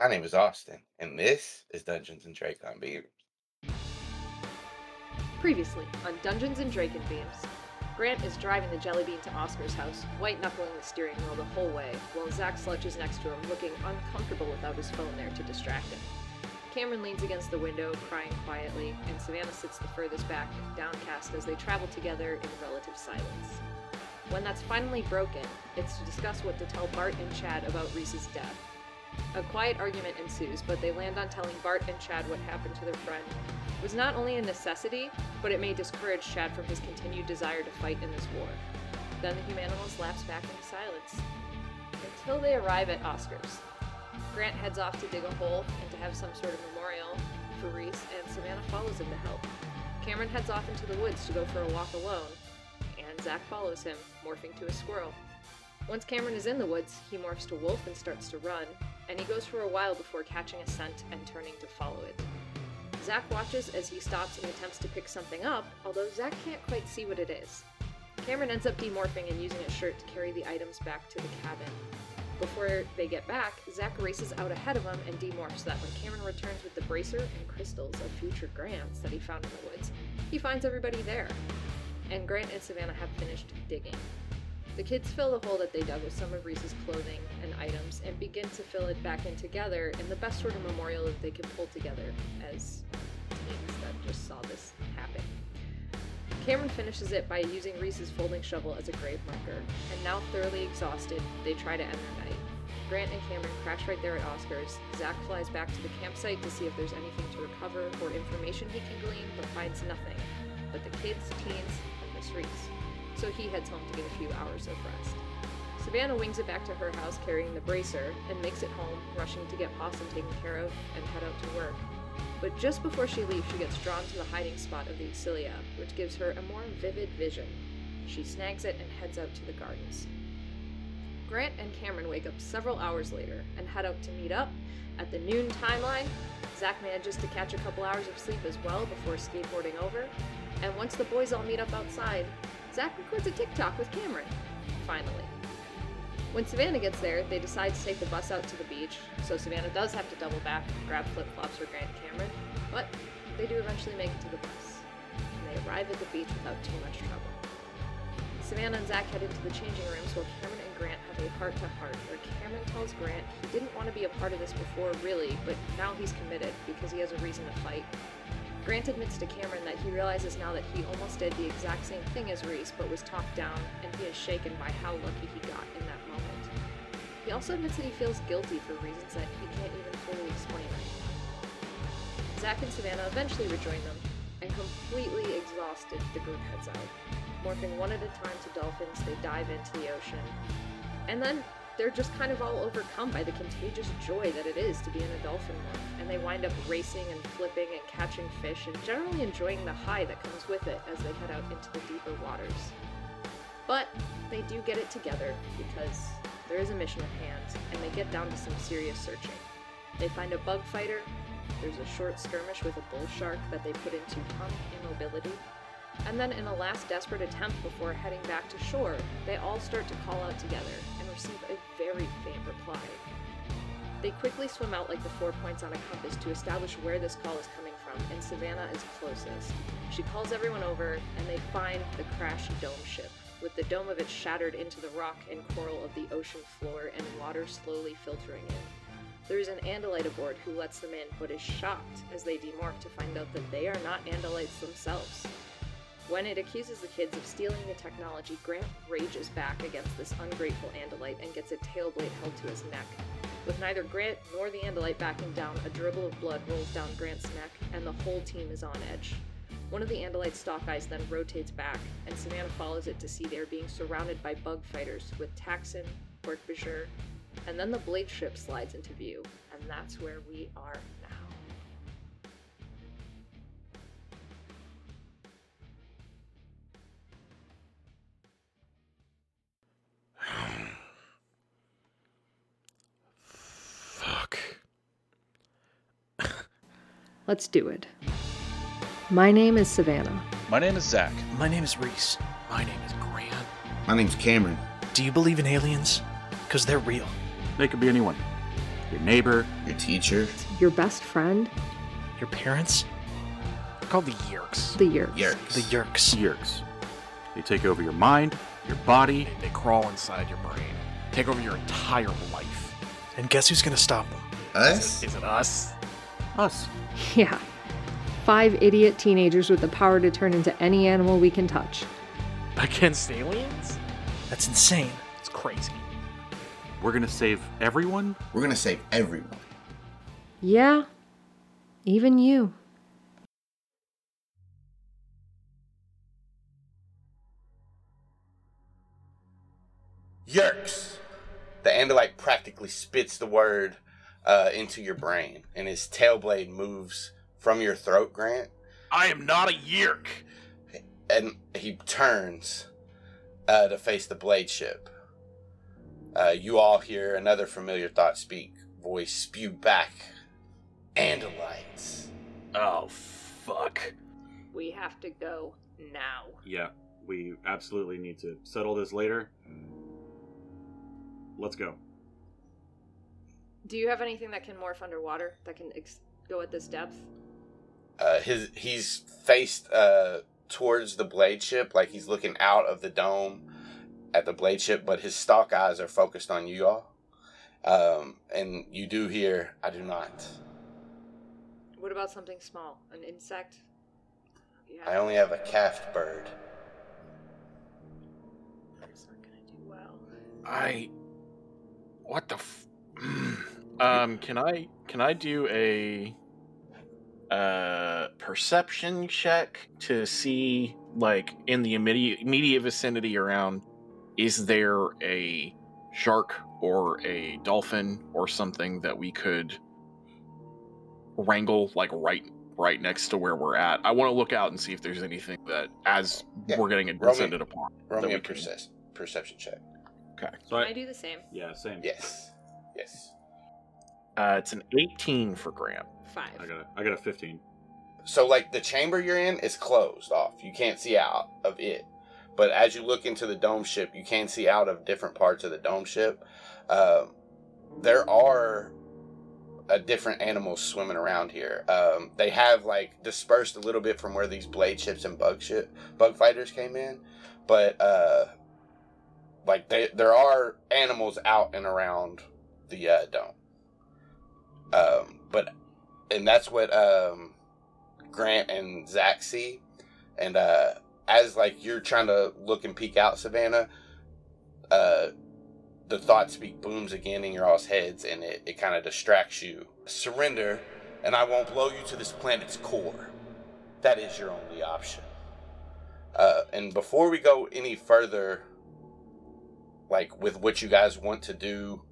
My name is Austin, and this is Dungeons and Dracon Beams. Previously on Dungeons and Dracon Beams, Grant is driving the jelly bean to Oscar's house, white knuckling the steering wheel the whole way, while Zach slouches next to him, looking uncomfortable without his phone there to distract him. Cameron leans against the window, crying quietly, and Savannah sits the furthest back, downcast as they travel together in relative silence. When that's finally broken, it's to discuss what to tell Bart and Chad about Reese's death. A quiet argument ensues, but they land on telling Bart and Chad what happened to their friend It was not only a necessity, but it may discourage Chad from his continued desire to fight in this war. Then the humanimals lapse back into silence. Until they arrive at Oscar's. Grant heads off to dig a hole and to have some sort of memorial for Reese, and Savannah follows him to help. Cameron heads off into the woods to go for a walk alone, and Zach follows him, morphing to a squirrel. Once Cameron is in the woods, he morphs to wolf and starts to run, and he goes for a while before catching a scent and turning to follow it. Zach watches as he stops and attempts to pick something up, although Zach can't quite see what it is. Cameron ends up demorphing and using a shirt to carry the items back to the cabin. Before they get back, Zach races out ahead of him and demorphs so that when Cameron returns with the bracer and crystals of future Grants that he found in the woods, he finds everybody there. And Grant and Savannah have finished digging. The kids fill the hole that they dug with some of Reese's clothing and items and begin to fill it back in together in the best sort of memorial that they can pull together as teens that just saw this happen. Cameron finishes it by using Reese's folding shovel as a grave marker, and now thoroughly exhausted, they try to end their night. Grant and Cameron crash right there at Oscar's. Zach flies back to the campsite to see if there's anything to recover or information he can glean, but finds nothing. But the kids, teens, and Miss Reese. So he heads home to get a few hours of rest. Savannah wings it back to her house carrying the bracer and makes it home, rushing to get Possum taken care of and head out to work. But just before she leaves, she gets drawn to the hiding spot of the Exilia, which gives her a more vivid vision. She snags it and heads out to the gardens. Grant and Cameron wake up several hours later and head out to meet up at the noon timeline. Zach manages to catch a couple hours of sleep as well before skateboarding over. And once the boys all meet up outside, Zach records a TikTok with Cameron. Finally. When Savannah gets there, they decide to take the bus out to the beach, so Savannah does have to double back and grab flip flops for Grant and Cameron, but they do eventually make it to the bus. And they arrive at the beach without too much trouble. Savannah and Zach head into the changing rooms while Cameron and Grant have a heart to heart, where Cameron tells Grant he didn't want to be a part of this before, really, but now he's committed because he has a reason to fight. Grant admits to Cameron that he realizes now that he almost did the exact same thing as Reese, but was talked down, and he is shaken by how lucky he got in that moment. He also admits that he feels guilty for reasons that he can't even fully explain. Zach and Savannah eventually rejoin them, and completely exhausted, the group heads out. Morphing one at a time to dolphins, they dive into the ocean. And then they're just kind of all overcome by the contagious joy that it is to be in a dolphin morph, and they wind up racing and flipping and catching fish and generally enjoying the high that comes with it as they head out into the deeper waters. But they do get it together because there is a mission at hand, and they get down to some serious searching. They find a bug fighter, there's a short skirmish with a bull shark that they put into immobility, and then in a last desperate attempt before heading back to shore, they all start to call out together receive a very faint reply. They quickly swim out like the four points on a compass to establish where this call is coming from, and Savannah is closest. She calls everyone over, and they find the crashed dome ship, with the dome of it shattered into the rock and coral of the ocean floor and water slowly filtering in. There is an Andalite aboard who lets them in, but is shocked as they demorph to find out that they are not Andalites themselves. When it accuses the kids of stealing the technology, Grant rages back against this ungrateful Andalite and gets a tail blade held to his neck. With neither Grant nor the Andalite backing down, a dribble of blood rolls down Grant's neck, and the whole team is on edge. One of the Andalite stock eyes then rotates back, and Savannah follows it to see they are being surrounded by bug fighters with Taxxon, Hork-Bajir, and then the blade ship slides into view, and that's where we are Fuck. Let's do it. My name is Savannah. My name is Zach. My name is Reese. My name is Grant. My name's Cameron. Do you believe in aliens? Because they're real. They could be anyone. your neighbor. Your teacher. Your best friend, Your parents? They're called the Yeerks. the Yeerks. Yeerks. The Yeerks. Yeerks. They take over your mind, your body. They, they crawl inside your brain, take over your entire life. And guess who's gonna stop them? Us? Is it us? Us. Yeah. Five idiot teenagers with the power to turn into any animal we can touch. Against aliens? That's insane. It's crazy. We're gonna save everyone. We're gonna save everyone. Yeah, even you. Yeerks. The Andalite practically spits the word uh, into your brain, and his tail blade moves from your throat, Grant, I am not a Yeerk. and he turns uh, to face the blade ship. Uh, you all hear another familiar thought speak voice spew back. Andalites. Oh, fuck. We have to go now. Yeah, we absolutely need to settle this later. Let's go. Do you have anything that can morph underwater that can ex- go at this depth? Uh, his he's faced uh, towards the blade ship, like he's looking out of the dome at the blade ship, but his stalk eyes are focused on you all. Um, and you do hear, "I do not. What about something small? An insect? Yeah. I only have a kafit bird." Birds aren't gonna do well. I. What the? F- um, can I can I do a uh perception check to see like in the immediate immediate vicinity around is there a shark or a dolphin or something that we could wrangle like right right next to where we're at. I want to look out and see if there's anything that as Yeah. we're getting descended upon. Roll that me a perce- perception check. Okay. So Can I do the same? yeah, same. Yes, yes. Uh, it's an 18 for Graham. Five. I got a, I got a 15. So, like the chamber you're in is closed off. You can't see out of it. But as you look into the dome ship, you can see out of different parts of the dome ship. Um, there are uh, different animals swimming around here. Um, they have like dispersed a little bit from where these blade ships and bug ship bug fighters came in, but uh, like they, there are animals out and around the uh, dome. Um, but and that's what um, Grant and Zach see. And uh, as like you're trying to look and peek out, Savannah, uh, the thought speak booms again in your all's heads, and it, it kind of distracts you. Surrender, and I won't blow you to this planet's core. That is your only option. Uh, and before we go any further, like with what you guys want to do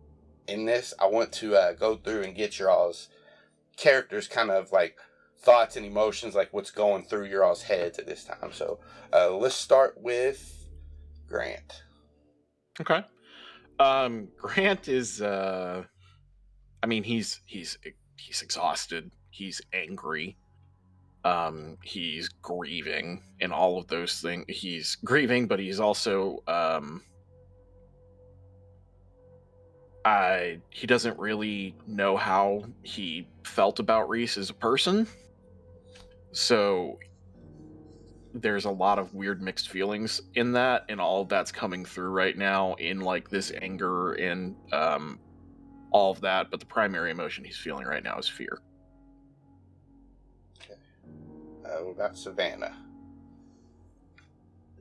in this, I want to uh, go through and get your all's characters kind of like thoughts and emotions, like what's going through your all's heads at this time. So uh, let's start with Grant. Okay. Um, Grant is uh I mean he's he's he's exhausted, he's angry. Um he's grieving and all of those things. He's grieving, but he's also um I he doesn't really know how he felt about Reese as a person. So there's a lot of weird mixed feelings in that and all of that's coming through right now in like this anger and um all of that but the primary emotion he's feeling right now is fear Okay. Uh, what about Savannah?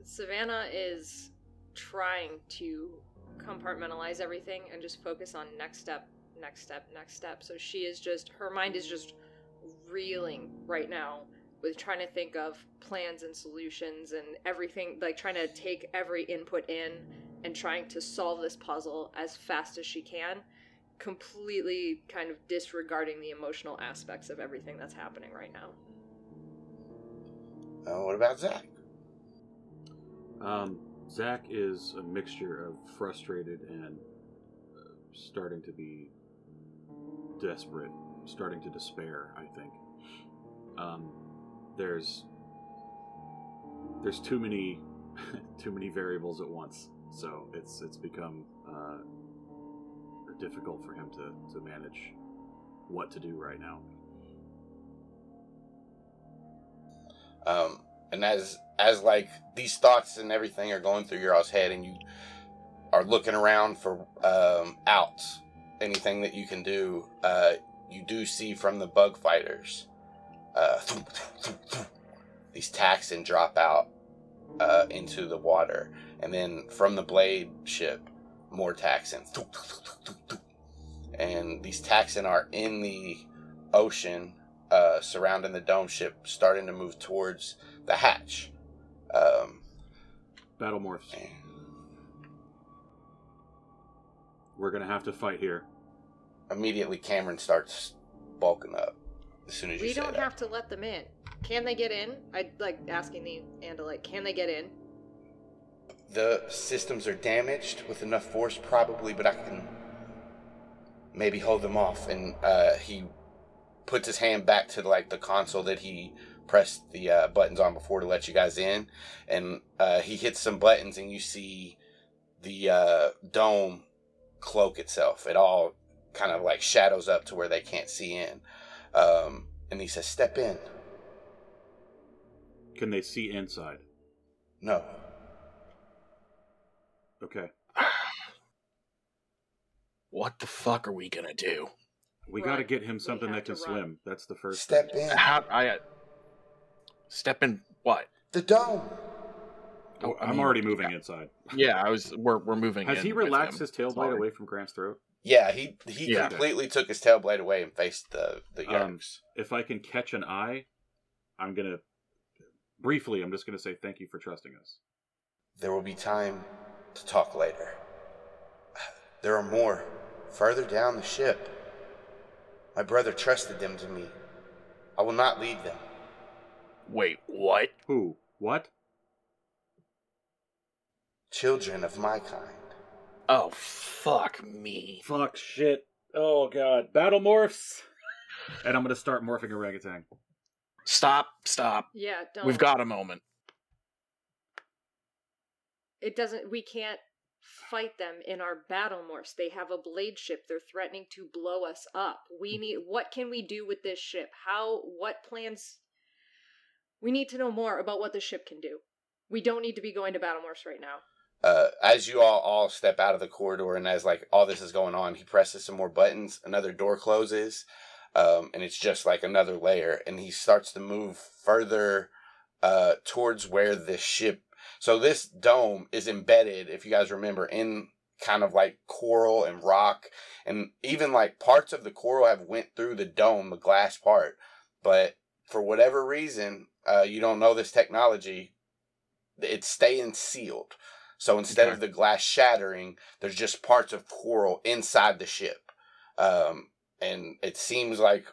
Savannah is trying to compartmentalize everything and just focus on next step, next step, next step. So she is just, her mind is just reeling right now with trying to think of plans and solutions and everything, like trying to take every input in and trying to solve this puzzle as fast as she can, completely kind of disregarding the emotional aspects of everything that's happening right now. Uh, what about Zach? Um, Zach is a mixture of frustrated and uh, starting to be desperate, starting to despair. I think um, there's there's too many too many variables at once, so it's it's become uh, difficult for him to, to manage what to do right now. Um, and as as like these thoughts and everything are going through your all's head, and you are looking around for um, outs, anything that you can do, uh, you do see from the bug fighters uh, these Taxxon drop out uh, into the water, and then from the blade ship, more Taxxon, and these Taxxon are in the ocean uh, surrounding the dome ship, starting to move towards the hatch. Um, Battle morphs. We're gonna have to fight here. immediately, Cameron starts bulking up as soon as you We say don't that. have to let them in. Can they get in? I like asking the Andalite. Can they get in? The systems are damaged with enough force, probably, but I can maybe hold them off. And uh, he puts his hand back to like the console that he pressed the uh, buttons on before to let you guys in, and uh, he hits some buttons, and you see the uh, dome cloak itself. It all kind of like shadows up to where they can't see in. Um, and he says, "Step in." Can they see inside? No. Okay. What the fuck are we gonna do? We Run. gotta get him something that can run. swim. That's the first. Step in. How I uh, step in? What? The dome. Oh, I I'm mean, already moving inside. Yeah, I was. We're we're moving. Has in he relaxed his tail blade away from Grant's throat? Yeah, he he Yeah. completely took his tail blade away and faced the the Um. If I can catch an eye, I'm gonna briefly. I'm just gonna say thank you for trusting us. there will be time to talk later. There are more further down the ship. My brother trusted them to me. I will not leave them. Wait, what? Who? What? Children of my kind. Oh fuck me! Fuck shit. Oh god. Battle morphs. And I'm gonna start morphing orangutan. Stop! Stop! Yeah, don't. We've got a moment. It doesn't. We can't fight them in our battle morphs. They have a blade ship. They're threatening to blow us up. We mm-hmm. need. What can we do with this ship? How? What plans? We need to know more about what the ship can do. We don't need to be going to battle morphs right now. Uh, as you all all step out of the corridor and as like all this is going on, he presses some more buttons. Another door closes, um, and it's just like another layer. And he starts to move further uh, towards where the ship. So this dome is embedded, if you guys remember, in kind of like coral and rock, and even like parts of the coral have went through the dome, the glass part. But for whatever reason, uh, you don't know this technology. It's staying sealed. So instead Okay. of the glass shattering, there's just parts of coral inside the ship. Um, and it seems like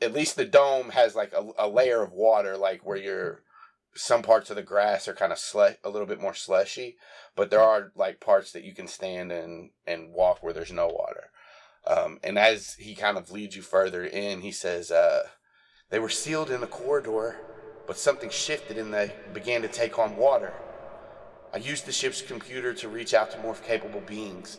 at least the dome has like a, a layer of water, like where you're some parts of the grass are kind of slu- a little bit more slushy, but there are like parts that you can stand and and walk where there's no water. Um, and as he kind of leads you further in, he says, uh, "They were sealed in a corridor, but something shifted and they began to take on water." I used the ship's computer to reach out to more capable beings.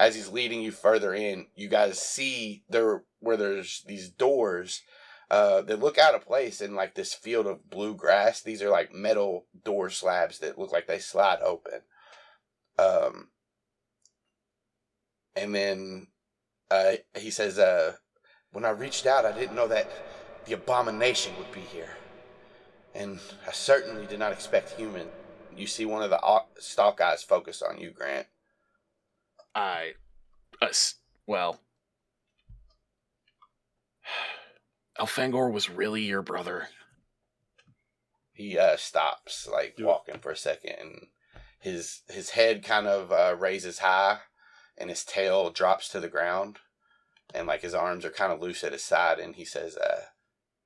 As he's leading you further in, you guys see there where there's these doors uh, that look out of place in like this field of blue grass. These are like metal door slabs that look like they slide open. Um, and then uh, he says, uh, "When I reached out, I didn't know that the abomination would be here, and I certainly did not expect human." you see one of the au- stalk eyes focus on you, Grant. I, us, well, Elfangor was really your brother. He uh, stops, like Do it. walking for a second, and his his head kind of uh, raises high, and his tail drops to the ground, and like his arms are kind of loose at his side, and he says, uh,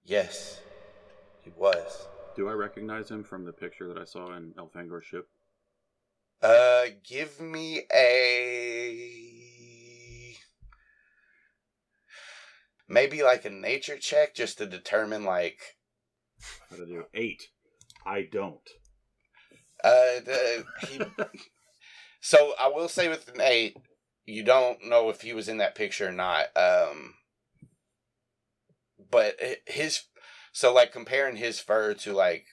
"Yes, he was." Do I recognize him from the picture that I saw in Elfangor's ship? Uh, give me a maybe like a nature check just to determine like How to do eight? I don't. uh the, he. so I will say with an eight, you don't know if he was in that picture or not. Um, but his so like comparing his fur to like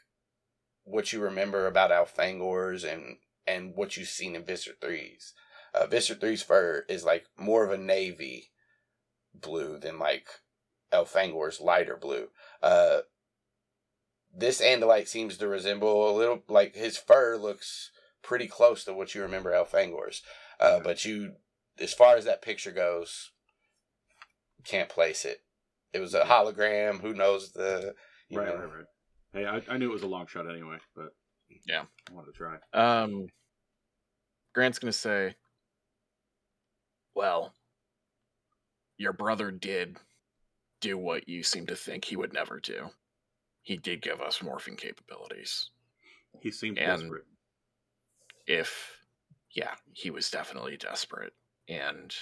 what you remember about Elfangor's and and what you've seen in Visser 3's. Uh, Visser 3's fur is like more of a navy blue than like Elfangor's lighter blue. Uh, this Andalite seems to resemble a little like his fur looks pretty close to what you remember Elfangor's. Uh, but you, as far as that picture goes, can't place it. It was a hologram. Who knows the? You Right, know, right, right. Hey, I, I knew it was a long shot anyway, but Yeah. I wanted to try. Um, Grant's gonna say, "Well, your brother did do what you seem to think he would never do. He did give us morphing capabilities. He seemed And- desperate. If, yeah, he was definitely desperate, and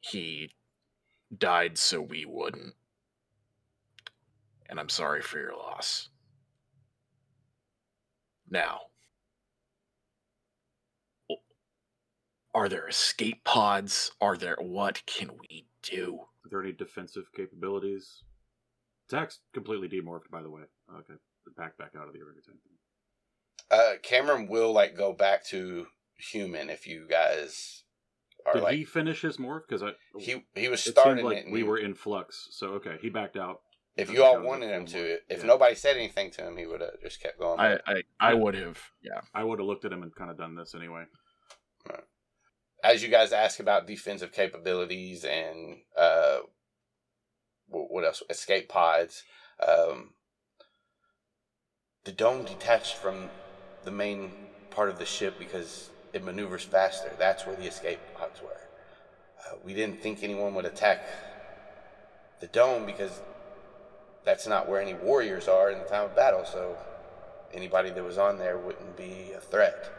he died so we wouldn't. And I'm sorry for your loss. Now, are there escape pods? Are there what can we do? Are there any defensive capabilities? Zach's completely demorphed, by the way. Okay, back back out of the orangutan. uh, Cameron will like go back to human if you guys are Did like he finish his morph? Because I he he was it starting seemed like it. and we you- were in flux. So okay, he backed out. if you all think that was a wanted him to, mark. if Yeah. nobody said anything to him, he would have just kept going. I I, I would have, yeah. I would have looked at him and kind of done this anyway. As you guys ask about defensive capabilities and uh, what else? Escape pods. Um, the dome detached from the main part of the ship because maneuvers faster. That's where the escape pods were. Uh, we didn't think anyone would attack the dome because that's not where any warriors are in the time of battle. So anybody that was on there wouldn't be a threat.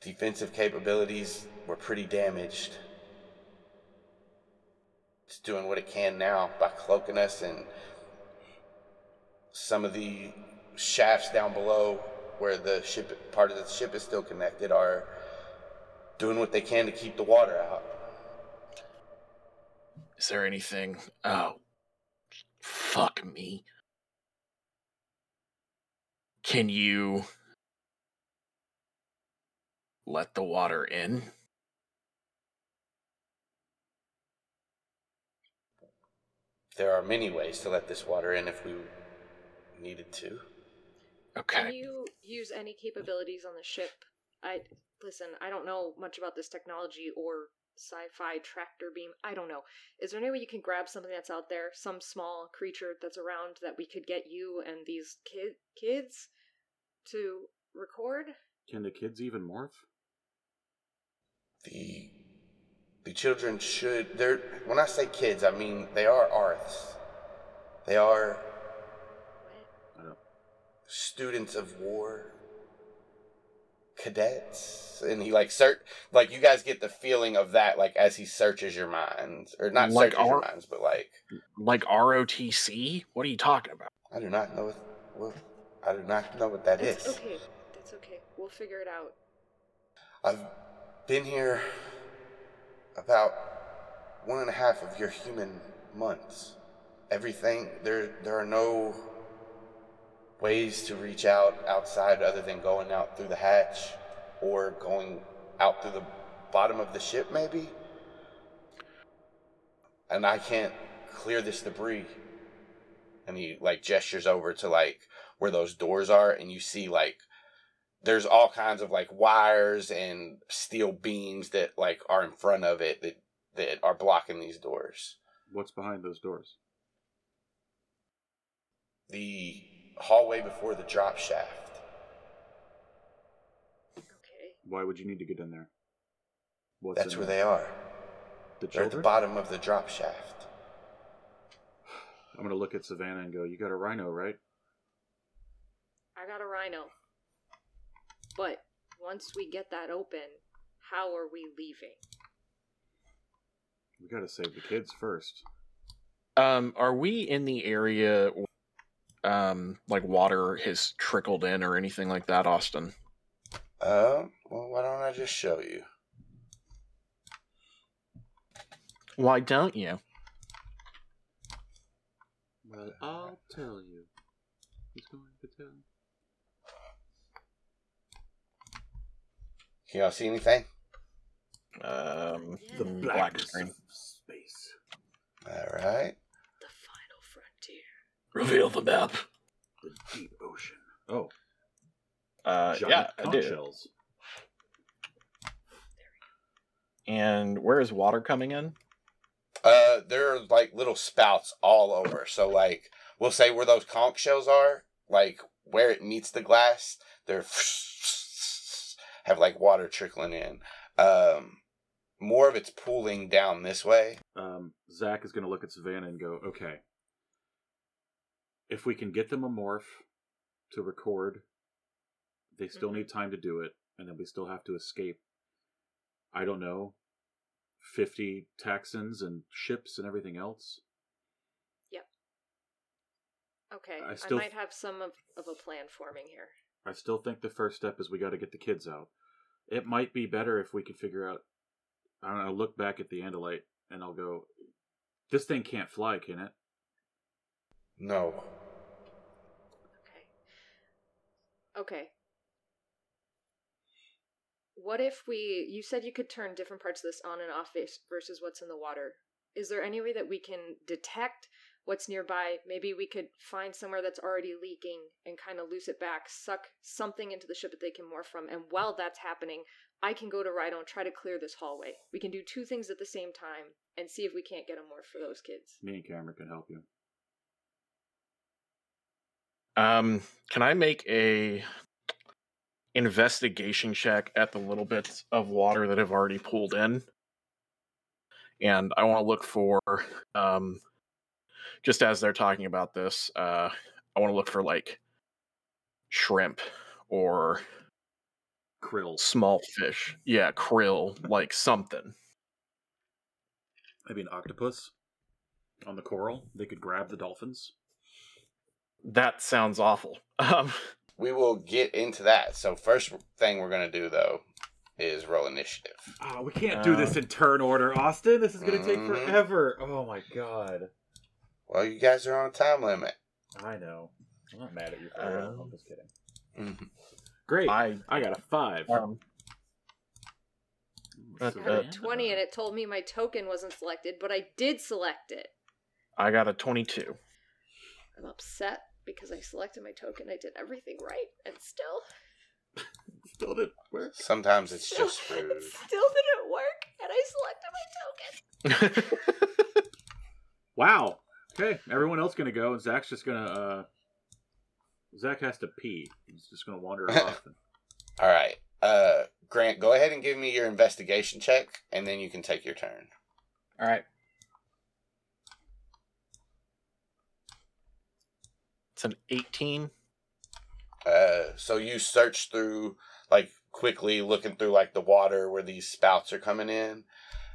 Defensive capabilities were pretty damaged. It's doing what it can now by cloaking us and some of the shafts down below where the ship part of the ship is still connected are doing what they can to keep the water out. Is there anything? Oh, fuck me. Can you let the water in? There are many ways to let this water in if we needed to. Can you use any capabilities on the ship? I listen. I don't know much about this technology or sci-fi tractor beam. I don't know. Is there any way you can grab something that's out there, some small creature that's around that we could get you and these kid kids to record? Can the kids even morph? The the children should they're when I say kids, I mean they are arisths. They are I don't. Students of war cadets and he like cert like you guys get the feeling of that like as he searches your minds or not Like searches your our- minds but like Like ROTC? What are you talking about? i do not know what, what i do not know what that is. It's okay. that's okay. We'll figure it out. i've been here about one and a half of your human months everything there there are no ways to reach out outside other than going out through the hatch or going out through the bottom of the ship maybe? And i can't clear this debris. And he like gestures over to like where those doors are and you see like there's all kinds of like wires and steel beams that like are in front of it that that are blocking these doors. What's behind those doors? the hallway before the drop shaft Okay. Why would you need to get in there? What's that's in where there? they are The they're at the children. bottom of the drop shaft I'm gonna look at Savannah and go. You got a rhino, right? I got a rhino. But once we get that open, how are we leaving? We gotta save the kids first. Um, are we in the area um like water has trickled in or anything like that, Austin? um Well, why don't I just show you? Why don't you? Well, I'll tell you. He's going to tell. Can y'all see anything? Um, The Yeah. black screen. space. All right. The final frontier. Reveal the map. The deep ocean. Oh, Uh, giant yeah, I conch do. shells. And where is water coming in? Uh, there are like little spouts all over. So like, we'll say where those conch shells are, like where it meets the glass, they're have like water trickling in. Um, more of it's pooling down this way. Um, Zach is going to look at Savannah and go, okay. If we can get them a morph to record, they still Mhm. need time to do it, and then we still have to escape. I don't know, 50 Taxxons and ships and everything else. Yep. Okay, I I, still- might have some of, of a plan forming here. I still think the first step is we got to get the kids out. It might be better if we could figure out. I don't know. Look back at the Andalite, and I'll go. This thing can't fly, can it? No. Okay. Okay. What if we. You said you could turn different parts of this on and off versus what's in the water. Is there any way that we can detect what's nearby? Maybe we could find somewhere that's already leaking and kind of loose it back, suck something into the ship that they can morph from, and while that's happening, I can go to Rhino and try to clear this hallway. We can do two things at the same time and see if we can't get a morph for those kids. Me and Cameron can help you. Um, can I make a investigation check at the little bits of water that have already pooled in? And I want to look for, um, just as they're talking about this, uh, I want to look for like shrimp or Krill. small fish. Yeah, krill, like something. Maybe an octopus on the coral. They could grab the dolphins. That sounds awful. Um, We will get into that. So first thing we're gonna do though is roll initiative. Oh, we can't do this in turn order, Austin. This is gonna take Mhm. forever. Oh my god. Well, you guys are on a time limit. I know. I'm not mad at you for that. I'm Um, just kidding. Mhm. Great. I I got a five. um, That's I Uh, had a 20 and it told me my token wasn't selected, but I did select it. I got a twenty-two. I'm upset because I selected my token. I did everything right, and still, Still didn't work. Sometimes it's still, just screwed. it still didn't work, and I selected my token. Wow. Okay, everyone else gonna go, and Zach's just gonna. uh Zach has to pee. He's just gonna wander off. And... All right. Uh, Grant, go ahead and give me your investigation check, and then you can take your turn. All right. It's an 18. Uh, so you search through, like, quickly looking through, like, the water where these spouts are coming in.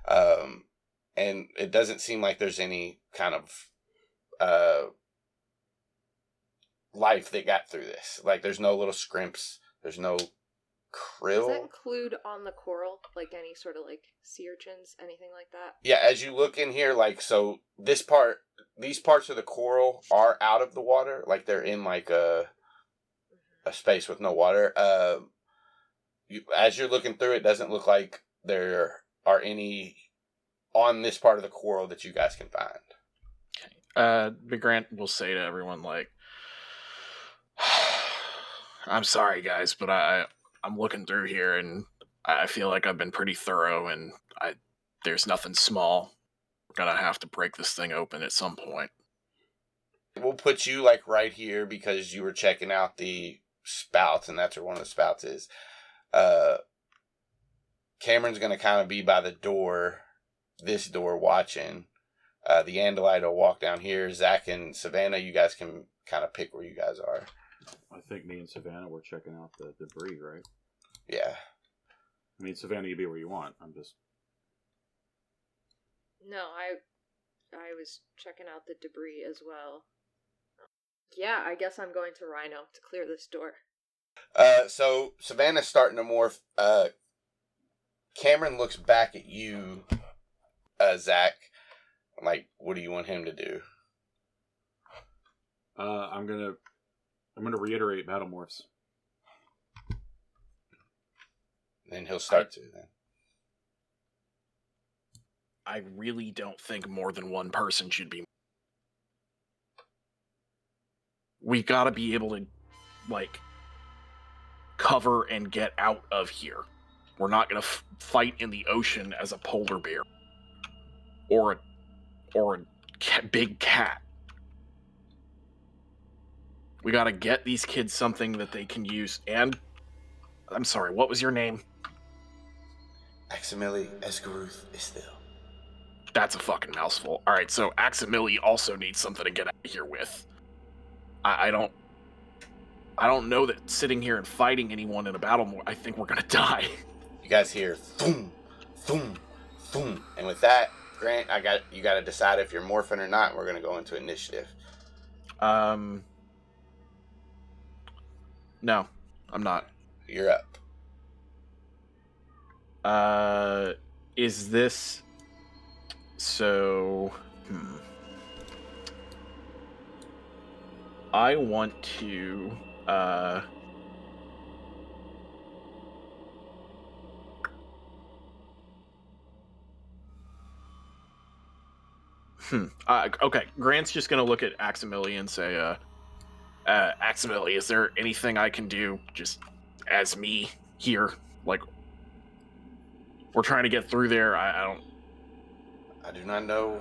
Um, and it doesn't seem like there's any kind of, uh, life that got through this. Like, there's no little scrimps. There's no Does that include on the coral, like any sort of like sea urchins, anything like that? Yeah, as you look in here, like so, this part, these parts of the coral are out of the water, like they're in like a a space with no water. Uh, you, as you're looking through, it doesn't look like there are any on this part of the coral that you guys can find. Uh, Big Grant will say to everyone, like, I'm sorry, guys, but I, I'm looking through here and I feel like I've been pretty thorough and I, there's nothing small. We're gonna have to break this thing open at some point. We'll put you like right here because you were checking out the spouts, and that's where one of the spouts is. Uh, Cameron's gonna kind of be by the door, this door, watching. Uh, the Andalite will walk down here. Zach and Savannah, you guys can kind of pick where you guys are. I think me and Savannah were checking out the debris, right? Yeah. I mean, Savannah, you be where you want. I'm just. No, I I was checking out the debris as well. Yeah, I guess I'm going to Rhino to clear this door. Uh, so Savannah's starting to morph. Uh, Cameron looks back at you, uh, Zach. Like, what do you want him to do? Uh, I'm gonna, I'm gonna reiterate battle morphs. Then he'll start to. Then I really don't think more than one person should be. We gotta be able to, like, cover and get out of here. We're not gonna f- fight in the ocean as a polar bear or a or a ca- big cat. We gotta get these kids something that they can use. And I'm sorry, what was your name? Aximili Esgarrouth is still. That's a fucking mouthful. All right, so Aximili also needs something to get out of here with. I, I don't. I don't know that sitting here and fighting anyone in a battle. More, I think we're gonna die. You guys hear thum, thum, thum, and with that, Grant, I got you. Got to decide if you're morphing or not. We're gonna go into initiative. Um. No, I'm not. You're up. Uh, is this so? Hmm. I want to. Uh. Hmm. Uh, okay, Grant's just gonna look at Aximili and say, uh, uh, Aximili, is there anything I can do just as me here? Like, we're trying to get through there. I, I don't. I do not know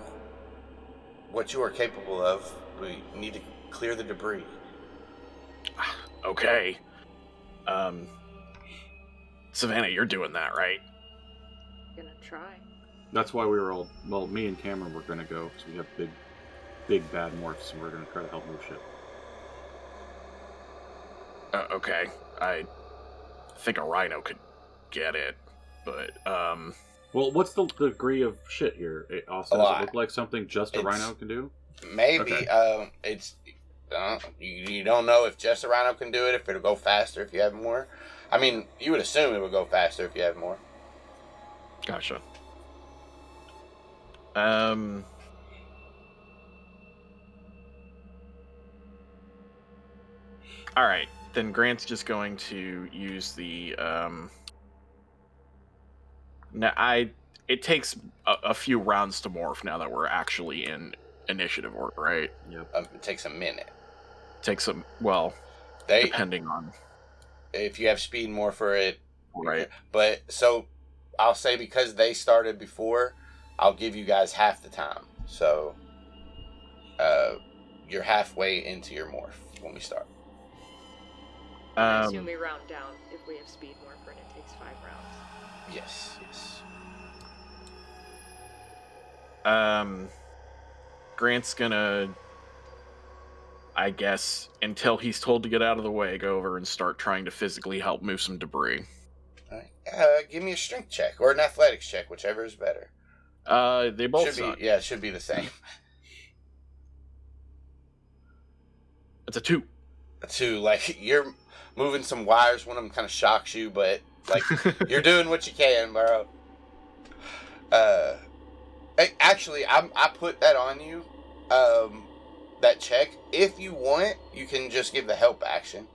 what you are capable of. We need to clear the debris. Okay. Um, Savannah, you're doing that, right? Gonna try. That's why we were all well. Me and Cameron were gonna go, because we have big, big bad morphs, and we're gonna try to help move shit. Uh, okay. I think a rhino could get it, but um, Well, what's the degree of shit here, eh, Austin? A Does it look like something just a It's- rhino can do? Maybe Okay. um, it's uh, you, you don't know if just a rhino can do it. If it'll go faster if you have more. I mean, you would assume it would go faster if you have more. gotcha. Um. All right, then Grant's just going to use the um. Now I it takes a, a few rounds to morph now that we're actually in initiative order, right? Yep. Um, it takes a minute. Takes a well, They depending on if you have speed more for it, right. But so I'll say because they started before, I'll give you guys half the time. So uh, you're halfway into your morph when we start. I assume Um, we round down if we have speed morpher and it takes five rounds. Yes, yes. Um, Grant's gonna, I guess, until he's told to get out of the way, go over and start trying to physically help move some debris. All right. Uh, give me a strength check or an athletics check, whichever is better. Uh, they both should suck. be yeah, it should be the same. It's a two. A Two, like you're moving some wires. One of them kind of shocks you, but like you're doing what you can, bro. Uh, actually, I'm I put that on you. Um, that check. If you want, you can just give the help action.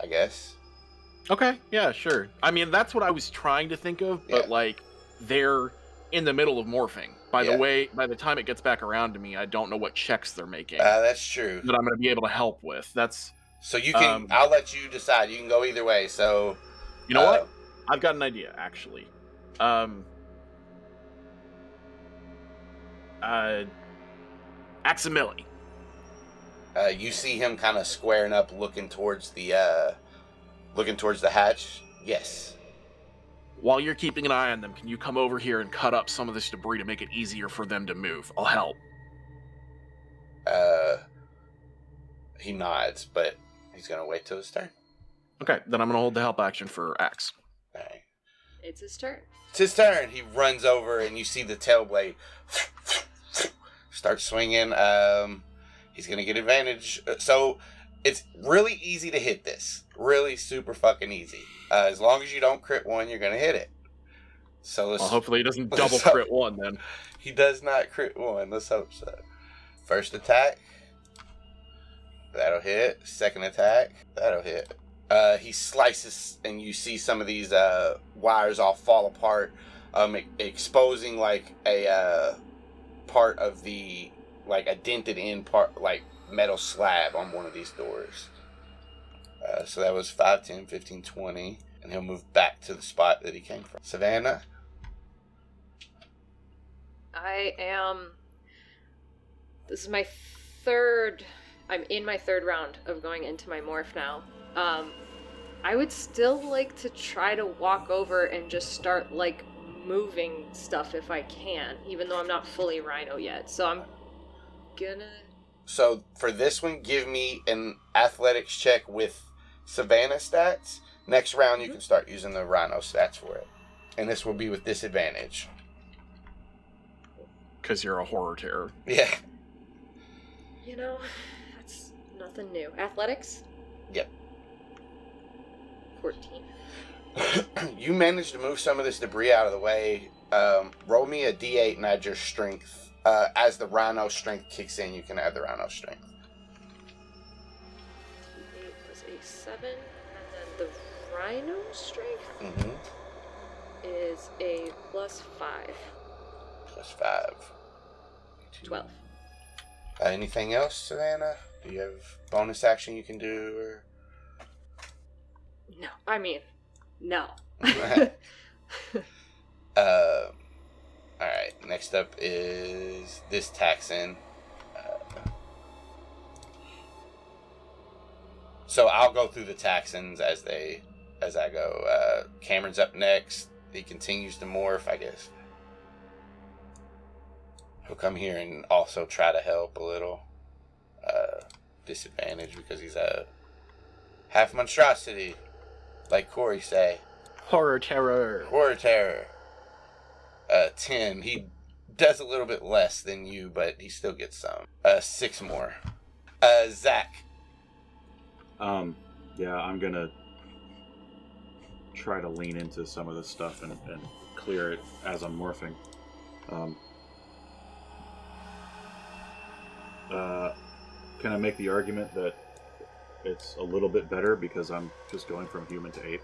I guess. okay, yeah, sure. I mean, that's what I was trying to think of, but Yeah. like, they're in the middle of morphing. By Yeah. the way, by the time it gets back around to me, I don't know what checks they're making Uh, that's true. that I'm going to be able to help with. That's, So you can. Um, I'll let you decide. You can go either way. So you know uh, what? I've got an idea, actually. Um, uh, Aximili. Uh, you see him kind of squaring up, looking towards the uh, looking towards the hatch. Yes. While you're keeping an eye on them, can you come over here and cut up some of this debris to make it easier for them to move? I'll help. Uh, he nods, but he's gonna wait till his turn. Okay, then I'm gonna hold the help action for Axe. All right. It's his turn. It's his turn. He runs over, and you see the tail blade start swinging. Um, he's gonna get advantage. Uh, So, it's really easy to hit this. Really super fucking easy. Uh, as long as you don't crit one, you're gonna hit it. So let's Well, hopefully he doesn't double So- crit one then. He does not crit one. Let's hope so. First attack. That'll hit. Second attack. That'll hit. Uh, he slices, and you see some of these uh, wires all fall apart, um, exposing like a uh, part of the like a dented in part, like metal slab on one of these doors. Uh, so that was 5, 10, 15, 20. And he'll move back to the spot that he came from. Savannah. I am. This is my third. I'm in my third round of going into my morph now. Um, I would still like to try to walk over and just start like moving stuff if I can, even though I'm not fully rhino yet. So I'm gonna. So for this one, give me an athletics check with Savannah stats. Next round, you can start using the Rhino stats for it, and this will be with disadvantage. Because you're a horror terror. Yeah. You know, that's nothing new. Athletics? Yep. 14. you managed to move some of this debris out of the way. Um, roll me a d8 and add your strength. Uh, as the Rhino strength kicks in, you can add the Rhino strength. 8 was a 7, and then the rhino strength Mm-hmm. is a plus 5. Plus five. Two. 12. Uh, anything else, Savannah? Do you have bonus action you can do? Or... No, I mean, no. Uh, all right. Next up is this Taxxon. Uh, so I'll go through the Taxxons as they as I go. Uh, Cameron's up next. He continues to morph. I guess he'll come here and also try to help a little. Uh, disadvantage because he's a half monstrosity, like Corey say. Horror terror. Horror Terror. Uh, 10. He does a little bit less than you, but he still gets some. Uh, six more. Uh, Zach. Um, yeah, I'm gonna try to lean into some of this stuff and, and clear it as I'm morphing. Um, uh, can I make the argument that it's a little bit better because I'm just going from human to ape?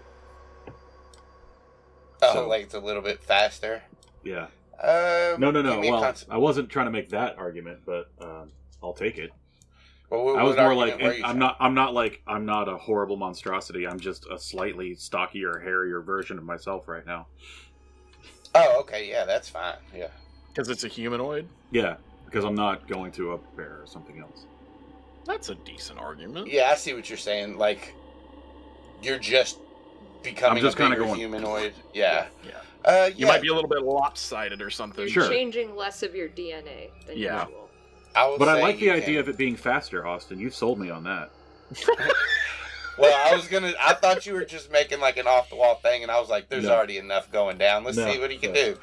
Oh, So- like it's a little bit faster. Yeah. Um, No, no, no. Well, cons- I wasn't trying to make that argument, but um, I'll take it. well, what, I was more like I'm trying- not I'm not like I'm not a horrible monstrosity. I'm just a slightly stockier, hairier version of myself right now. Oh, okay. Yeah, that's fine. Yeah. Because it's a humanoid. Yeah, because I'm not going to a bear or something else. That's a decent argument. Yeah, I see what you're saying. Like, you're just becoming I'm just a kinda bigger going- humanoid. Yeah. Yeah. Uh, You might be a little bit lopsided or something. You're Sure. changing less of your DNA than Yeah. usual. I will But I like the you idea of it being faster, Austin. You've sold me on that. Well, I was gonna. I thought you were just making like an off the wall thing, and I was like, "There's No. already enough going down. Let's No. see what he can Yeah. do."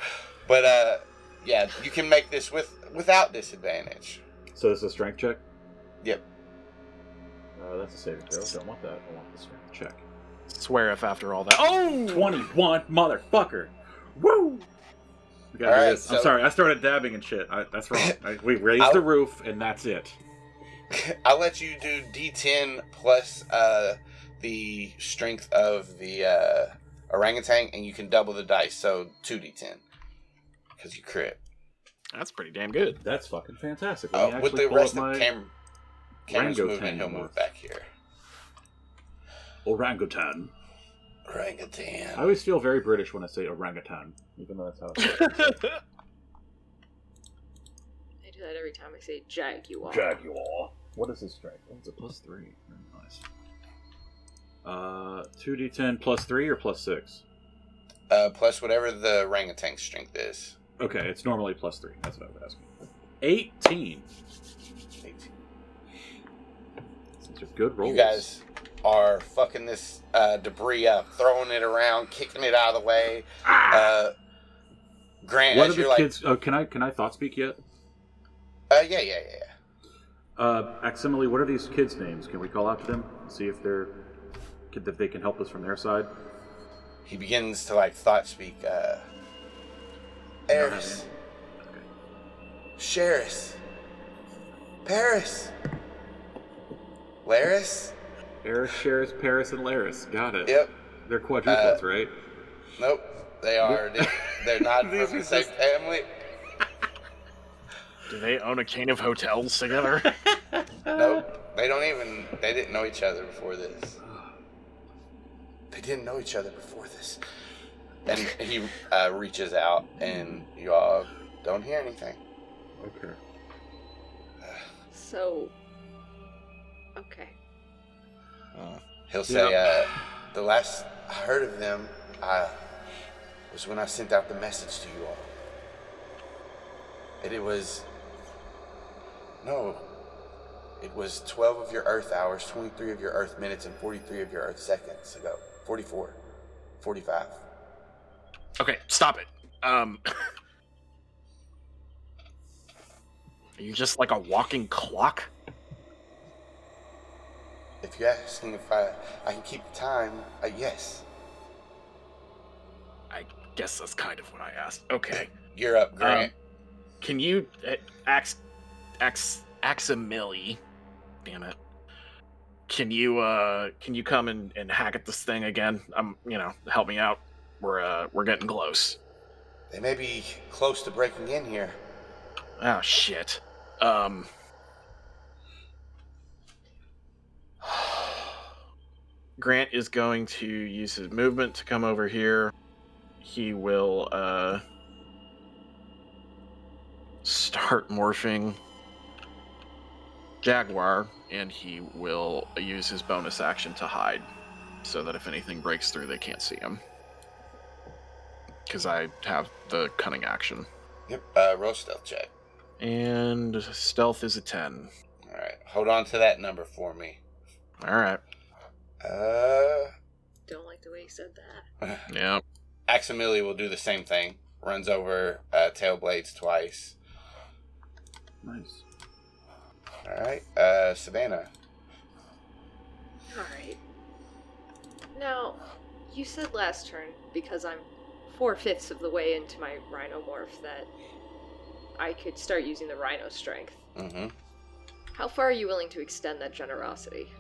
But uh, yeah, you can make this with without disadvantage. So this is a strength check. Yep. Uh, that's a saving throw. Don't want that. I want the strength check. Swear if after all that. Oh! 21, motherfucker. Woo! We gotta do right, this. I'm so- sorry, I started dabbing and shit. I, that's wrong. I, we raised I'll- the roof, and that's it. I'll let you do D10 plus uh, the strength of the uh, orangutan, and you can double the dice, so two D10 because you crit. That's pretty damn good. That's fucking fantastic. Let me Uh, with actually the pull up rest of Cam- Cameron's Orangutan movement, he'll move back here. orangutan. I always feel very British when I say orangutan, even though that's how it's. I do that every time I say jaguar. Jaguar. What is his strength? Oh, it's a plus three. Very nice. Uh, 2d10 plus 3 or plus 6? Uh, plus whatever the orangutan's strength is. Okay, it's normally plus 3. That's what I was asking. 18. 18. These are good rolls. You guys are fucking this uh, debris up, throwing it around, kicking it out of the way. Uh, Grant, Ah! what are the you're like, kids? Oh, can I can I thought speak yet? uh, yeah, yeah, yeah, yeah. Uh, Aximili, what are these kids' names? Can we call out to them? See if they're if they can help us from their side. He begins to like thought speak. Uh, Eris, Sheris, Paris, Laris. Eris, Sheris, Paris, and Laris. Got it. Yep. They're quadruplets, Uh, right? Nope. They are. They're not from These the are same just- family. Do they own a chain of hotels together? Nope. They don't even. They didn't know each other before this. They didn't know each other before this. And he uh, reaches out, and you all don't hear anything. Okay. So. Okay. He'll say, Yeah. uh, "The last I heard of them, I was when I sent out the message to you all. And it was no, it was twelve of your Earth hours, twenty-three of your Earth minutes, and forty-three of your Earth seconds ago. 44, 45. okay, stop it. Um, are you just like a walking clock? If you're asking if I I can keep the time, yes. I guess that's kind of what I asked. Okay. You're up, Grant. Can you uh, ax ax Aximili? Damn it. Can you uh can you come and, and hack at this thing again? Um, you know, help me out. We're uh we're getting close. they may be close to breaking in here. Oh shit. Um Grant is going to use his movement to come over here. He will uh start morphing Jaguar and he will use his bonus action to hide so that if anything breaks through they can't see him. Cuz I have the cunning action. Yep. Uh, roll stealth check. And stealth is a 10. All right. Hold on to that number for me. All right. Uh. Don't like the way you said that. Yeah. Aximili will do the same thing. Runs over uh, tail blades twice. Nice. All right. Uh, Savannah. Alright. Now, you said last turn, because I'm four fifths of the way into my rhino morph, that I could start using the rhino strength. Mm-hmm. How far are you willing to extend that generosity?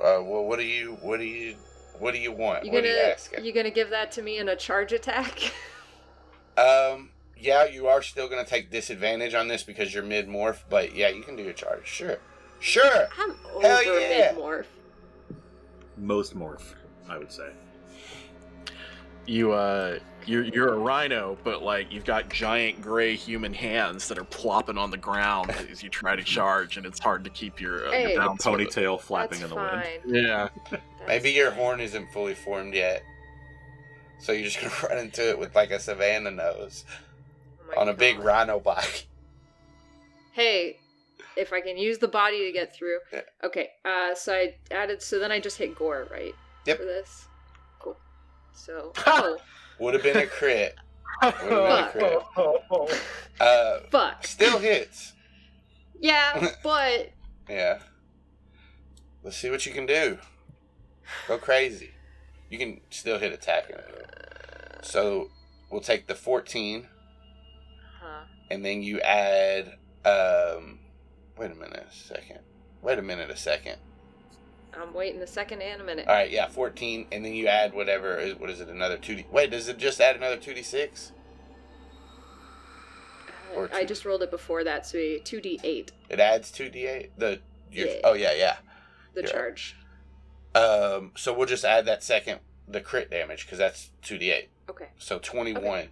Uh, well, what do you, what do you, what do you want? You what are you gonna asking? you gonna give that to me in a charge attack? Um, yeah, you are still gonna take disadvantage on this because you're mid morph, but yeah, you can do your charge. Sure, sure. I'm Hell over yeah. mid morph. Most morph, I would say. You uh you're you're a rhino, but like you've got giant gray human hands that are plopping on the ground as you try to charge, and it's hard to keep your, uh, Hey. your A balance with it. ponytail flapping That's in the wind. Yeah. That's- Maybe your horn isn't fully formed yet, so you're just gonna run into it with like a savannah nose oh my on a big God. rhino bike. Hey, if I can use the body to get through. Yeah. Okay, uh, so I added, so then I just hit gore, right? Yep. For this? Cool. So, oh, Would have been a crit. Would have been a Fuck. crit. Uh, fuck. still hits. Yeah, but Yeah. Let's see what you can do. Go crazy. You can still hit attacking. So we'll take the 14, huh. and then you add. Um, wait a minute a second. Wait a minute a second. I'm waiting a second and a minute. All right, yeah, 14, and then you add whatever. Is, what is it? Another 2d. Wait, does it just add another 2d6? Uh, or I just rolled it before that, so a 2d8, It adds 2d8? The. Your, Yeah. Oh, yeah, yeah. the Yeah. charge. Um, so we'll just add that second, the crit damage, because that's 2d8. Okay. So 21. Make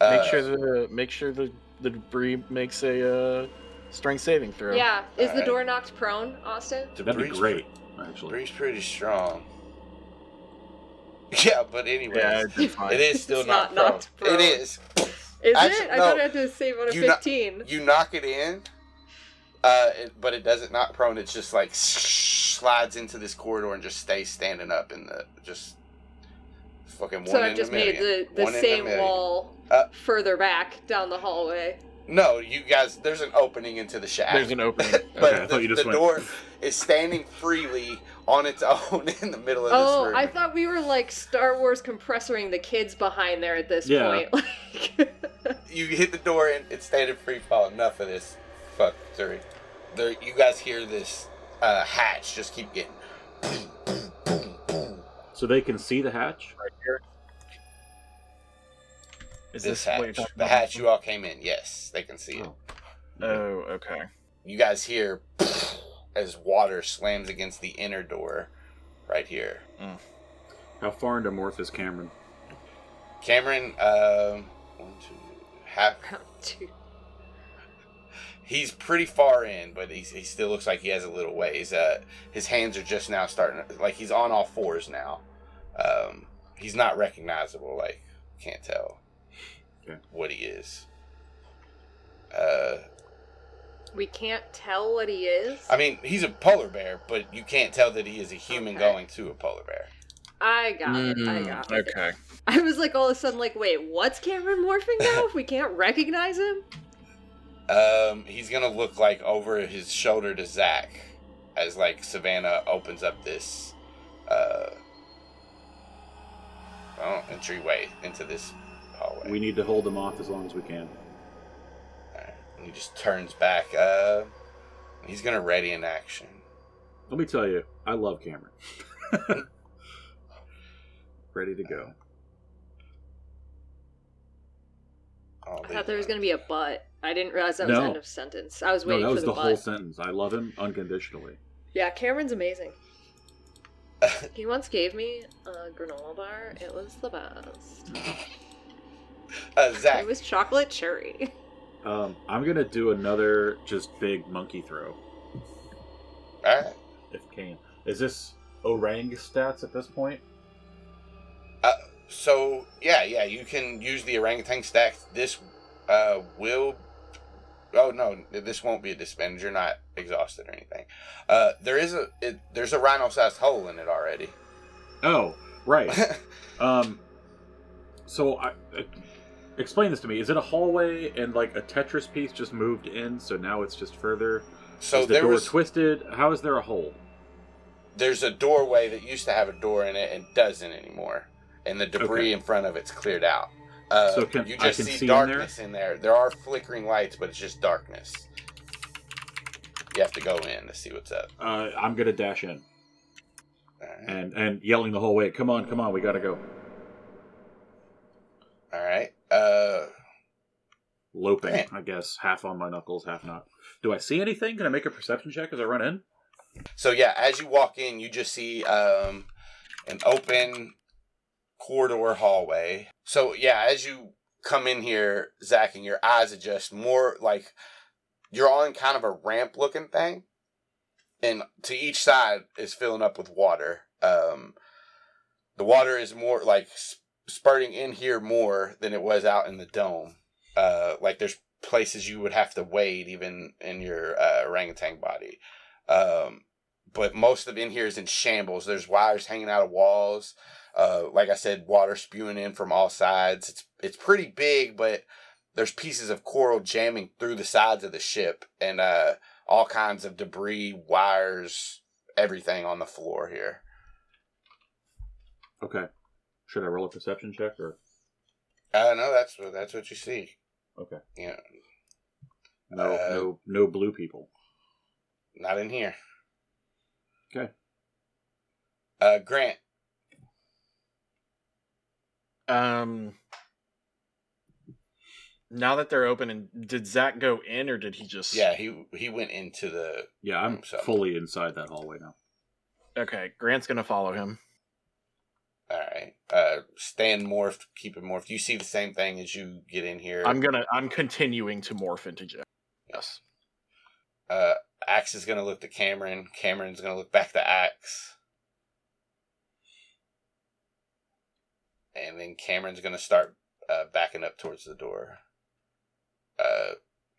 Uh, sure the make sure the the debris makes a uh, strength saving throw. Yeah, is the Alright. door knocked prone, Austin? That'd be Debris- great, actually. Bree's pretty strong. Yeah, but anyway, Yeah, it's fine. it is still It's not, not prone. knocked prone. It is. Is Actually, it? I no. thought I had to save on a You kno- 15. You knock it in, uh, it, but it doesn't knock prone. It's just like slides into this corridor and just stays standing up in the just fucking one so in I've just a made million. the, the One in a same million. wall Uh, further back down the hallway. No, you guys. There's an opening into the shack. There's an opening. but Okay, I the, thought you just the went- door is standing freely on its own in the middle of Oh, this room. I thought we were like Star Wars compressoring the kids behind there at this Yeah. point. Like, you hit the door and it's standing free fall. Enough of this. Fuck, sorry. There, you guys hear this uh, hatch just keep getting. So they can see the hatch. right here. Is This this, what you're hatch, the about? hatch you all came in. Yes, they can see it. Oh. Oh, okay. You guys hear as water slams against the inner door, right here. How far into Morph is Cameron? Cameron, um, one, two, half. two. He's pretty far in, but he's, he still looks like he has a little ways. Uh, his hands are just now starting, like he's on all fours now. Um, he's not recognizable. Like can't tell Okay. what he is. Uh, We can't tell what he is. I mean, he's a polar bear, but you can't tell that he is a human Okay. going to a polar bear. I got it. I Mm, got it. Okay. I was like all of a sudden like, wait, what's Cameron morphing now? if we can't recognize him? Um, he's gonna look like over his shoulder to Zach as like Savannah opens up this uh oh, entryway into this hallway. We need to hold them off as long as we can. Alright, and he just turns back. Uh, he's gonna ready an action. Let me tell you, I love Cameron. Ready to go. Oh, I thought there was gonna be a but. I didn't realize that was No. the end of sentence. I was No, waiting that was for the the, whole sentence. I love him unconditionally. Yeah, Cameron's amazing. He once gave me a granola bar. It was the best. uh, Zach. It was chocolate cherry. Um, I'm gonna do another just big monkey throw. Alright. If can. Is this orang stats at this point? Uh, so yeah, yeah, you can use the orangutan stacks. This uh will. Oh no, this won't be a disadvantage. You're not exhausted or anything. Uh, there is a it, there's a rhino-sized hole in it already. Oh, right. um, so I, I explain this to me. Is it a hallway and like a Tetris piece just moved in, so now it's just further? so is the there door was twisted? How is there a hole? there's a doorway that used to have a door in it and doesn't anymore, and the debris Okay. in front of it's cleared out. Uh, So can- you I just can see, see in there? darkness in there? there. are flickering lights, but it's just darkness. You have to go in to see what's up. Uh, I'm gonna dash in and and yelling the whole way. Come on, come on, we gotta go. All right. Uh, Loping, Man. I guess, half on my knuckles, half not. Do I see anything? Can I make a perception check as I run in? So yeah, as you walk in, you just see um, an open corridor hallway. So yeah, as you come in here, Zach, and your eyes adjust more like you're on kind of a ramp looking thing, and to each side is filling up with water. Um, the water is more like s- spurting in here more than it was out in the dome. Uh, like there's places you would have to wade even in your uh, orangutan body. Um, but most of in here is in shambles. There's wires hanging out of walls. Uh, like I said, water spewing in from all sides. It's it's pretty big, but there's pieces of coral jamming through the sides of the ship, and uh, all kinds of debris, wires, everything on the floor here. Okay. Should I roll a perception check or Uh, no, that's what that's what you see. okay? Yeah, No, Uh, no, no blue people. not in here. Okay. Uh, Grant. Um. Now that they're open, and did Zach go in or did he just? Yeah, he he went into the. Yeah, I'm So- fully inside that hallway now. Okay, Grant's gonna follow him. All right. Uh, stand morphed, keep it morphed. You see the same thing as you get in here. I'm gonna. I'm continuing to morph into Jack. Yes. Uh, Ax is gonna look to Cameron. Cameron's gonna look back to Ax. And then Cameron's gonna start uh, backing up towards the door, uh,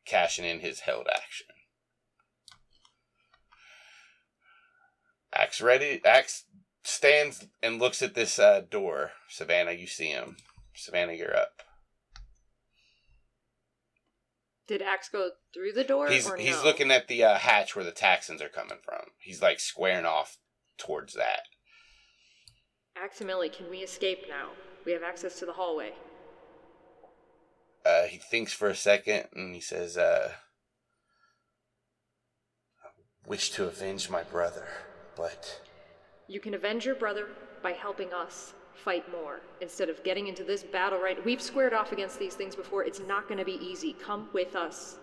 cashing in his held action. Ax ready. Ax stands and looks at this uh, door. Savannah, you see him. Savannah, you're up. Did Ax go through the door? He's or he's no? looking at the uh, hatch where the Taxxons are coming from. He's like squaring off towards that. Aximili, can we escape now? We have access to the hallway. Uh, he thinks for a second and he says, uh, I wish to avenge my brother, but You can avenge your brother by helping us fight more instead of getting into this battle right. We've squared off against these things before. It's not going to be easy. Come with us.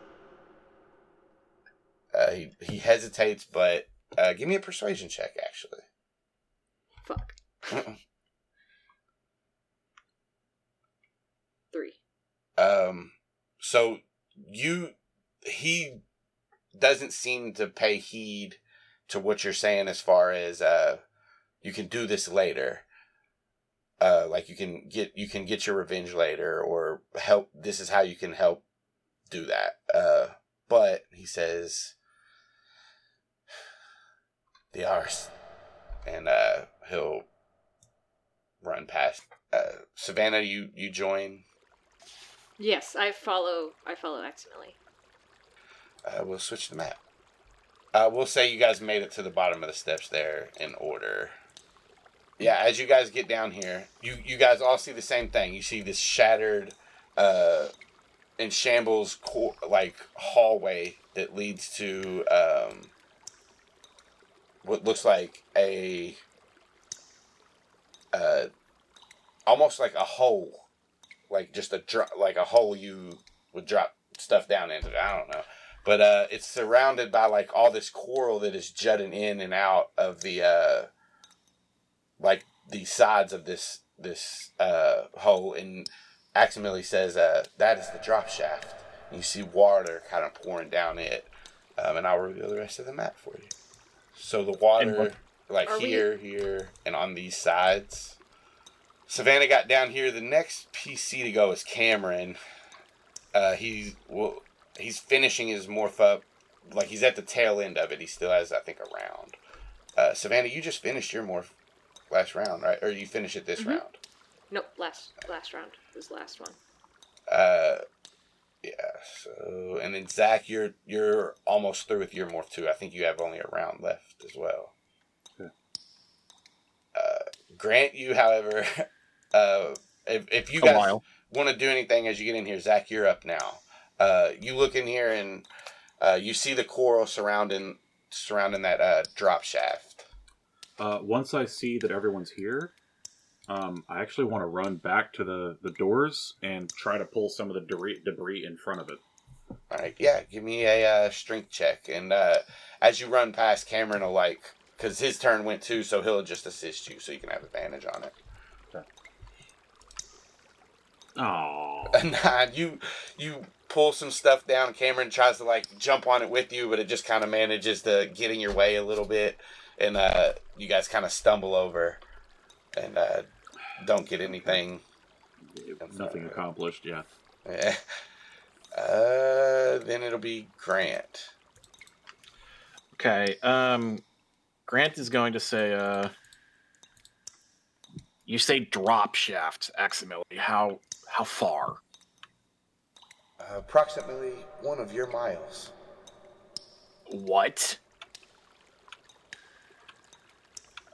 uh, he, he hesitates, but uh, give me a persuasion check, actually. Fuck. Three. Um, so you, he doesn't seem to pay heed to what you're saying as far as uh, you can do this later. Uh, like you can get you can get your revenge later, or help. This is how you can help do that. Uh, but he says, "The arse and uh, he'll run past. Uh, Savannah, you you join Yes, I follow. I follow Millie. Uh, we'll switch the map. Uh, we'll say you guys made it to the bottom of the steps there in order. Yeah, as you guys get down here, you you guys all see the same thing. You see this shattered, uh, in shambles, cor- like hallway that leads to um, what looks like a, uh, almost like a hole, like just a dro- like a hole you would drop stuff down into. I don't know but uh, it's surrounded by like all this coral that is jutting in and out of the uh, like the sides of this this uh, hole. And Aximili says uh, that is the drop shaft. And you see water kind of pouring down it, um, and I'll reveal the rest of the map for you. So the water, what- like Are we- here, here, and on these sides. Savannah got down here. The next PC to go is Cameron. Uh, he will he's finishing his morph up like he's at the tail end of it he still has i think a round uh, savannah you just finished your morph last round right or you finish it this Mhm. round Nope, last last round was the last one. uh yeah so and then zach you're you're almost through with your morph too i think you have only a round left as well Okay. uh grant you however uh if, if you A guys want to do anything as you get in here, Zach, you're up now. Uh, you look in here and uh, you see the coral surrounding surrounding that uh, drop shaft. Uh, once I see that everyone's here, um, I actually want to run back to the, the doors and try to pull some of the debris, debris in front of it. All right, yeah, give me a uh, strength check, and uh, as you run past, Cameron will like because his turn went too, so he'll just assist you, so you can have advantage on it. Oh, A nine, you you pull some stuff down. Cameron tries to like jump on it with you, but it just kind of manages to get in your way a little bit, and uh, you guys kind of stumble over, and uh, don't get anything. nothing accomplished. Yeah. Yeah. Uh, then it'll be Grant. Okay. Um, Grant is going to say, uh, you say drop shaft, Aximili. How how far? Uh, approximately one of your miles. What?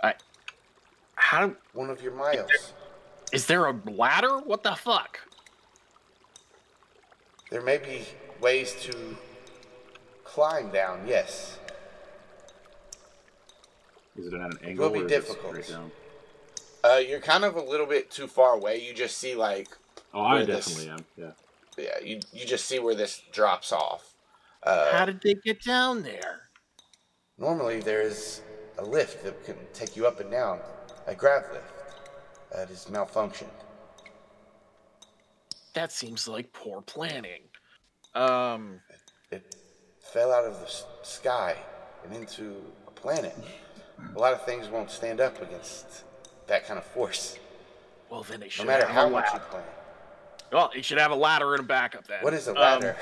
I. How One of your miles. is there a ladder? What the fuck? There may be ways to climb down. Yes. Is it at an will angle be or is difficult. it? Uh, you're kind of a little bit too far away. You just see like Oh, I Where this- definitely am. Yeah. yeah. You you just see where this drops off. Uh, How did they get down there? Normally, there is a lift that can take you up and down, a grab lift. That is malfunctioned. That seems like poor planning. Um, It fell out of the s- sky and into a planet. A lot of things won't stand up against that kind of force, well then they no should matter have how a much you ladder. plan. Well, you should have a ladder and a backup then. What is a Um, ladder?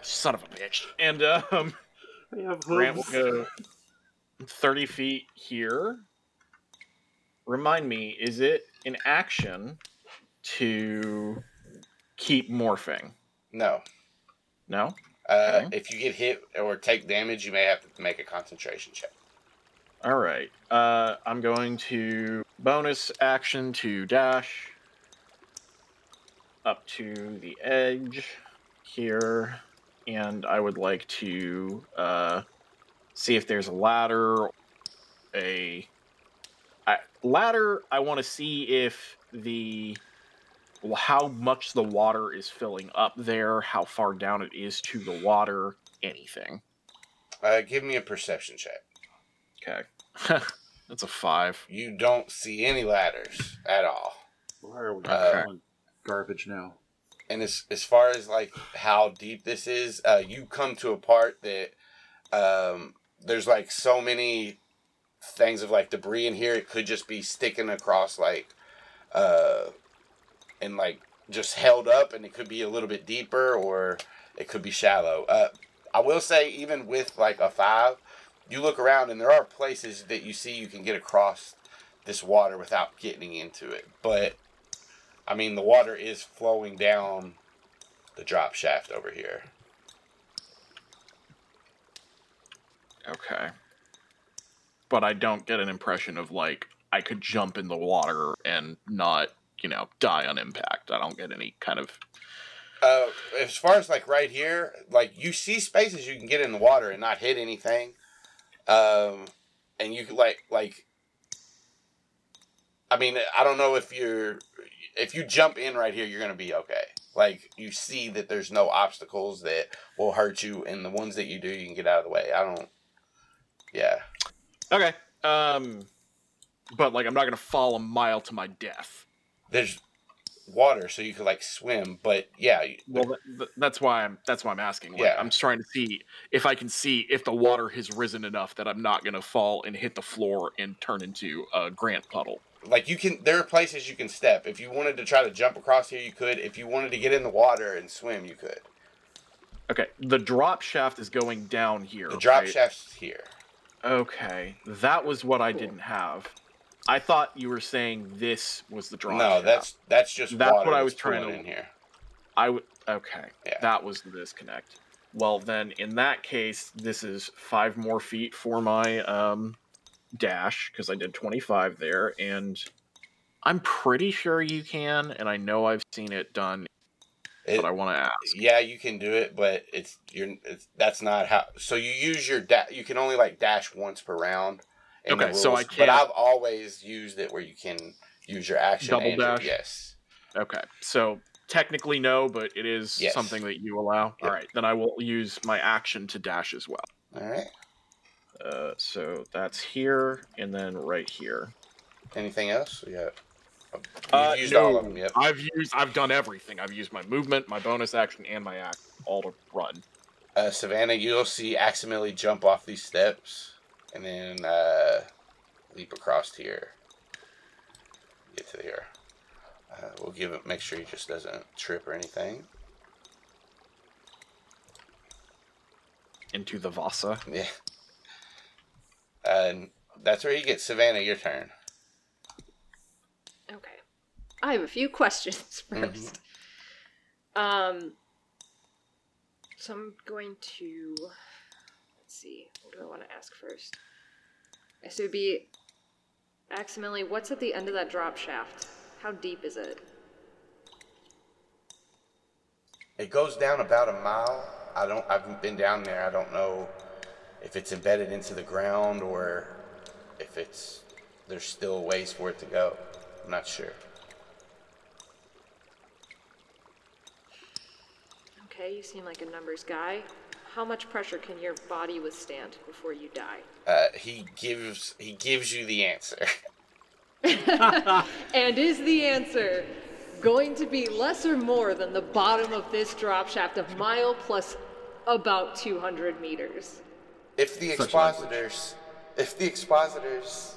son of a bitch. And um, They have Grant will hooves. go 30 feet here. Remind me, is it an action to keep morphing? no. No. Uh, Okay. If you get hit or take damage, you may have to make a concentration check. All right. Uh, I'm going to bonus action to dash up to the edge here, and I would like to uh, see if there's a ladder. A I, ladder. I want to see if the well, how much the water is filling up there, how far down it is to the water, anything. Uh, give me a perception check. Okay. That's a five. You don't see any ladders at all. Why are we Uh, garbage now? And as as far as like how deep this is, uh, you come to a part that um, there's like so many things of like debris in here. It could just be sticking across like uh, and like just held up, and it could be a little bit deeper or it could be shallow. Uh, I will say, even with like a five, you look around and there are places that you see you can get across this water without getting into it, but I mean, the water is flowing down the drop shaft over here. Okay. But I don't get an impression of like I could jump in the water and not, you know, die on impact. I don't get any kind of Uh, as far as like right here, like you see spaces you can get in the water and not hit anything. Um, and you like like. I mean, I don't know if you're if you jump in right here, you're gonna be okay. Like you see that there's no obstacles that will hurt you, and the ones that you do, you can get out of the way. I don't. Yeah. Okay. Um but like I'm not gonna fall a mile to my death. There's water, so you could like swim, but yeah, Well, th- th- that's why I'm that's why I'm asking. Like, Yeah. I'm trying to see if I can see if the water has risen enough that I'm not gonna fall and hit the floor and turn into a Grant puddle. like you can there are places you can step if you wanted to try to jump across here you could if you wanted to get in the water and swim you could Okay, the drop shaft is going down here. the drop right? shaft's here Okay, that was what I didn't have. I thought you were saying this was the draw. no shaft. that's that's just That's water what I was trying to- in here I would. Okay, Yeah. that was the disconnect. Well, then in that case, this is five more feet for my um dash because I did twenty five there, and I'm pretty sure you can, and I know I've seen it done, It- but I want to ask. yeah you can do it but it's you're it's that's not how so you use your da- you can only like dash once per round Okay, so I can't- But i've always used it where you can use your action Double and your- dash? yes Okay, so technically no, but it is Yes. something that you allow. Yep. All right, then I will use my action to dash as well. all right Uh, so that's here and then right here. anything else yeah Uh, used no, all of them yep I've used, I've done everything. I've used my movement, my bonus action, and my act all to run. uh, Savannah, you'll see accidentally jump off these steps and then uh, leap across here. Get to here. Uh, we'll give it. Make sure he just doesn't trip or anything. into the Vasa. Yeah. And that's where you get Savannah. Your turn. I have a few questions Mhm. 1st Um. So I'm going to. Let's see. What do I want to ask first? So it'd be. Accidentally, what's at the end of that drop shaft? How deep is it? It goes down about a mile. I don't. I've been down there. I don't know if it's embedded into the ground or if it's there's still ways for it to go. I'm not sure. Okay, you seem like a numbers guy. How much pressure can your body withstand before you die? Uh, he gives he gives you the answer. And is the answer going to be less or more than the bottom of this drop shaft of mile plus about 200 meters? If the Such expositors, if the expositors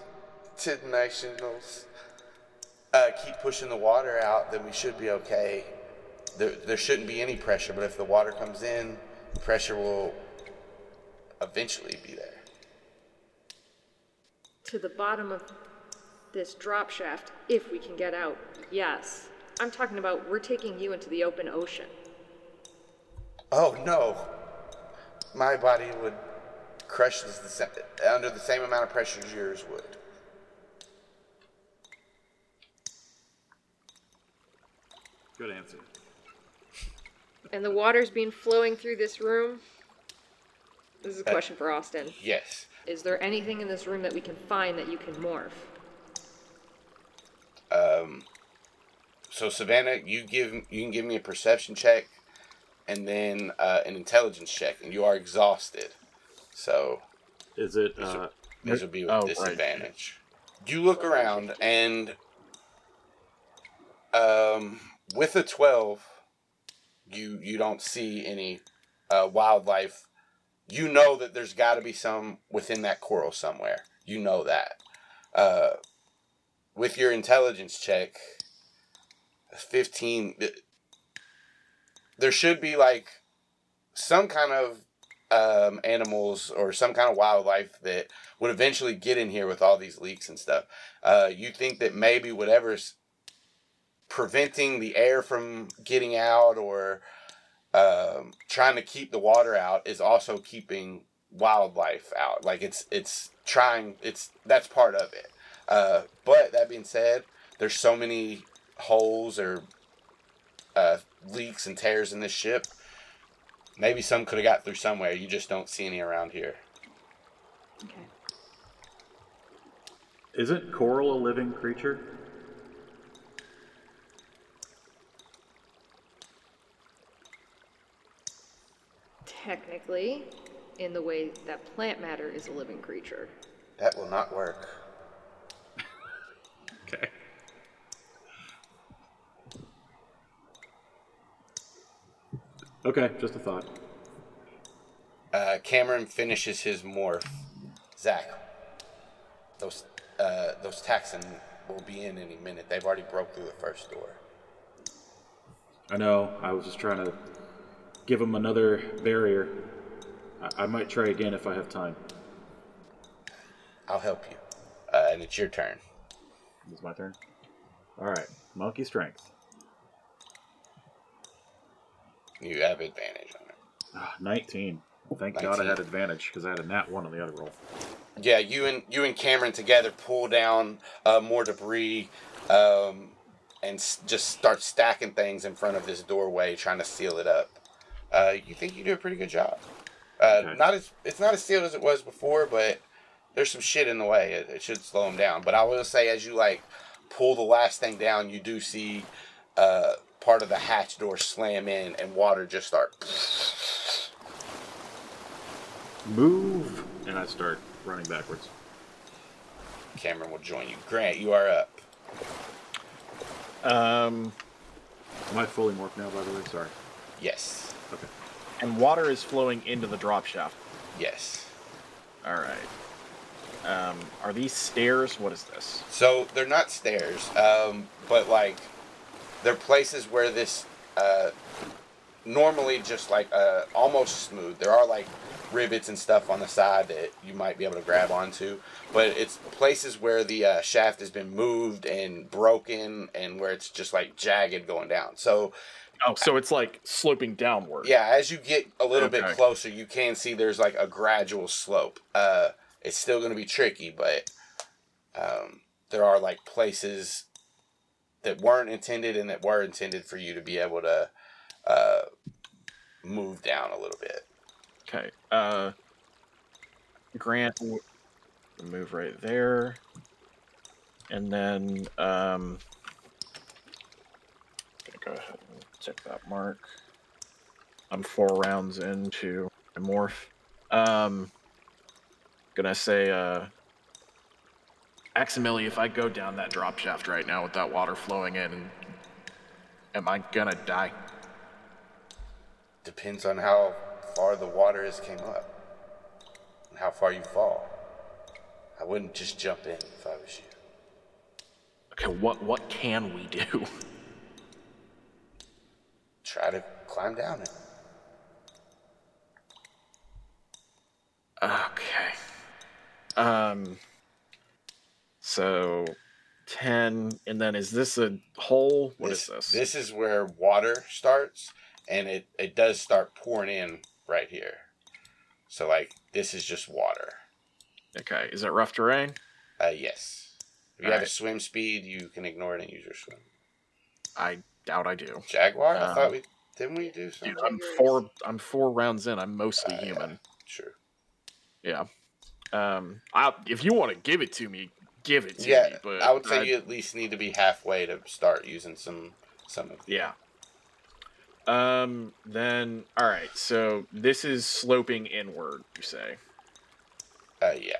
to the nationals uh, keep pushing the water out, then we should be okay. There, there shouldn't be any pressure, but if the water comes in, pressure will eventually be there. To the bottom of this drop shaft, if we can get out, yes. I'm talking about we're taking you into the open ocean. Oh no, my body would crush this the sa- under the same amount of pressure as yours would. Good answer. And the water's been flowing through this room. This is a Uh, question for Austin. Yes. Is there anything in this room that we can find that you can morph? Um. So Savannah, you give you can give me a perception check, and then uh, an intelligence check, and you are exhausted. So Is it? These are- Uh, these will be with Oh, right. disadvantage. You look around, and um, with a twelve, you you don't see any uh, wildlife. You know that there's got to be some within that coral somewhere. You know that. Uh, with your intelligence check, fifteen, th- there should be like some kind of um, animals or some kind of wildlife that would eventually get in here with all these leaks and stuff. Uh, you think that maybe whatever's preventing the air from getting out or um, trying to keep the water out is also keeping wildlife out. Like it's it's trying it's that's part of it. Uh, but that being said, there's so many holes or uh, leaks and tears in this ship. Maybe some could have got through somewhere. You just don't see any around here. Okay. isn't coral a living creature? Technically, in the way that plant matter is a living creature. That will not work. Okay. Okay, just a thought. Uh, Cameron finishes his morph. Zach, those uh, those Taxxon will be in any minute. They've already broke through the first door. I know. I was just trying to give him another barrier. I, I might try again if I have time. I'll help you. Uh, and it's your turn. It's my turn. All right, monkey strength. You have advantage on it. Ah, Nineteen. Thank God I 19. had advantage because I had a nat one on the other roll. Yeah, you and you and Cameron together pull down uh, more debris, um, and s- just start stacking things in front of this doorway, trying to seal it up. Uh, you think you do a pretty good job. Uh, Okay. Not as it's not as sealed as it was before, but there's some shit in the way. It, it should slow them down. But I will say, as you like pull the last thing down, you do see uh, part of the hatch door slam in, and water just start. Move, and I start running backwards. Cameron will join you. Grant, you are up. Um, Am I fully morphed now? By the way, sorry. Yes. Okay. and water is flowing into the drop shaft. Yes. All right. Um, are these stairs? What is this? So they're not stairs, um, but like they're places where this uh, normally just like uh, almost smooth. There are like rivets and stuff on the side that you might be able to grab onto, but it's places where the uh, shaft has been moved and broken and where it's just like jagged going down. So Oh, so it's like sloping downward. yeah, as you get a little bit closer, you can see there's like a gradual slope. Uh, it's still going to be tricky, but um, there are like places that weren't intended and that were intended for you to be able to uh, move down a little bit. Okay. Uh, Grant, move right there, and then um, go ahead check that mark. I'm four rounds into a morph. Um, gonna say, uh, Aximili, if I go down that drop shaft right now with that water flowing in, am I gonna die? Depends on how far the water has came up and how far you fall. I wouldn't just jump in if I was you. Okay, what what can we do? Try to climb down it. Okay. Um. So, ten, and then is this a hole? What is this? This is where water starts, and it it does start pouring in right here. So like this is just water. Okay, is it rough terrain? Uh, yes. If you have a swim speed, you can ignore it and use your swim. I doubt I do. Jaguar? I Um, thought we didn't we do something? Dude, I'm four. I'm four rounds in. I'm mostly Uh, yeah. human. Sure. Yeah. Um, I, if you want to give it to me, give it to Yeah, me. But I would say you at least need to be halfway to start using some some of. Yeah. Um. Then, all right. So this is sloping inward. You say. Uh, yeah.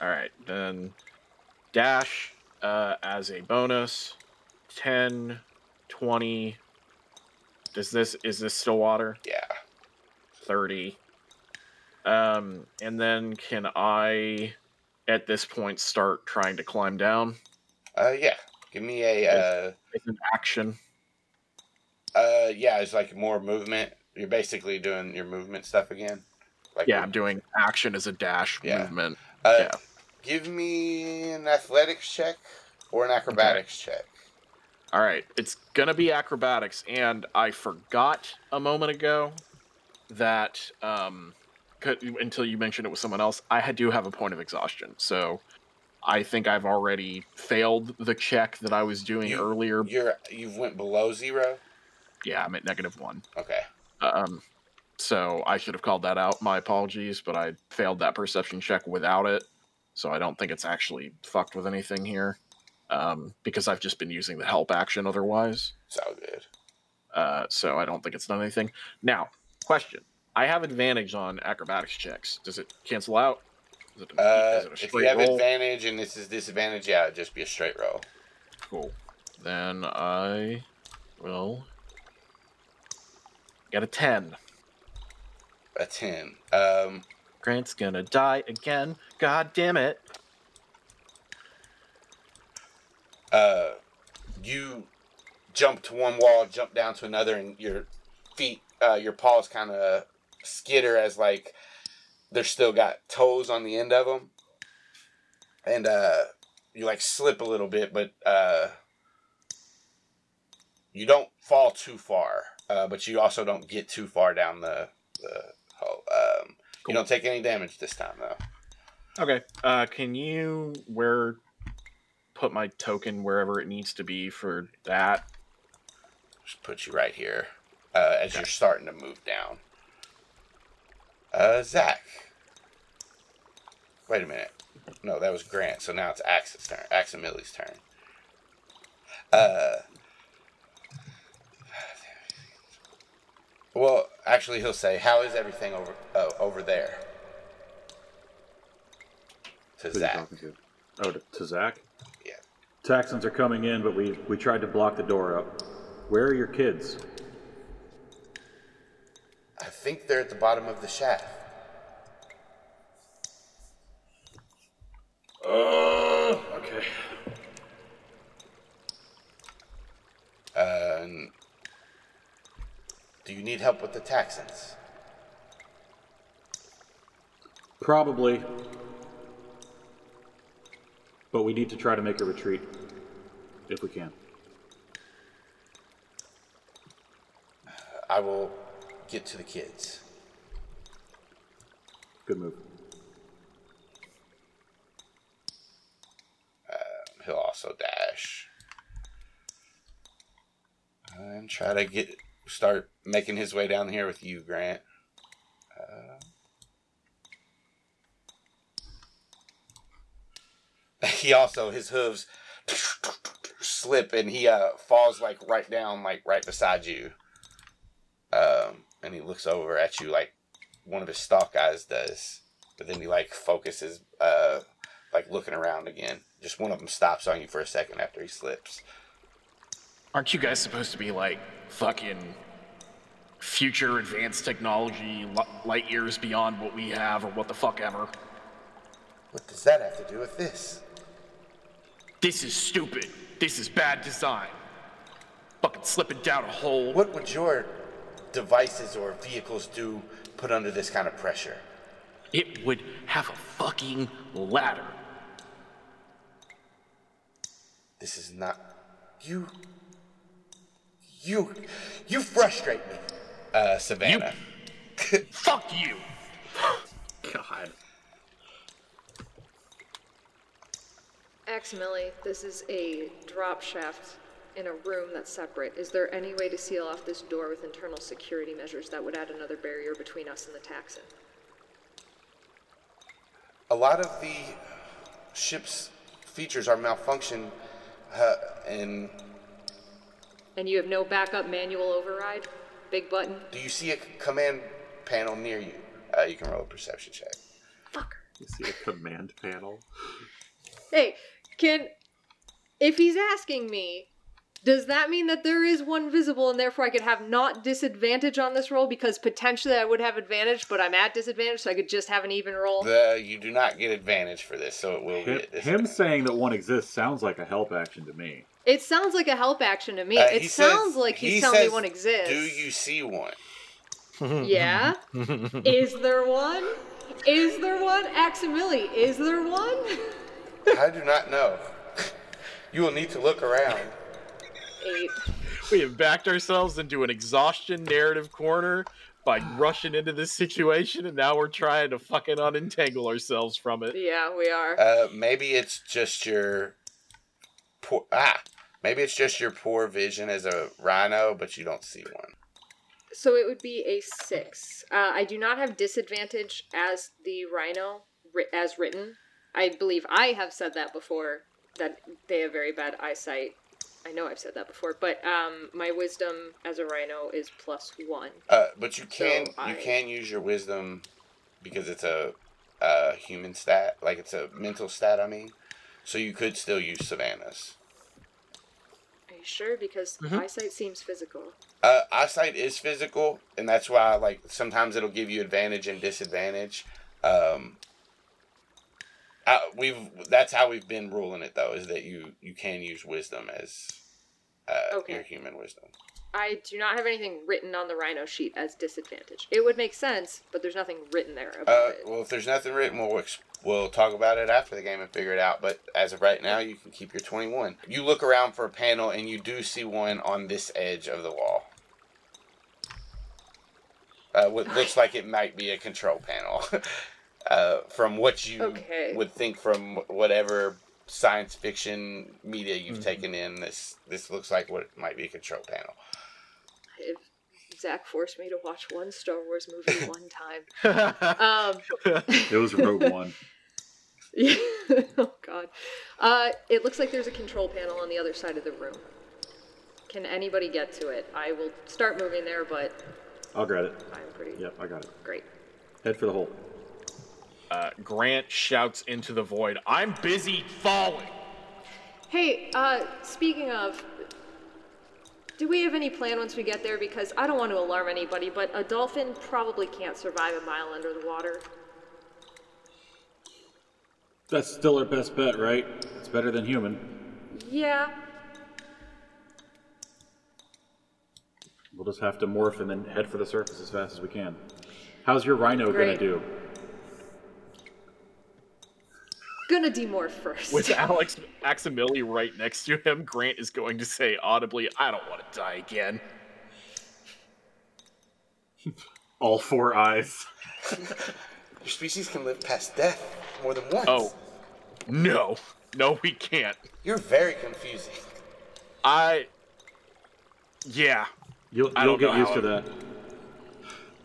All right. Then, dash uh, as a bonus. 10, 20. Does this is this still water? Yeah. 30. Um, and then can I, at this point, start trying to climb down? Uh, yeah. Give me a. Uh, It's an action. uh, yeah. It's like more movement. You're basically doing your movement stuff again. Like Yeah, I'm doing action as a dash Yeah. movement. Uh, yeah. Give me an athletics check or an acrobatics check. All right, it's gonna be acrobatics, and I forgot a moment ago that um, until you mentioned it with someone else, I had- do have a point of exhaustion. So I think I've already failed the check that I was doing You- earlier. You're you've went below zero. Yeah, I'm at negative one. Okay. Um, so I should have called that out. My apologies, but I failed that perception check without it. So I don't think it's actually fucked with anything here. Um, because I've just been using the help action otherwise. So good. Uh, so I don't think it's done anything. Now, question: I have advantage on acrobatics checks. Does it cancel out? Is it a, Uh, is it if you have roll? advantage and this is disadvantage, yeah, it'd just be a straight roll. Cool. Then I will get a ten. A ten. Um, Grant's gonna die again. God damn it! Uh, you jump to one wall, jump down to another, and your feet, uh, your paws kind of skitter as like they're still got toes on the end of them, and uh, you like slip a little bit, but uh, you don't fall too far, uh, but you also don't get too far down the the hole. Um, Cool. You don't take any damage this time though. Okay. Uh, can you where put my token wherever it needs to be for that? Just put you right here uh, as you're starting to move down. Uh, Zach. Wait a minute. No, that was Grant. So now it's Ax's turn. Aximili's turn. Uh. Well, actually, he'll say, "How is everything over uh, over there?" To Who you Zach. talking to? Oh, to, to Zach? Yeah. Taxxons are coming in, but we, we tried to block the door up. Where are your kids? I think they're at the bottom of the shaft. Oh, okay. Uh, and do you need help with the Taxxons? Probably. But we need to try to make a retreat. If we can. I will get to the kids. Good move. He'll also dash and try to get start making his way down here with you, Grant. Uh, he also his hooves slip and he uh falls like right down like right beside you. Um, and he looks over at you like one of his stalk eyes does, but then he like focuses uh like looking around again. Just one of them stops on you for a second after he slips. Aren't you guys supposed to be like fucking future advanced technology, light years beyond what we have, or what the fuck ever? What does that have to do with this? This is stupid. This is bad design. Fucking slipping down a hole. What would your devices or vehicles do put under this kind of pressure? It would have a fucking ladder. This is not. You. You. You frustrate me. Uh, Savannah. You... Fuck you. God. Aximili, this is a drop shaft in a room that's separate. Is there any way to seal off this door with internal security measures that would add another barrier between us and the Taxxon? a lot of the ship's features are malfunction, uh, and And you have no backup manual override? Big button? do you see a c- command panel near you? Uh, you can roll a perception check. Fuck. You see a command panel? Hey, can. If he's asking me, does that mean that there is one visible and therefore I could have not disadvantage on this roll because potentially I would have advantage, but I'm at disadvantage, so I could just have an even roll? The you do not get advantage for this, so it will Him, be. him saying that one exists sounds like a help action to me. It sounds like a help action to me. Uh, it he says- sounds like he's he telling me one exists. Do you see one? Yeah? is there one? Is there one? Aximili, is there one? I do not know. you will need to look around. Eight. We have backed ourselves into an exhaustion narrative corner by rushing into this situation, and now we're trying to fucking unentangle ourselves from it. Yeah, we are. Uh, maybe it's just your poor ah. Maybe it's just your poor vision as a rhino, but you don't see one. So it would be a six. Uh, I do not have disadvantage as the rhino ri- as written. I believe I have said that before that they have very bad eyesight. I know I've said that before, but um, my wisdom as a rhino is plus one. Uh, but you can So I- you can use your wisdom because it's a, a human stat, like it's a mental stat. I mean, so you could still use Savannah's. Are you sure? Because Mhm. eyesight seems physical. Uh, eyesight is physical, and that's why like sometimes it'll give you advantage and disadvantage. Um, uh, we've that's how we've been ruling it though, is that you you can use wisdom as uh, Okay. your human wisdom. I do not have anything written on the rhino sheet as disadvantage. It would make sense, but there's nothing written there about Uh, it. well, if there's nothing written, we'll we'll talk about it after the game and figure it out. But as of right now, you can keep your 21. You look around for a panel, and you do see one on this edge of the wall. Uh, what looks like it might be a control panel. uh, from what you Okay. would think from whatever science fiction media you've Mhm. taken in, this this looks like what might be a control panel. If Zach forced me to watch one Star Wars movie one time. Um, It was Rogue One. Yeah. oh god. Uh, it looks like there's a control panel on the other side of the room. Can anybody get to it? I will start moving there, but I'll grab it. I'm pretty Yep, I got it. great. Head for the hole. Uh, Grant shouts into the void, I'm busy falling. Hey, uh, speaking of, do we have any plan once we get there? Because I don't want to alarm anybody, but a dolphin probably can't survive a mile under the water. That's still our best bet, right? It's better than human. Yeah. We'll just have to morph and then head for the surface as fast as we can. How's your rhino gonna do? Gonna demorph first. With Alex Aximili right next to him, Grant is going to say audibly, I don't want to die again. All four eyes. Your species can live past death more than once. Oh. No. No, we can't. You're very confusing. I. Yeah. You'll, I you'll get used how to it- that.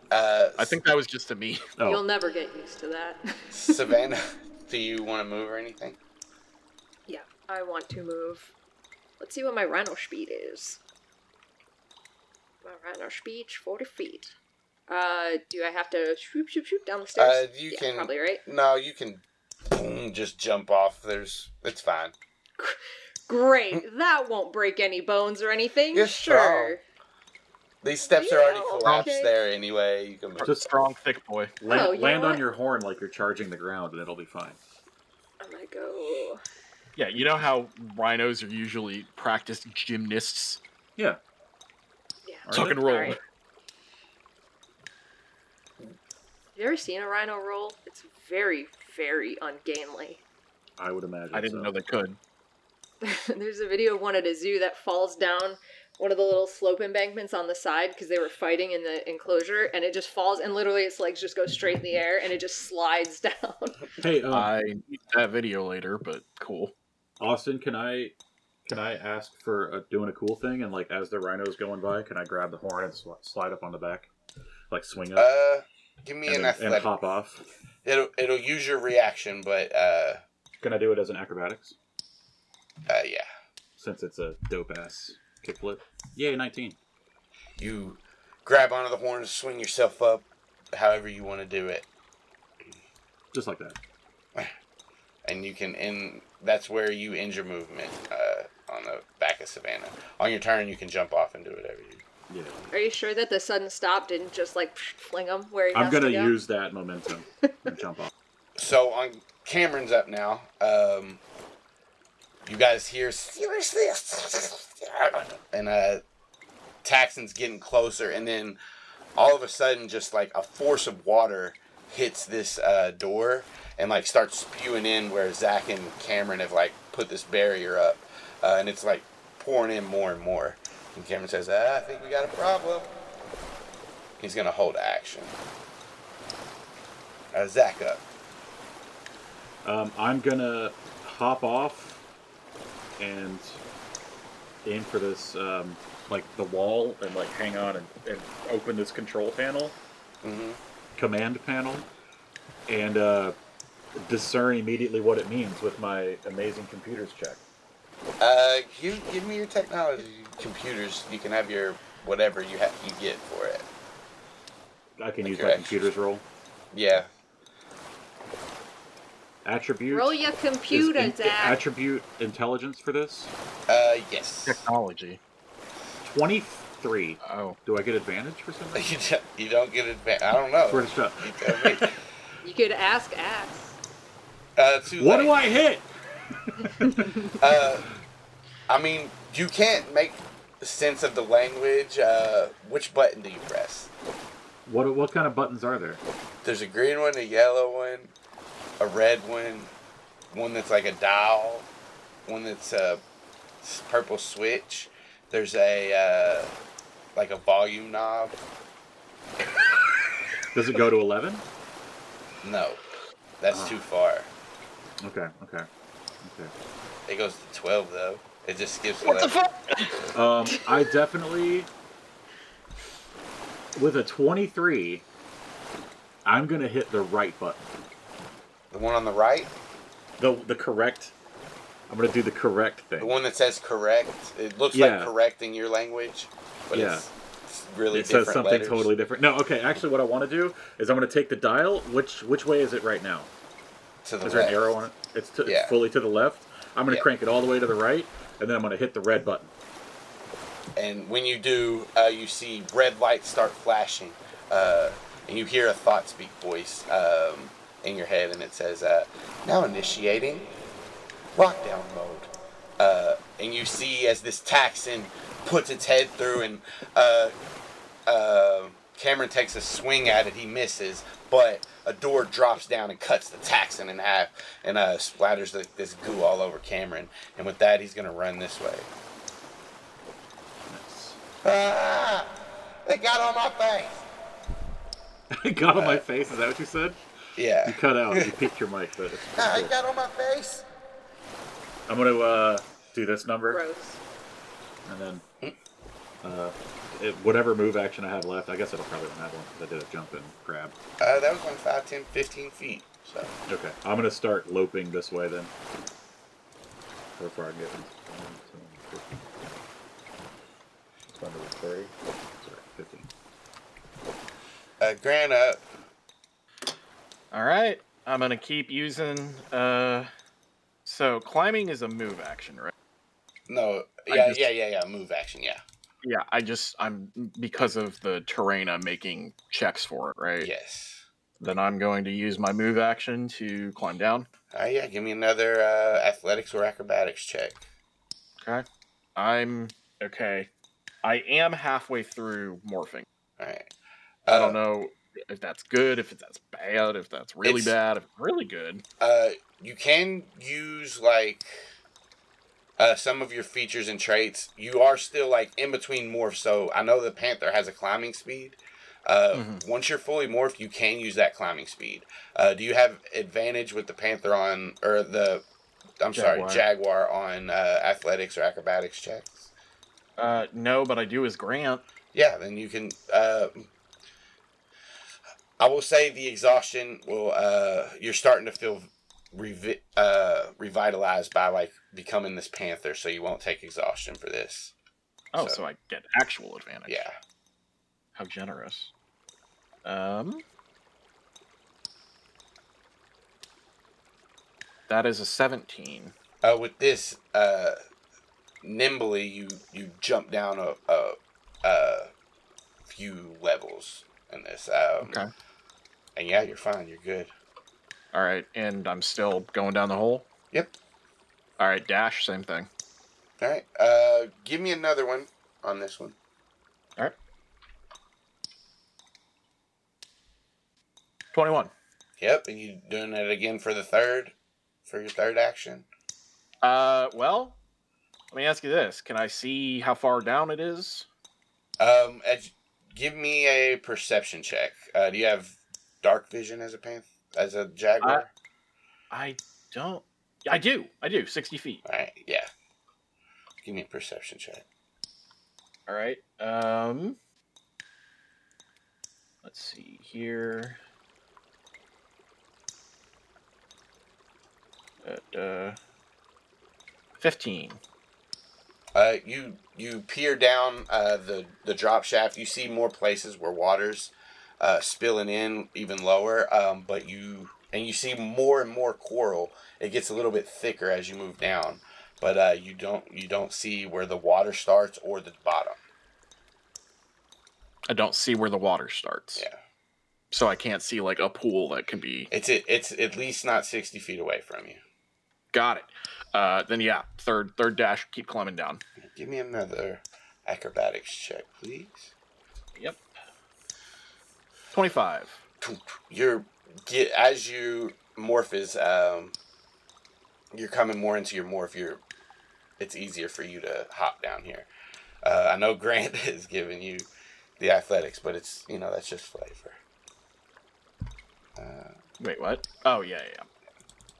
Uh, I think that was just to me. Oh, You'll never get used to that. Savannah, do you want to move or anything? yeah, I want to move. Let's see what my rhino speed is. My rhino speed, 40 feet. Uh, do I have to shoop, shoop, shoop down the stairs? Uh, you yeah, can- Probably, right? No, you can boom, just jump off. There's, it's fine. Great. that won't break any bones or anything. You're sure. strong. These steps are already Yeah, collapsed okay. there anyway. You can move. Just- Strong, thick boy. land, Oh, you know land on what? your horn like you're charging the ground, and it'll be fine. Oh I'm gonna go. Yeah, you know how rhinos are usually practiced gymnasts? Yeah. Yeah. Are Tuck they? and roll. Alright. Have you ever seen a rhino roll? It's very, very ungainly. I would imagine. I didn't so. know they could. There's a video of one at a zoo that falls down one of the little slope embankments on the side because they were fighting in the enclosure, and it just falls, and literally its legs just go straight in the air, and it just slides down. Hey, um, I need that video later, but cool. Austin, can I can I ask for uh doing a cool thing and like as the rhino's going by, can I grab the horn and sl- slide up on the back, like swing up Uh, give me and, an then- and hop off? It'll it'll use your reaction, but uh, Can I do it as an acrobatics uh, yeah. since it's a dope ass kickflip? Yay, nineteen. You grab onto the horn, swing yourself up, however you want to do it, Just like that. and you can end. That's where you end your movement uh, on the back of Savannah. On your turn, you can jump off and do whatever you. Yeah. Are you sure that the sudden stop didn't just like fling him where he I'm has gonna to go? use that momentum and jump off. So on Cameron's up now. Um, you guys hear seriously, and uh, Taxxon's getting closer, and then all of a sudden, just like a force of water hits this uh, door and like starts spewing in where Zach and Cameron have like put this barrier up, uh, and it's like pouring in more and more. And Cameron says, ah, "I think we got a problem." He's gonna hold action. Uh, Zach up. Um, I'm gonna hop off and aim for this, um, like the wall, and like hang on and, and open this control panel, Mm-hmm. command panel, and uh, discern immediately what it means with my amazing computers check. Uh, give, give me your technology computers. You can have your whatever you have you get for it. I can Like use my extras. computers roll. Yeah. Attribute. Roll your computer, in- Zach. attribute intelligence for this. Uh, yes. Technology. Twenty-three. Oh. Do I get advantage for something? You don't, you don't get advantage. I don't know. Swear to shut. You. You could ask Ax. Uh, What late. do I hit? Uh, I mean, you can't make sense of the language. Uh, which button do you press? What what kind of buttons are there? There's a green one, a yellow one, a red one, one that's like a dial, one that's a purple switch. There's a uh, like a volume knob. Does it go to eleven? No, that's Ah. too far. Okay, okay, okay. It goes to twelve though. It just skips What the fuck? Um, I definitely, with a twenty-three, I'm gonna hit the right button. The one on the right, The the correct. I'm gonna do the correct thing. the one that says correct. It looks Yeah. like correct in your language, but Yeah. it's, it's really it says something letters. totally different. No, okay. Actually, what I want to do is I'm gonna take the dial. Which which way is it right now? to the Is there an arrow on it? It's, to, Yeah. it's fully to the left. I'm gonna crank it all the way to the right, and then I'm gonna hit the red button. and when you do, uh, you see red lights start flashing, uh, and you hear a thought speak voice um, in your head, and it says, uh, "Now initiating lockdown mode." Uh, and you see as this Taxxon puts its head through, and uh, uh, Cameron takes a swing at it. He misses, but a door drops down and cuts the Taxxon in half, and uh, splatters the, this goo all over Cameron. And with that, he's gonna run this way. Ah, they got on my face. it got on my face. Is that what you said? Yeah. You cut out. You peeked your mic, but it's cool. got on my face. I'm gonna uh, do this number, Gross. and then uh, it, whatever move action I have left. I guess it'll probably don't have one 'cause I did a jump and grab. Uh, that was on 5, 10, 15 feet. So Okay, I'm gonna start loping this way then. How far I can get? One, two, fifteen. Under thirty. Sorry, fifteen. uh, Grant up. All right. I'm gonna keep using. Uh, so climbing is a move action, right? No, yeah, just- yeah, yeah, yeah. Move action, yeah. Yeah. I just I'm because of the terrain. I'm making checks for it, right? Yes. Then I'm going to use my move action to climb down. Right, yeah. Give me another uh, athletics or acrobatics check. Okay. I'm okay. I am halfway through morphing. All right. I don't know if that's good, if that's bad, if that's really It's- bad, if really good. Uh, you can use like uh, some of your features and traits, you are still like in between morphs. So I know the panther has a climbing speed. Uh, Mhm. Once you're fully morphed, you can use that climbing speed. Uh, do you have advantage with the panther on or the? I'm Jaguar. sorry, jaguar on uh, athletics or acrobatics checks. Uh, no, but I do as Grant. Yeah, then you can. I will say the exhaustion will. Uh, you're starting to feel revi- uh, revitalized by like becoming this panther, so you won't take exhaustion for this. Oh, So- so, I get actual advantage. Yeah. How generous. Um. That is a 17. Uh, with this, uh, nimbly you you jump down a, a, a few levels in this. Um, Okay. And yeah, you're fine. You're good. All right, and I'm still going down the hole. Yep. All right, dash, same thing. All right. Uh, give me another one on this one. All right. 21. Yep. And you doing it again for the third, for your third action. Uh, well, let me ask you this: Can I see how far down it is? Um, give me a perception check. Uh, do you have dark vision as a pan as a jaguar? I don't. I do. I do. 60 feet. All right. Yeah. Give me a perception check. All right. Um. Let's see here. At, uh, 15. Uh, you you peer down uh, the the drop shaft. You see more places where water's uh, spilling in even lower. Um, but you and you see more and more coral. It gets a little bit thicker as you move down, but uh, you don't you don't see where the water starts or the bottom. I don't see where the water starts. Yeah, So I can't see like a pool that can be. it's it, it's at least not sixty feet away from you. Got it. Uh, then yeah, third third dash, keep climbing down. Give me another acrobatics check, please. Yep. 25. you're get as you morph is um you're coming more into your morph you're it's easier for you to hop down here uh, i know grant is giving you the athletics but it's you know that's just flavor uh, Wait, what? Oh yeah, yeah. yeah.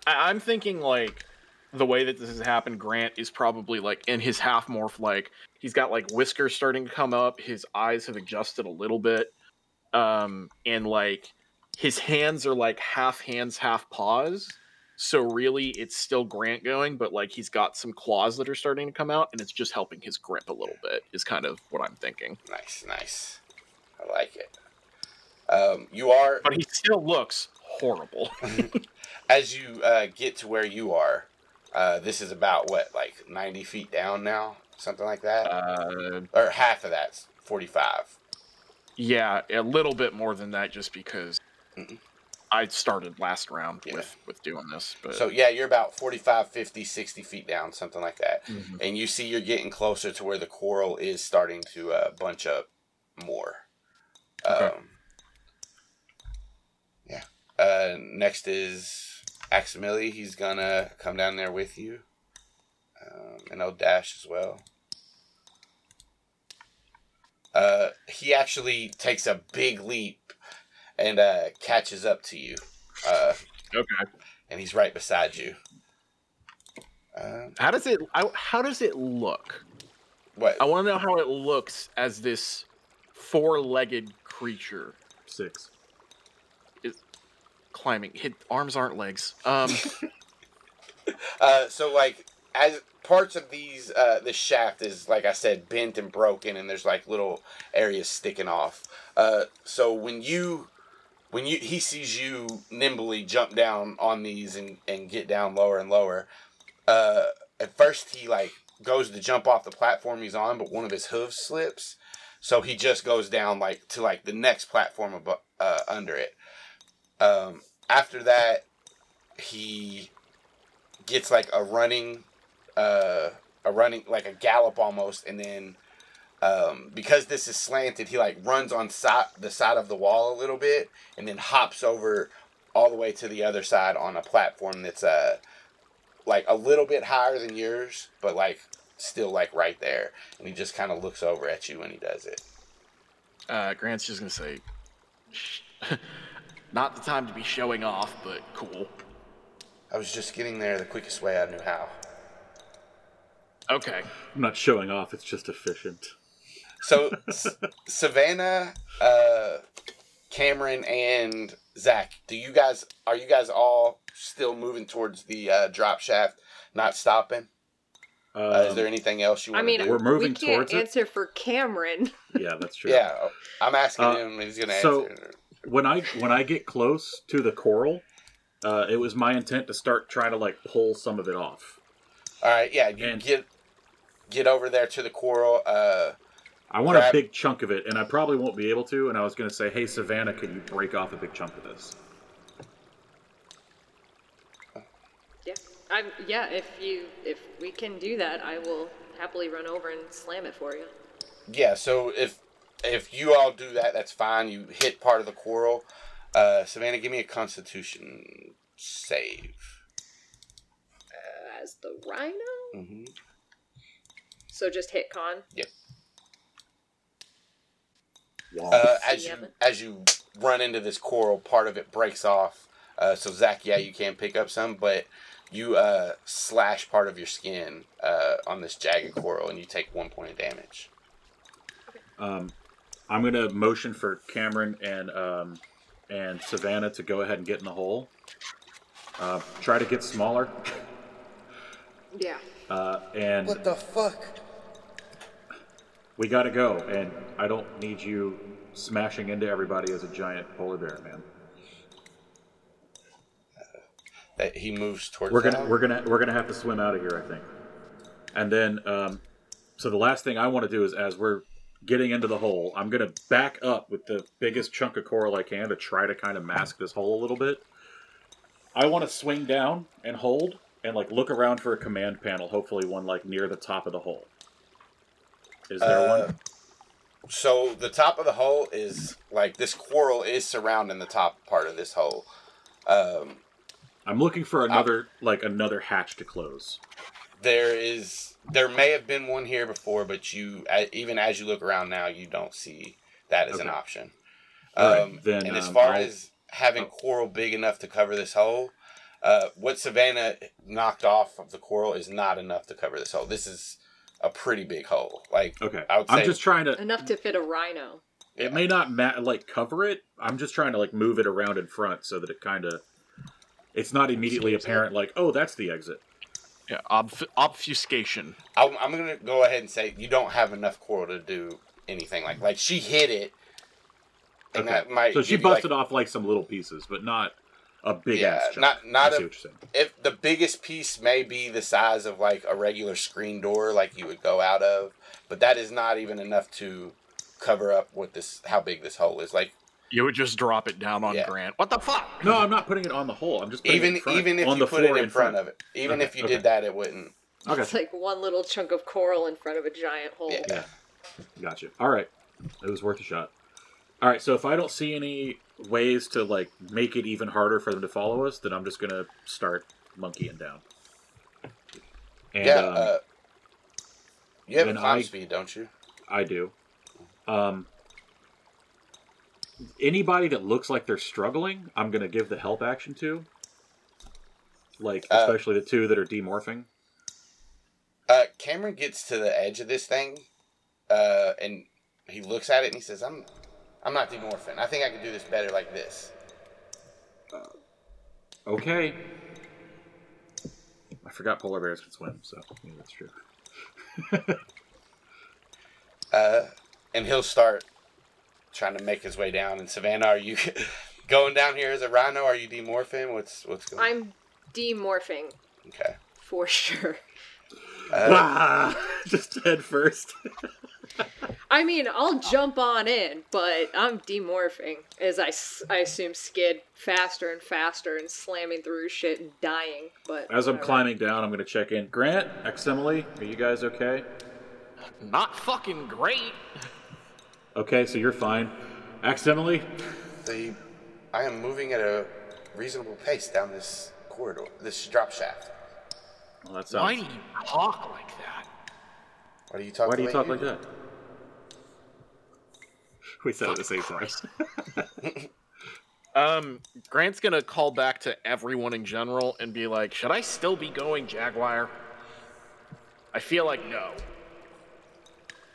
I- I'm thinking like the way that this has happened. Grant is probably like in his half morph, like he's got like whiskers starting to come up. His eyes have adjusted a little bit, um, and like his hands are like half hands, half paws. So really, it's still Grant going, but like he's got some claws that are starting to come out, and it's just helping his grip a little bit. Is kind of what I'm thinking. nice nice i like it um, you are But he still looks horrible. as you uh, get to where you are uh, this is about what like 90 feet down now something like that uh, or half of that's 45 Yeah, a little bit more than that, just because. I started last round Yeah. with with doing this. But So yeah, you're about 45, 50, 60 feet down, something like that. Mhm. And you see you're getting closer to where the coral is starting to uh, bunch up more. Okay. Um, yeah. Uh, next is Aximili. He's gonna come down there with you. Um, and I'll dash as well. Uh, he actually takes a big leap and uh, catches up to you. Uh, okay, and he's right beside you. Um, how does it? I, how does it look? what? I want to know how it looks as this four-legged creature Six. Is climbing. His arms aren't legs. Um, Uh, so like as parts of these, uh, the shaft is like I said, bent and broken, and there's like little areas sticking off. Uh, so when you, when you, he sees you nimbly jump down on these and and get down lower and lower. Uh, at first he like goes to jump off the platform he's on, but one of his hooves slips, so he just goes down like to like the next platform above, uh, under it. Um, after that, he gets like a running uh a running like a gallop almost and then um because this is slanted he like runs on side the side of the wall a little bit and then hops over all the way to the other side on a platform that's uh like a little bit higher than yours, but like still like right there. And he just kind of looks over at you when he does it. Uh, Grant's just gonna say, "Not the time to be showing off, but cool." I was just getting there the quickest way I knew how. Okay. I'm not showing off. It's just efficient. So S- Savannah, uh, Cameron, and Zach, do you guys are you guys all still moving towards the uh, drop shaft, not stopping? Uh, is Um, there anything else you want I want mean, to do? We're moving we can't towards it? answer for Cameron. yeah, that's true. Yeah, I'm asking Uh, him. He's gonna so- answer. when I when I get close to the coral, uh, it was my intent to start trying to like pull some of it off. All right, yeah, you And- get get over there to the coral. Uh, I want Grab- a big chunk of it, and I probably won't be able to. And I was going to say, hey Savannah, could you break off a big chunk of this? yeah, I'm. Yeah, if you if we can do that, I will happily run over and slam it for you. yeah, so if if you all do that, that's fine. You hit part of the coral. Uh, Savannah, give me a Constitution save. Uh, as the rhino. Mm-hmm. So just hit con. Uh, as you as you run into this coral, part of it breaks off. Uh, so Zach, yeah, you can pick up some, but you uh, slash part of your skin uh, on this jagged coral, and you take one point of damage. Um, I'm going to motion for Cameron and um, and Savannah to go ahead and get in the hole. Uh, try to get smaller, Yeah. uh, and what the fuck? We got to go. And I don't need you smashing into everybody as a giant polar bear, man. That he moves towards. We're gonna we're gonna we're gonna have to swim out of here, I think. And then, um, so the last thing I want to do is, as we're getting into the hole, I'm gonna back up with the biggest chunk of coral I can to try to kind of mask this hole a little bit. I want to swing down and hold and like look around for a command panel, hopefully one like near the top of the hole. Is there Uh, one? So the top of the hole is like this coral is surrounding the top part of this hole. Um, I'm looking for another like another hatch to close. there is there may have been one here before, but you even as you look around now, you don't see that as an option. Right, Um, then, and as um, far I'll- as having oh. coral big enough to cover this hole, uh, what Savannah knocked off of the coral is not enough to cover this hole. This is a pretty big hole. Like Okay, I would I'm just trying to Enough to fit a rhino. It may not ma- like cover it. I'm just trying to like move it around in front so that it kind of it's not immediately Escapes it. apparent like oh that's the exit. Yeah. Obf- obfuscation. I'm, I'm gonna go ahead and say you don't have enough coral to do anything like like she hit it, and Okay. that might So she give you, like- busted off like some little pieces, but not a big Yeah, ass chunk. not- not I see a- what you're saying. if the biggest piece may be the size of like a regular screen door like you would go out of but that is not even enough to cover up what this how big this hole is like You would just drop it down on Yeah. Grant. What the fuck? No, I'm not putting it on the hole. I'm just putting it even in front, even if on you put it floor in front of it even Okay, if you okay. did that it wouldn't Okay, It's like one little chunk of coral in front of a giant hole. Yeah. yeah, gotcha. All right, it was worth a shot. All right, so if I don't see any ways to like make it even harder for them to follow us, then I'm just gonna start monkeying down. And, yeah um, uh, you have a climb I- speed don't you I do. Um, anybody that looks like they're struggling, I'm gonna give the help action to. Like Uh, especially the two that are demorphing. uh cameron gets to the edge of this thing uh and he looks at it and he says i'm i'm not demorphing i think i can do this better like this Okay. I forgot polar bears can swim, so yeah, that's true. uh, and he'll start trying to make his way down. And Savannah, are you going down here as a rhino? Are you demorphing? What's what's going? On? I'm demorphing okay. for sure. Uh, Ah, just head first. I mean, I'll jump on in, but I'm demorphing as I, I assume skid faster and faster and slamming through shit and dying. But As I'm whatever. climbing down, I'm gonna check in. Grant, Emily, are you guys okay? Not fucking great. Okay, so you're fine. Emily, the I am moving at a reasonable pace down this corridor, this drop shaft. Well, that Why do you talk like that? Why do you talk? Why do you way talk like do? that? We said it at the same time. Um, Grant's gonna call back to everyone in general and be like, "Should I still be going Jaguar?" I feel like no.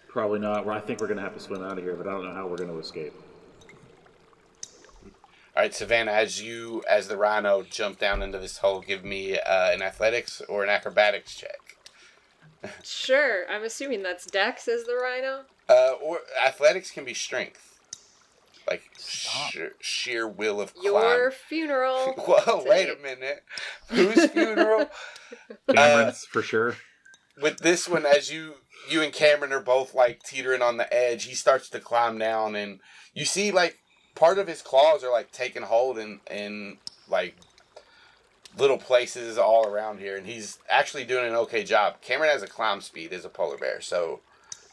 Probably not. Well, I think we're gonna have to swim out of here, but I don't know how we're gonna escape. All right, Savannah, as you, as the rhino, jump down into this hole, give me uh, an athletics or an acrobatics check. Sure, I'm assuming that's Dex as the rhino. Uh, or athletics can be strength, like sheer, sheer will of climb. Your funeral. Whoa, wait a minute. Whose funeral? Cameron's for sure. With this one, as you you and Cameron are both like teetering on the edge, he starts to climb down, and you see like part of his claws are like taking hold in in like little places all around here, and he's actually doing an okay job. Cameron has a climb speed as a polar bear, so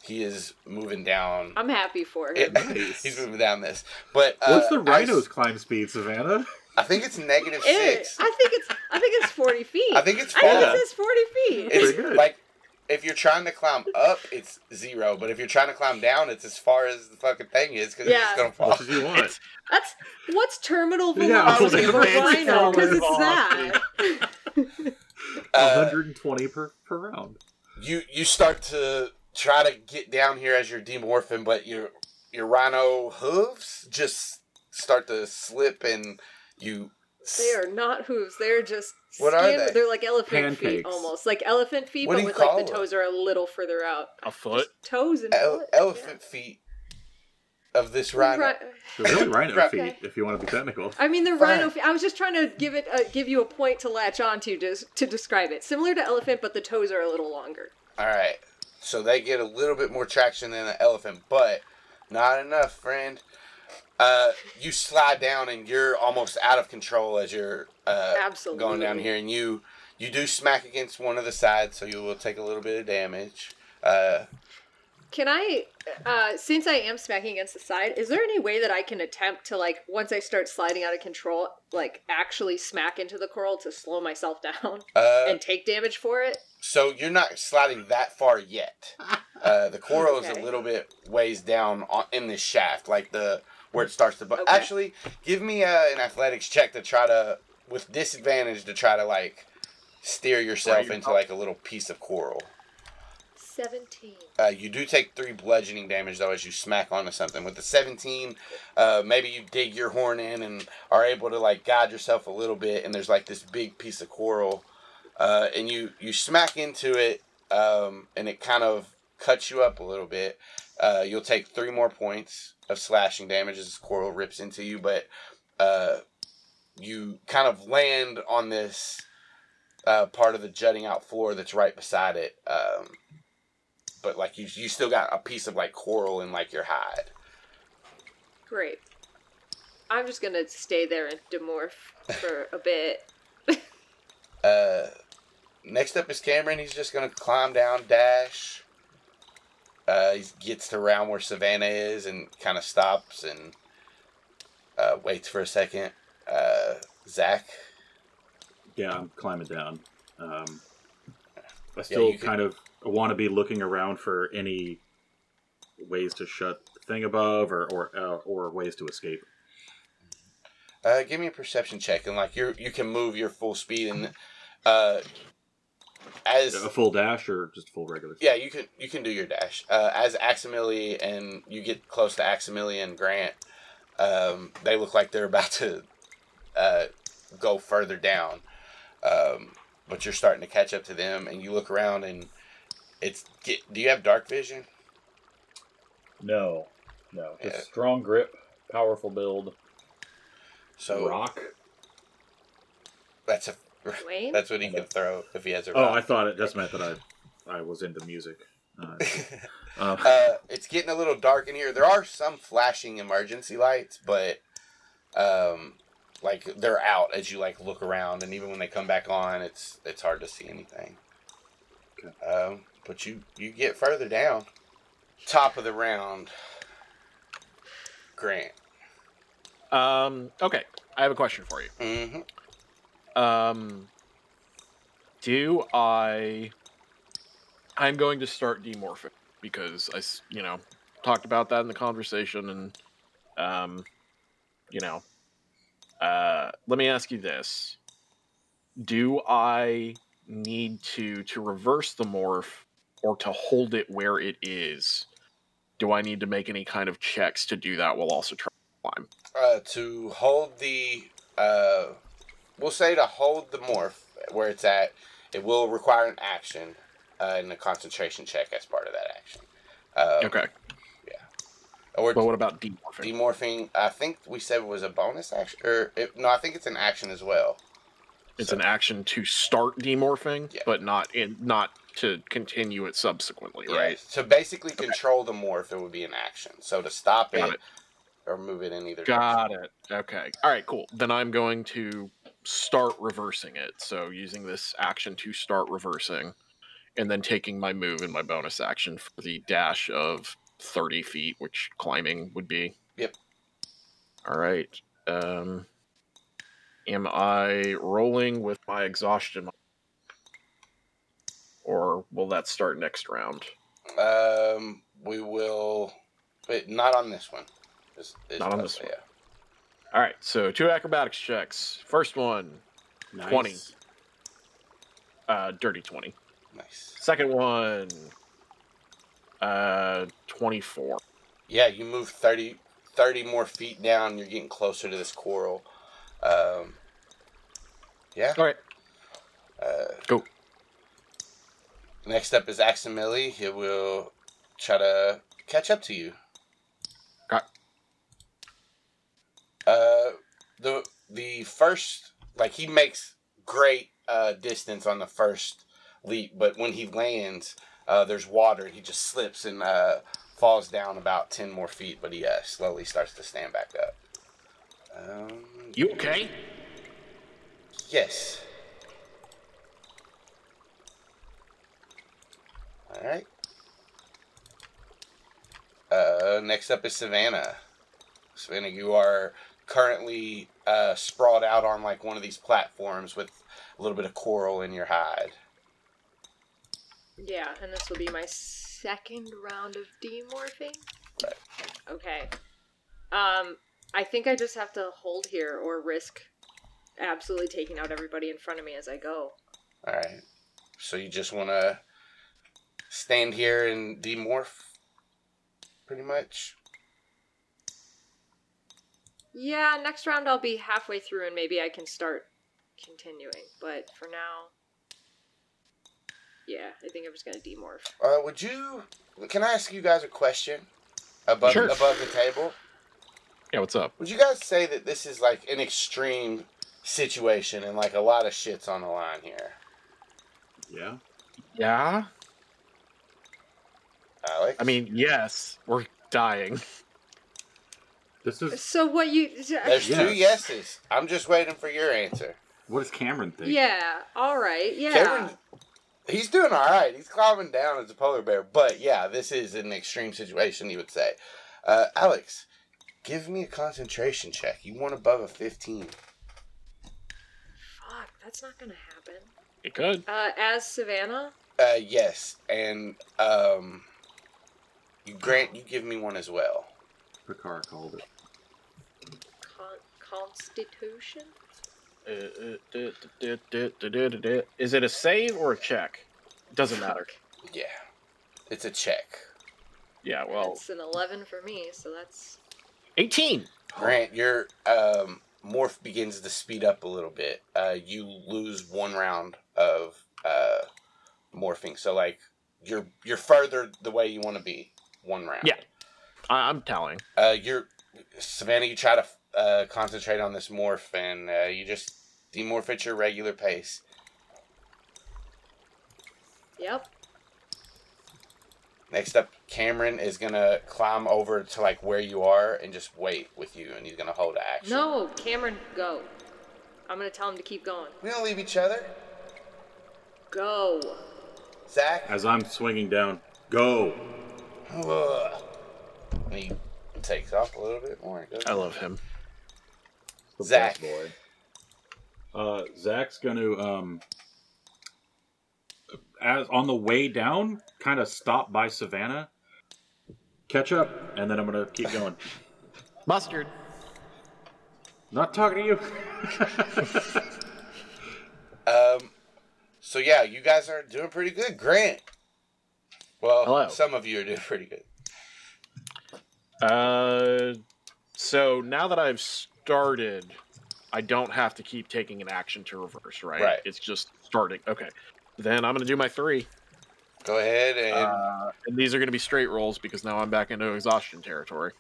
he is moving down. I'm happy for him. It- Nice. he's moving down this, but uh, What's the as- rhino's climb speed, Savannah? I think it's negative It- six. I think it's. I think it's 40 feet. I think it's I think five. it says 40 feet. It's good. like if you're trying to climb up, it's zero. But if you're trying to climb down, it's as far as the fucking thing is because it's Yeah. just gonna fall. much as you want. It's That's what's terminal velocity of a rhino because it's terminal that. Uh, 120 per, per round. you you start to try to get down here as you're demorphing, but your your rhino hooves just start to slip, and you. They are not hooves. They're just What are they? They're like elephant feet almost, like elephant feet, What but with like call the them? toes are a little further out. a foot. Just toes and ele- foot, elephant feet of this rhino. Ri- They're really rhino Right. feet, Okay. if you want to be technical. I mean, the Fine. rhino. Feet, I was just trying to give it, a, give you a point to latch onto to to describe it. Similar to elephant, but the toes are a little longer. All right, so they get a little bit more traction than an elephant, but not enough, friend. Uh, you slide down and you're almost out of control as you're uh, Absolutely. going down here, and you you do smack against one of the sides, so you will take a little bit of damage. Uh, Can I, uh, since I am smacking against the side, is there any way that I can attempt to like once I start sliding out of control, like actually smack into the coral to slow myself down uh, and take damage for it? so you're not sliding that far yet. Uh, the coral is a little bit ways down on, in this shaft, like the where it starts to. But Okay. actually, give me uh, an athletics check to try to, with disadvantage, to try to like steer yourself Right. into like a little piece of coral. Seventeen. Uh, you do take three bludgeoning damage though as you smack onto something. With the 17, uh, maybe you dig your horn in and are able to like guide yourself a little bit, and there's like this big piece of coral, uh, and you you smack into it, um, and it kind of cuts you up a little bit. Uh, you'll take three more points of slashing damage as this coral rips into you, but uh, you kind of land on this uh, part of the jutting out floor that's right beside it. Um, but like you, you still got a piece of like coral in like your hide. Great. I'm just gonna stay there and demorph for a bit. Uh, next up is Cameron. He's just gonna climb down, dash. Uh, he gets to around where Savannah is and kind of stops and uh, waits for a second. Uh, Zach, Yeah, I'm climbing down. Um, I still you can- kind of want to be looking around for any ways to shut the thing above or or, uh, or ways to escape. uh, give me a perception check and like you you can move your full speed and uh, as A full dash or just full regular? Yeah, you can you can do your dash uh, as Aximili, and you get close to Aximili and Grant. Um, they look like they're about to uh, go further down, um, but you're starting to catch up to them, and you look around, and it's. Get, do you have dark vision? No, no, just Yeah. strong grip, powerful build, So rock. that's a Wayne? that's what he can throw if he has a. Oh. I thought it just meant that I I was into music. Uh, uh, uh, it's getting a little dark in here. There are some flashing emergency lights, but um, like they're out as you like look around, and even when they come back on, it's it's hard to see anything. Um, but you you get further down, top of the round. Grant. Um, okay, I have a question for you. hmm Um, do I? I'm going to start demorphing because I, you know, talked about that in the conversation, and um, you know, uh, let me ask you this: Do I need to to reverse the morph or to hold it where it is? Do I need to make any kind of checks to do that while also trying to climb? Uh, to hold the, uh, we'll say to hold the morph where it's at, it will require an action uh, and a concentration check as part of that action. Uh, Okay, Yeah. Or but what about demorphing? demorphing, I think we said it was a bonus action, or it, no, I think it's an action as well. It's So- an action to start demorphing, Yeah. but not in not to continue it subsequently, Yeah, right? To basically control the morph, it would be an action. So to stop it, it. or move it in either Got it. Okay. All right. Cool. Then I'm going to start reversing it. So using this action to start reversing, and then taking my move and my bonus action for the dash of 30 feet, which climbing would be. Yep. All right. Um, am I rolling with my exhaustion, or will that start next round? Um, we will, but not on this one. Is- is Not on this one. Yeah. All right. So two acrobatics checks. First one, Nice. 20. uh, dirty 20. Nice. Second one, uh, 24. Yeah, you move 30, 30 more feet down. You're getting closer to this coral. Um, yeah. All right. Uh, Go. Next up is Aximili. He will try to catch up to you. Okay. Uh, the the first like he makes great uh, distance on the first leap, but when he lands, uh, there's water. He just slips and uh, falls down about ten more feet, but he uh, slowly starts to stand back up. Um, You okay? Yes. All right. Uh, next up is Savannah. Savannah, you are currently uh, sprawled out on like one of these platforms with a little bit of coral in your hide. Yeah, and this will be my second round of demorphing. Right. Okay. Um, I think I just have to hold here or risk absolutely taking out everybody in front of me as I go. All right. So you just want to stand here and demorph, pretty much. Yeah, next round I'll be halfway through and maybe I can start continuing. But for now, yeah, I think I'm just gonna demorph. Uh, would you? Can I ask you guys a question above Sure. above the table? Yeah, what's up? Would you guys say that this is like an extreme situation and like a lot of shit's on the line here? Yeah. Yeah? Alex? I mean, yes, we're dying. This is So what you? there's two Yes. yeses. I'm just waiting for your answer. what does Cameron think? Yeah. All right. Yeah. Cameron, he's doing all right. He's climbing down as a polar bear, but yeah, this is an extreme situation. He would say, uh, Alex, give me a concentration check. You want above a 15. Fuck, that's not gonna happen. It could. Uh, as Savannah. Uh, yes, and um, you grant you give me one as well. Picard called it. Con- Constitution? Is it a save or a check? Doesn't matter. Yeah, it's a check. Yeah, well, It's an 11 for me, so that's. 18. Grant, your um, morph begins to speed up a little bit. Uh, you lose one round of uh, morphing, so like you're you're further the way you want to be. One round. Yeah. I- I'm telling. Uh, you're Savannah. You try to uh, concentrate on this morph, and uh, you just demorph at your regular pace. Yep. Next up, Cameron is gonna climb over to like where you are and just wait with you, and he's gonna hold action. No, Cameron, go. I'm gonna tell him to keep going. we don't leave each other. Go. Zach. As I'm swinging down, go. Ugh. And he takes off a little bit more. I love him. The Zach. boy. Uh, Zach's going to um, as on the way down, kind of stop by Savannah, catch up, and then I'm gonna keep going. Mustard. Not talking to you. Um, so yeah, you guys are doing pretty good. Grant. Well, Hello. some of you are doing pretty good. Uh, so now that I've started, I don't have to keep taking an action to reverse, right? Right. It's just starting. Okay. Then I'm gonna do my three, Go ahead and uh, and these are gonna be straight rolls because now I'm back into exhaustion territory.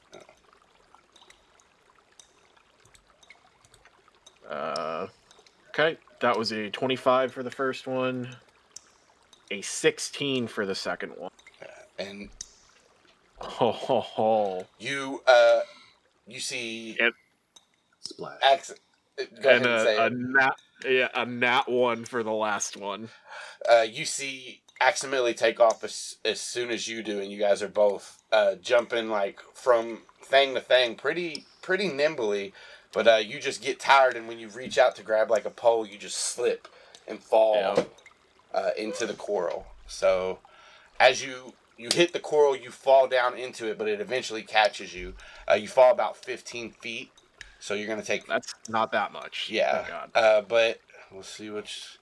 Uh, okay, that was a 25 for the first one, a 16 for the second one. and Oh, ho ho! you uh you see And- Splash. Ax- Go ahead and and say a, a it. nat, yeah, a nat one for the last one. uh, you see accidentally take off as, as soon as you do, and you guys are both uh, jumping like from thing to thing pretty pretty nimbly. But uh, you just get tired, and when you reach out to grab like a pole, you just slip and fall Yeah. uh, into the coral. So as you you hit the coral, you fall down into it, but it eventually catches you. Uh, you fall about fifteen feet, so you're gonna take That's not that much. yeah. God. Uh, but we'll see which.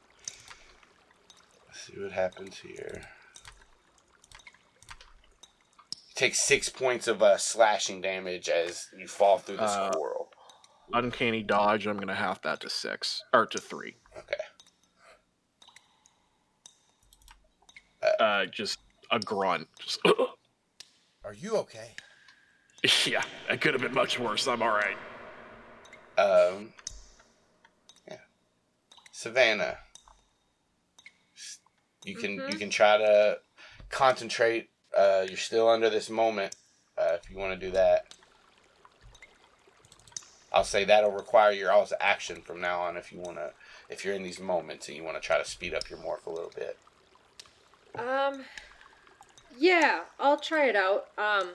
Let's see what happens here. Take six points of uh, slashing damage as you fall through this Uh, coral. Uncanny dodge. I'm gonna half that to six or to three. Okay. Uh, just a grunt. Just, Are you okay? yeah, it could have been much worse. I'm all right. Um. Yeah. Savannah. You can Mhm. you can try to concentrate. Uh, you're still under this moment. Uh, if you want to do that, I'll say that'll require your all's action from now on. If you want to, if you're in these moments and you want to try to speed up your morph a little bit. Um, yeah, I'll try it out. Um,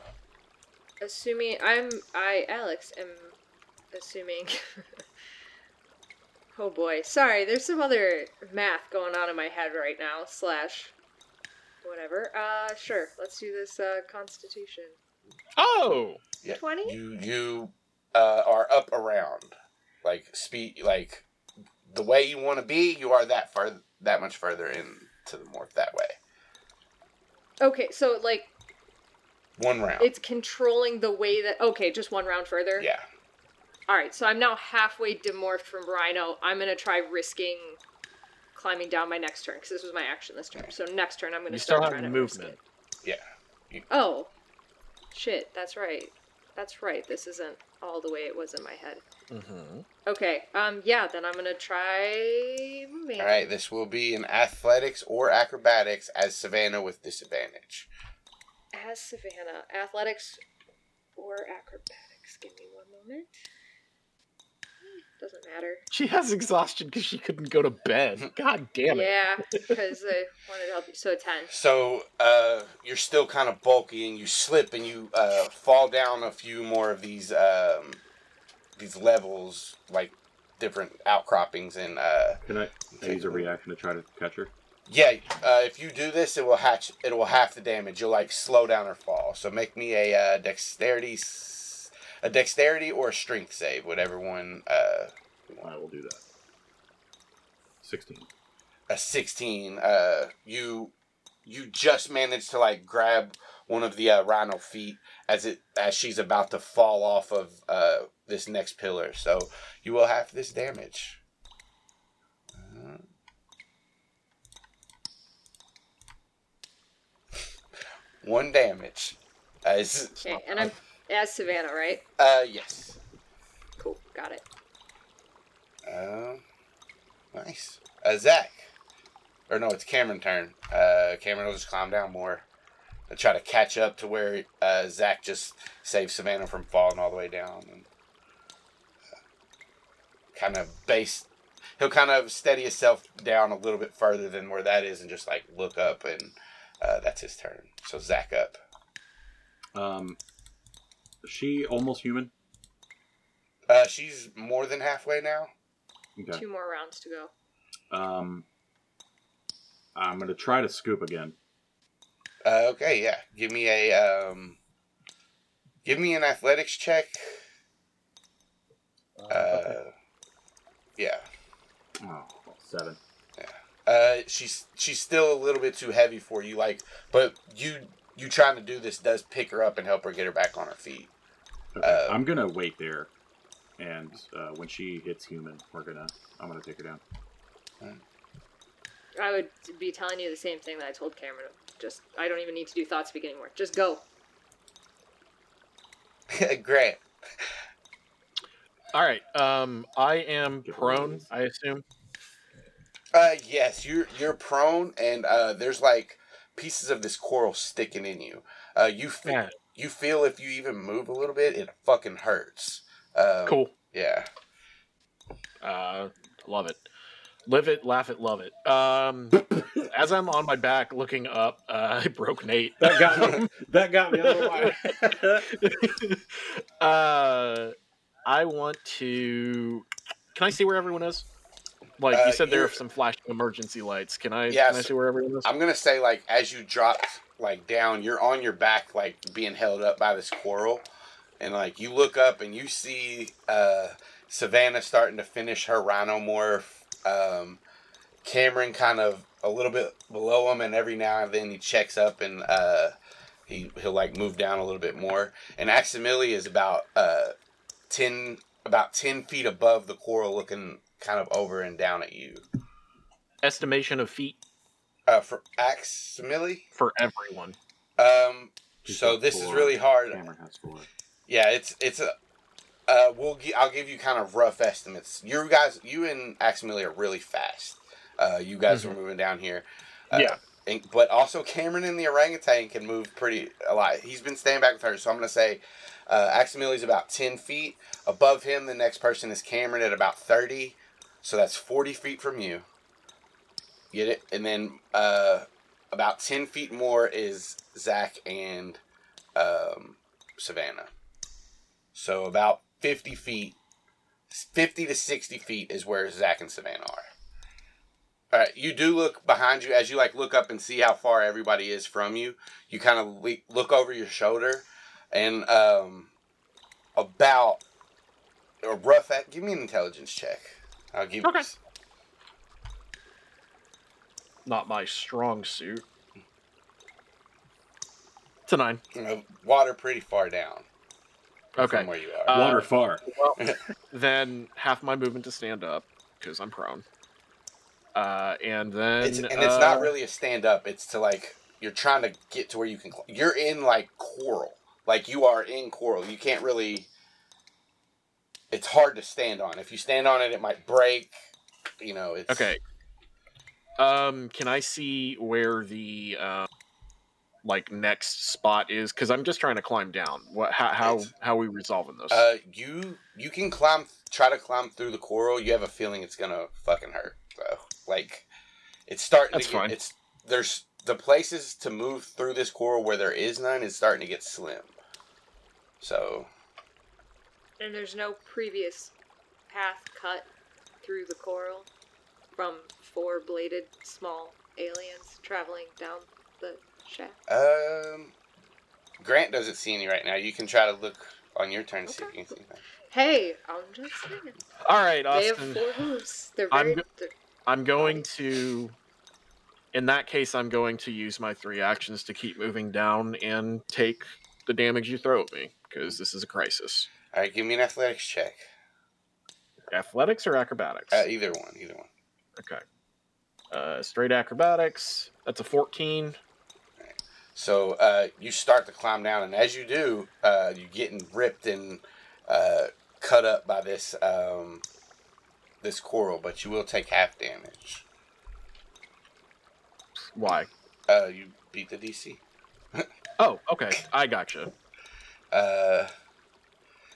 assuming I'm I Alex am assuming. oh boy, sorry. There's some other math going on in my head right now. Slash, whatever. Uh, sure. Let's do this. Uh, Constitution. Oh, Yeah. 20? You you uh, are up around, like speed like the way you want to be. You are that far that much further into the morph that way. Okay, so like One round. it's controlling the way that. Okay, just one round further. yeah. All right, so I'm now halfway demorphed from Rhino. I'm gonna try risking climbing down my next turn because this was my action this turn. So next turn I'm gonna you still start have trying to risk movement. it. Yeah. Oh, shit! That's right. That's right. This isn't all the way it was in my head. Mm-hmm. Okay. Um. Yeah. Then I'm gonna try. All right. This will be in athletics or acrobatics as Savannah with disadvantage. As Savannah, athletics or acrobatics. Give me one moment. Doesn't matter. She has exhaustion because she couldn't go to bed. God damn it. Yeah, because I wanted to help you. So ten. So uh, you're still kind of bulky, and you slip, and you uh, fall down a few more of these um, these levels, like different outcroppings, and uh, Can I use a reaction to try to catch her? yeah. Uh, if you do this, it will hatch. It will half the damage. You'll like slow down or fall. So make me a uh, dexterity, s- a dexterity or a strength save, whatever one. Uh, I will do that. Sixteen. a 16 uh you you just managed to like grab one of the uh, rhino feet as it as she's about to fall off of uh this next pillar so you will have this damage Uh, one damage as Okay, and I'm as Savannah, right? uh yes Cool. Got it. Um, nice. Uh, Zach. Or no, it's Cameron's turn. Uh, Cameron will just calm down more. And try to catch up to where uh, Zach just saved Savannah from falling all the way down. And uh, kind of base. He'll kind of steady himself down a little bit further than where that is and just like look up and uh, that's his turn. So Zach up. Um, is she almost human? Uh, she's more than halfway now. Okay. Two more rounds to go. Um, I'm gonna try to scoop again. Uh, okay, yeah. Give me a um. Give me an athletics check. Uh, yeah. Oh, seven. Yeah. Uh, she's she's still a little bit too heavy for you. Like, but you you trying to do this does pick her up and help her get her back on her feet. Okay. Uh, I'm gonna wait there, and uh, when she hits human, we're gonna. I'm gonna take her down. I would be telling you the same thing that I told Cameron. Just, I don't even need to do thought speak anymore. Just go. Grant. All right. Um, I am Give prone. I assume. Uh, yes, you're you're prone, and uh, there's like pieces of this coral sticking in you. Uh, you feel Yeah. You feel if you even move a little bit, it fucking hurts. Um, Cool. Yeah. Uh, love it. Live it, laugh it, love it. Um, as I'm on my back looking up, uh, I broke Nate. That got me. that got me on the line. uh, I want to. Can I see where everyone is? Like Uh, you said, there are some flashing emergency lights. Can I? Yes. Can I see where everyone is? I'm gonna say like as you drop like down, you're on your back like being held up by this coral, and like you look up and you see uh, Savannah starting to finish her rhinomorph. Um, Cameron kind of a little bit below him, and every now and then he checks up and uh, he he'll like move down a little bit more. And Aximili is about uh, ten about ten feet above the coral, looking kind of over and down at you. Estimation of feet Uh, for Aximili. for everyone. Um. She's so got this is really hard. Cameron has four. Yeah, it's it's a. Uh, we'll gi- I'll give you kind of rough estimates. You guys, you and Aximili are really fast. Uh, you guys are moving down here. Uh, Yeah. And, but also Cameron and the orangutan can move pretty a lot. He's been staying back with her, so I'm gonna say, uh, Aximili's about ten feet above him. The next person is Cameron at about thirty, so that's forty feet from you. Get it? And then uh, about ten feet more is Zach and um, Savannah. So about 50 feet, 50 to 60 feet is where Zach and Savannah are. All right, you do look behind you as you like look up and see how far everybody is from you. You kind of le- look over your shoulder, and um, about a rough. At, give me an intelligence check. I'll give Okay. You. Not my strong suit. It's a nine. You know, water pretty far down Okay. where you are. Uh, Water far. Then half my movement to stand up because I'm prone. Uh, and then it's, and it's not uh, really a stand up. It's to like you're trying to get to where you can. cl- You're in like coral, like you are in coral. You can't really. It's hard to stand on. If you stand on it, it might break. You know, it's Okay. Um, can I see where the uh, like next spot is? Because I'm just trying to climb down. What? How? How? It's- How we resolving this? Uh, you you can climb, try to climb through the coral. You have a feeling it's gonna fucking hurt. So like, it's starting That's to get. fine. It's there's the places to move through this coral where there is none is starting to get slim. So And there's no previous path cut through the coral from four bladed small aliens traveling down the shaft. Um, Grant doesn't see any right now. You can try to look on your turn to see if you can see anything. Hey, I'm just saying. All right, They have Austin. four hooves. They're I'm very. go- they're- I'm going to. In that case, I'm going to use my three actions to keep moving down and take the damage you throw at me because this is a crisis. All right, give me an athletics check. Athletics or acrobatics? Uh, either one, either one. okay. Uh, straight acrobatics. That's a 14. So uh, you start to climb down, and as you do, uh, you're getting ripped and uh, cut up by this um, this coral, but you will take half damage. Why? Uh, you beat the DC. Oh, okay. I gotcha. Uh,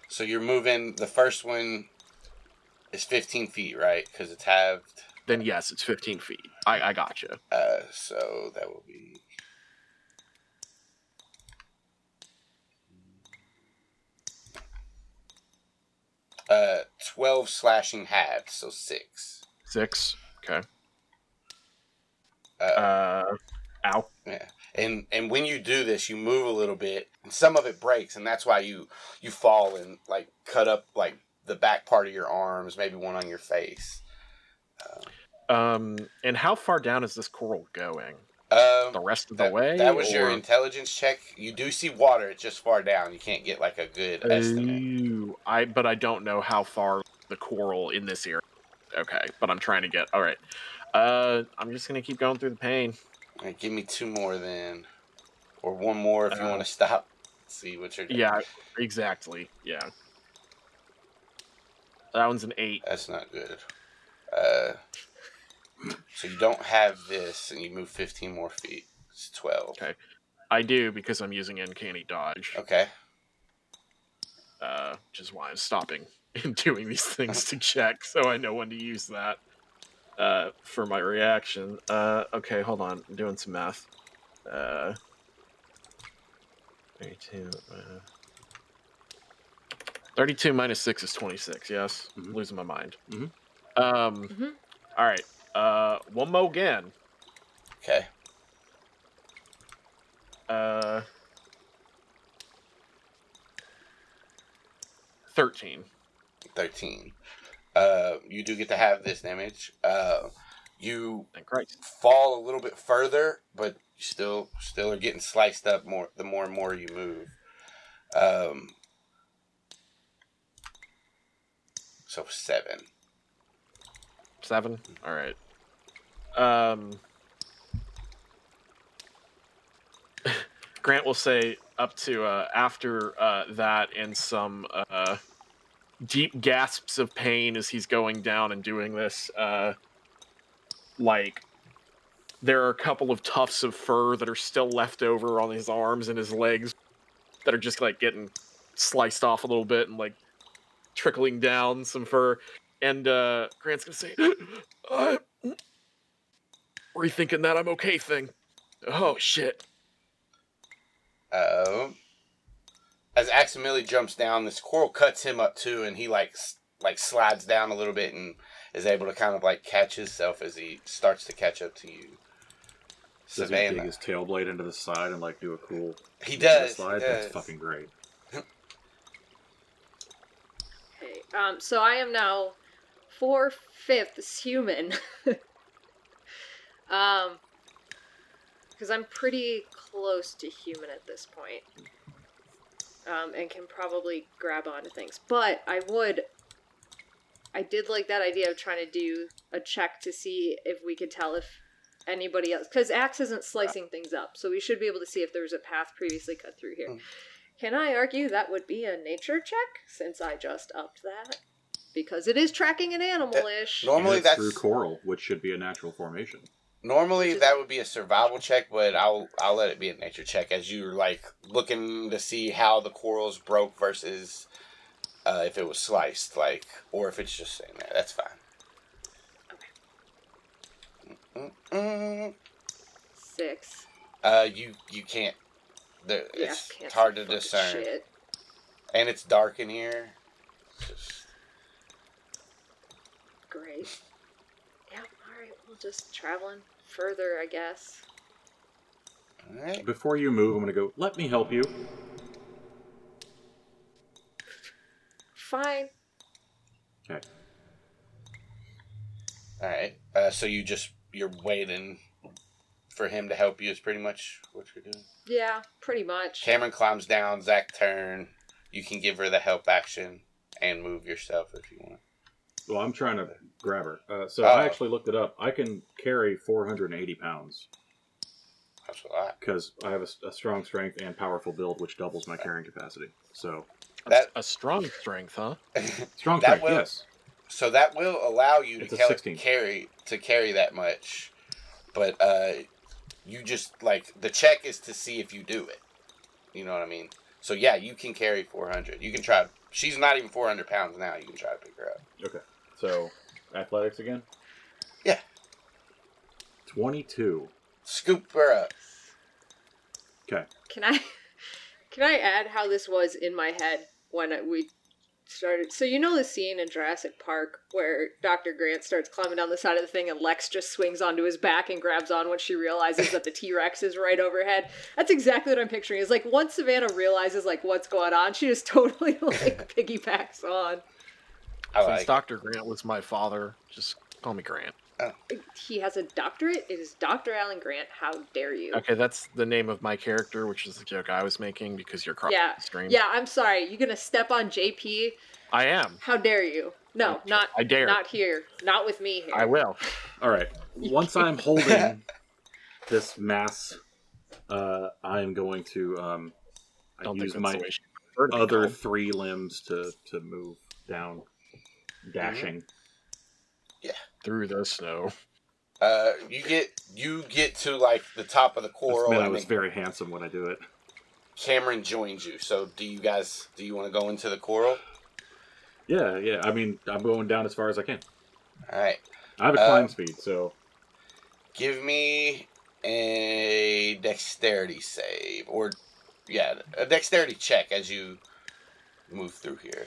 so you're moving. The first one is 15 feet, right? Because it's halved. Then yes, it's 15 feet. I, I gotcha. Uh, so that will be. Uh, 12 slashing halves, so 6. Six. Okay. Uh, Uh, ow. Yeah, and and when you do this, you move a little bit, and some of it breaks, and that's why you you fall and like cut up like the back part of your arms, maybe one on your face. Um, and how far down is this coral going? Um, The rest of the that, way? that was your intelligence check. You do see water; it's just far down. You can't get like a good estimate. I but I don't know how far the coral in this area. Okay, but I'm trying to get. All right. Uh, I'm just gonna keep going through the pain. Right, give me two more then, or one more if you Uh, want to stop. See what you're doing. Yeah, exactly. Yeah. That one's an eight. That's not good. Uh, so you don't have this, and you move 15 more feet. It's 12. Okay. I do because I'm using uncanny dodge, Okay. uh, which is why I'm stopping and doing these things to check, so I know when to use that uh, for my reaction. Uh, okay, hold on. I'm doing some math. Uh, 32. Uh, 32 minus 6 is 26, yes? Mhm. Losing my mind. Mm-hmm. Um, Mhm. all right. Uh, one more again. Okay. Uh, 13. 13. Uh, you do get to have this damage. Uh, you fall a little bit further, but you still still are getting sliced up more the more and more you move. Um, so seven. Seven. All right. Um, Grant will say up to uh, after uh, that and some uh, deep gasps of pain as he's going down and doing this. Uh, like there are a couple of tufts of fur that are still left over on his arms and his legs that are just like getting sliced off a little bit and like trickling down some fur. And uh, Grant's gonna say, uh, "Rethinking that I'm okay thing." Oh shit! Um, as Aximili jumps down, this coral cuts him up too, and he like like slides down a little bit and is able to kind of like catch himself as he starts to catch up to you. Does he dig his tail blade into the side and like do a cool he slide? does. He slide? does. That's fucking great. Okay, um, so I am now four fifths human. um, because I'm pretty close to human at this point. Um, and can probably grab onto things. But I would. I did like that idea of trying to do a check to see if we could tell if anybody else. Because Ax isn't slicing things up, so we should be able to see if there was a path previously cut through here. Mm. Can I argue that would be a nature check since I just upped that? Because it is tracking an animal ish. Normally And it's that's through coral, which should be a natural formation. Normally that would be a survival check, but I'll I'll let it be a nature check as you're like looking to see how the corals broke versus uh, if it was sliced, like or if it's just sitting there. That's fine. Mm-mm. Six. Uh, you you can't. The, Yeah, it's can't hard to discern, Shit. and it's dark in here. Just, Great. Yeah, alright, we'll just traveling further, I guess. all right. Before you move, I'm gonna go. Let me help you. Fine. Okay. All right. Uh, so you just you're waiting for him to help you is pretty much what you're doing. Yeah, pretty much. Cameron climbs down. Zach turn. You can give her the help action and move yourself if you want. Well, I'm trying to grab her. Uh, so Oh. I actually looked it up. I can carry 480 pounds That's a lot. because I have a strong strength and powerful build, which doubles my carrying capacity. So That- a strong strength, huh? strong That strength, will- yes. so that will allow you It's to cal- carry to carry that much, but uh, you just like the check is to see if you do it. You know what I mean? So yeah, you can carry 400. You can try. She's not even 400 pounds now. You can try to pick her up. Okay. So athletics again. Yeah. 22. Scoop her up. Okay. Can I can I add how this was in my head when we started. So you know the scene in Jurassic Park where Dr. Grant starts climbing down the side of the thing and Lex just swings onto his back and grabs on when she realizes that the T-Rex is right overhead. That's exactly what I'm picturing. Is like once Savannah realizes like what's going on, she just totally like piggybacks on. I Since like. Dr. Grant was my father, just call me Grant. He has a doctorate. It is Dr. Alan Grant. How dare you? Okay, that's the name of my character, which is the joke I was making because you're crossing Yeah, the stream. Yeah, I'm sorry. You're gonna step on JP? I am. How dare you? No, not I dare. not here. Not with me here. I will. All right. Once I'm holding this mass, uh, I am going to um, I Don't use my the way she preferred to be other three limbs to to move down, dashing. Yeah. Through the snow. Uh, you get you get to like the top of the This coral, meant I was very handsome when I do it. Cameron joins you. So, do you guys do you want to go into the coral? Yeah, yeah. I mean, I'm going down as far as I can. All right. I have a Uh, climb speed, so Give me a dexterity save, or yeah, a dexterity check as you move through here.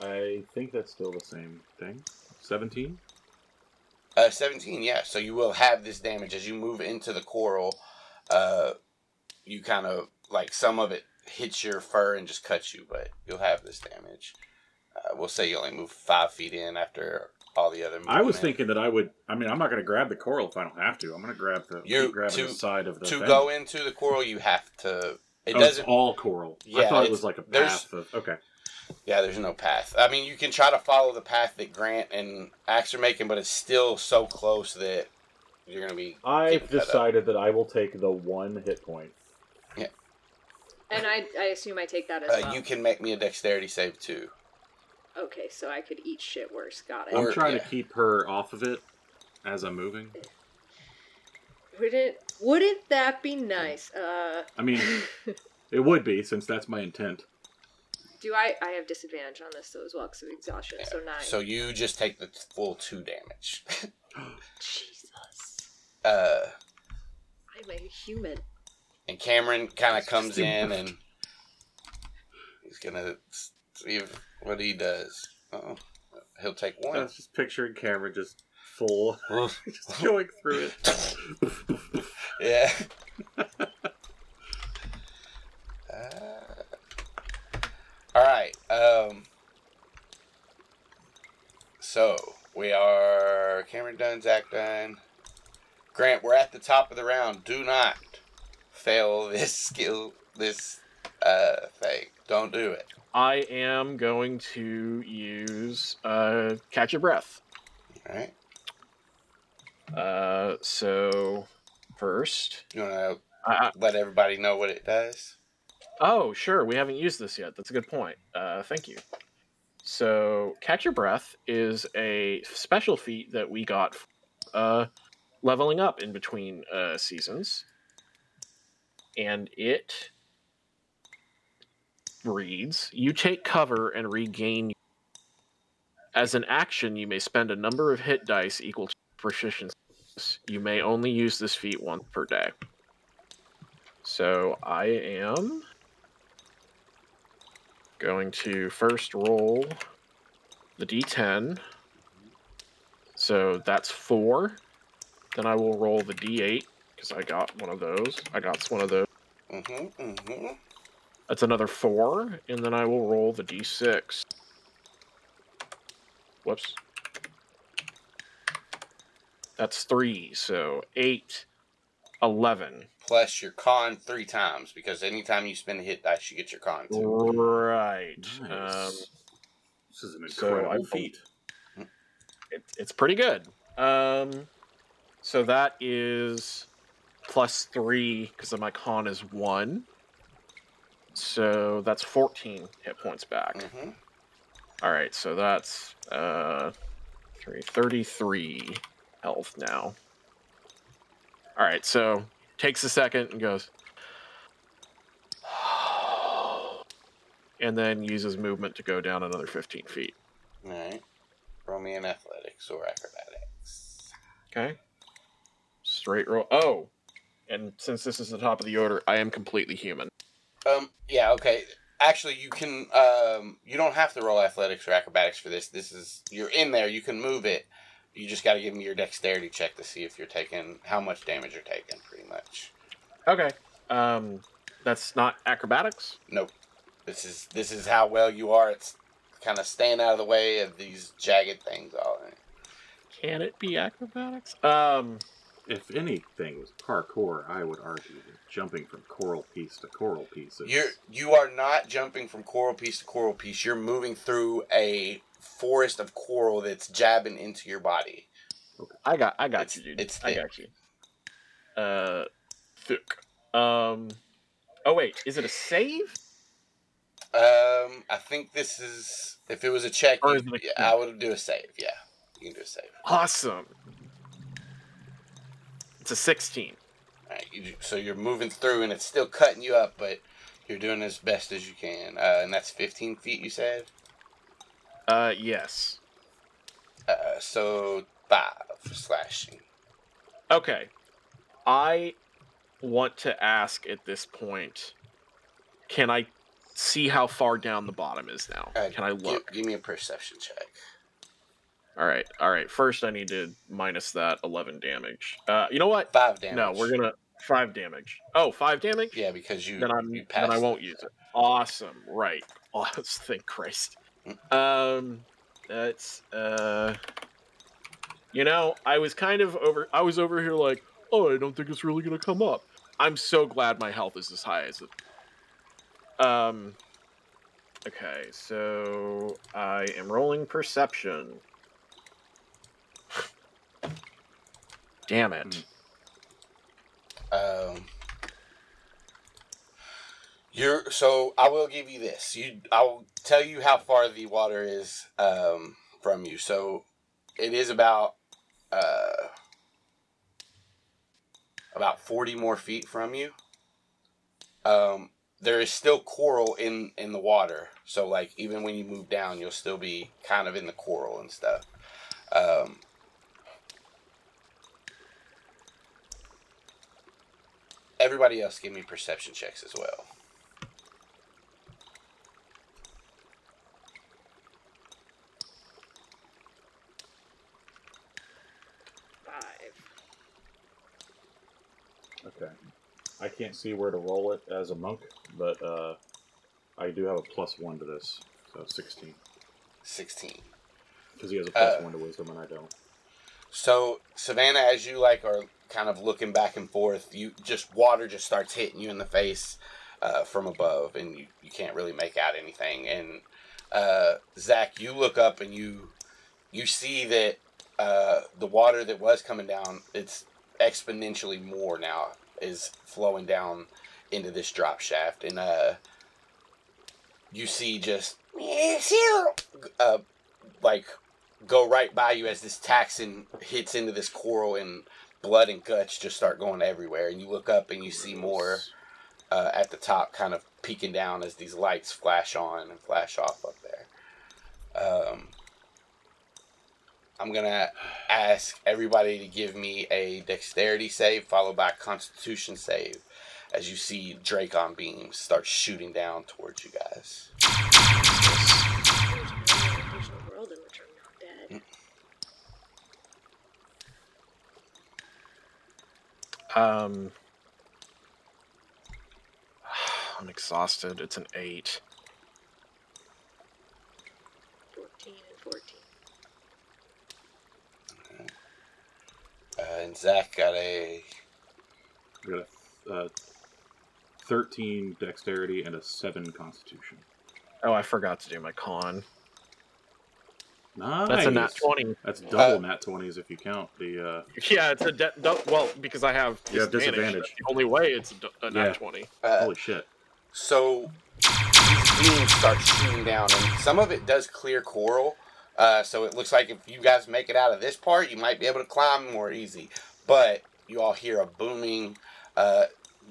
I think that's still the same thing. Seventeen. Uh, 17, yeah. So you will have this damage as you move into the coral. Uh, you kind of like some of it hits your fur and just cuts you, but you'll have this damage. Uh, we'll say you only move five feet in after all the other. Movement. I was thinking that I would. I mean, I'm not going to grab the coral if I don't have to. I'm going to grab the. You- to- the side of the. to thing. go into the coral, you have to. It Oh, doesn't. all coral. I thought it was like a path. Of, okay. Yeah, there's no path. I mean, you can try to follow the path that Grant and Ax are making, but it's still so close that you're gonna be. I've Keep that up. decided that I will take the one hit point. Yeah. And I, I assume I take that as Uh, well. You can make me a dexterity save too. Okay, so I could eat shit worse. Got it. I'm trying yeah. to keep her off of it as I'm moving. Wouldn't wouldn't that be nice? Uh, I mean, it would be since that's my intent. Do I? I have disadvantage on this though as well because of exhaustion. So nine. So you just take the full two damage. Jesus, uh, I'm a human. and Cameron kind of comes in and he's gonna see if, what he does. Oh, he'll take I one. was just picturing Cameron just full, just going through it. yeah. all right. Um. So we are Cameron done, Zach done. Grant, we're at the top of the round. Do not fail this skill, this uh thing. Don't do it. I am going to use uh, catch your breath. All right. Uh, so first, You want to let everybody know what it does? Oh sure, we haven't used this yet. That's a good point. Uh, thank you. So catch your breath is a special feat that we got uh, leveling up in between uh, seasons, and it reads: You take cover and regain. As an action, you may spend a number of hit dice equal to proficiency. You may only use this feat once per day. So I am going to first roll the d10. So that's four. Then I will roll the d8 because I got one of those. I got one of those. Mm-hmm. Mm-hmm. That's another four, and then I will roll the d6. Whoops. That's three, so eight, eleven. Plus your con three times because anytime you spend a hit dice, you get your con too. Right. Um, this is an incredible I- feat. it, it's pretty good. Um, so that is plus three because my con is one. So that's 14 hit points back. Mm-hmm. All right, so that's uh, three, 33 health now. All right, so takes a second and goes, and then uses movement to go down another 15 feet. All right. Roll me an athletics or acrobatics. Okay. Straight roll. Oh, and since this is the top of the order, I am completely human. Um. Yeah. Okay. Actually, you can. Um, you don't have to roll athletics or acrobatics for this. This is you're in there. You can move it. You just got to give me your dexterity check to see if you're taking how much damage you're taking. Pretty much. Okay. Um, that's not acrobatics. Nope. This is this is how well you are. It's kind of staying out of the way of these jagged things. All in. Can it be acrobatics? Um, If anything was parkour, I would argue that jumping from coral piece to coral piece is. You're you are not jumping from coral piece to coral piece. You're moving through a forest of coral that's jabbing into your body. I got, I got It's- you, dude. it's thick. I got you. Uh, thick. Um, oh wait, is it a save? Um, I think this is if it was a check, you- it a- I would do a save. Yeah, you can do a save. Awesome. It's a sixteen. All right, you, so you're moving through, and it's still cutting you up, but you're doing as best as you can. Uh, and that's 15 feet, you said. Uh, yes. Uh, so five slashing. Okay. I want to ask at this point can I see how far down the bottom is now? Uh, Can I Give, look? give me a perception check. All right. All right. First, I need to minus that 11 damage. Uh, you know what? Five damage. No, we're to 5 damage. Oh, five damage? Yeah, because you then I'm you then I won't use it. Awesome. Right. Oh, thank Christ. Um that's uh you know, I was kind of over I was over here like, "Oh, I don't think it's really to come up." I'm so glad my health is as high as it. Um Okay, so I am rolling perception. Damn it. Um, you're so I will give you this. You, I will tell you how far the water is um, from you. So it is about uh, about forty more feet from you. Um, there is still coral in in the water. So like even when you move down, you'll still be kind of in the coral and stuff. Um, everybody else give me perception checks as well. Five. Okay. I can't see where to roll it as a monk, but uh, I do have a plus one to this, so 16. 16. Because he has a plus Uh, one to wisdom and I don't. So Savannah, as you like are kind of looking back and forth, you just water just starts hitting you in the face uh, from above, and you, you can't really make out anything. And uh, Zach, you look up and you you see that uh, the water that was coming down, it's exponentially more now is flowing down into this drop shaft, and uh, you see just uh, like go right by you as this Taxxon hits into this coral and blood and guts just start going everywhere. And you look up and you see more uh, at the top kind of peeking down as these lights flash on and flash off up there. Um, i'm gonna ask everybody to give me a dexterity save followed by a constitution save as you see dracon beams start shooting down towards you guys There's no additional world in which I'm. Um, I'm exhausted. It's an eight. 14 and 14. Uh, and zach got a I got a uh, 13 dexterity and a 7 constitution. Oh, I forgot to do my con. Nice. That's a nat twenty. That's double Uh, nat 20s if you count the. Uh, Yeah, it's a de- du- well because I have You have disadvantage. disadvantage. The only way it's a, du- a nat Yeah. twenty. uh, holy shit. So these beams start shooting down, and some of it does clear coral. Uh, so it looks like if you guys make it out of this part, you might be able to climb more easy. But you all hear a booming, uh,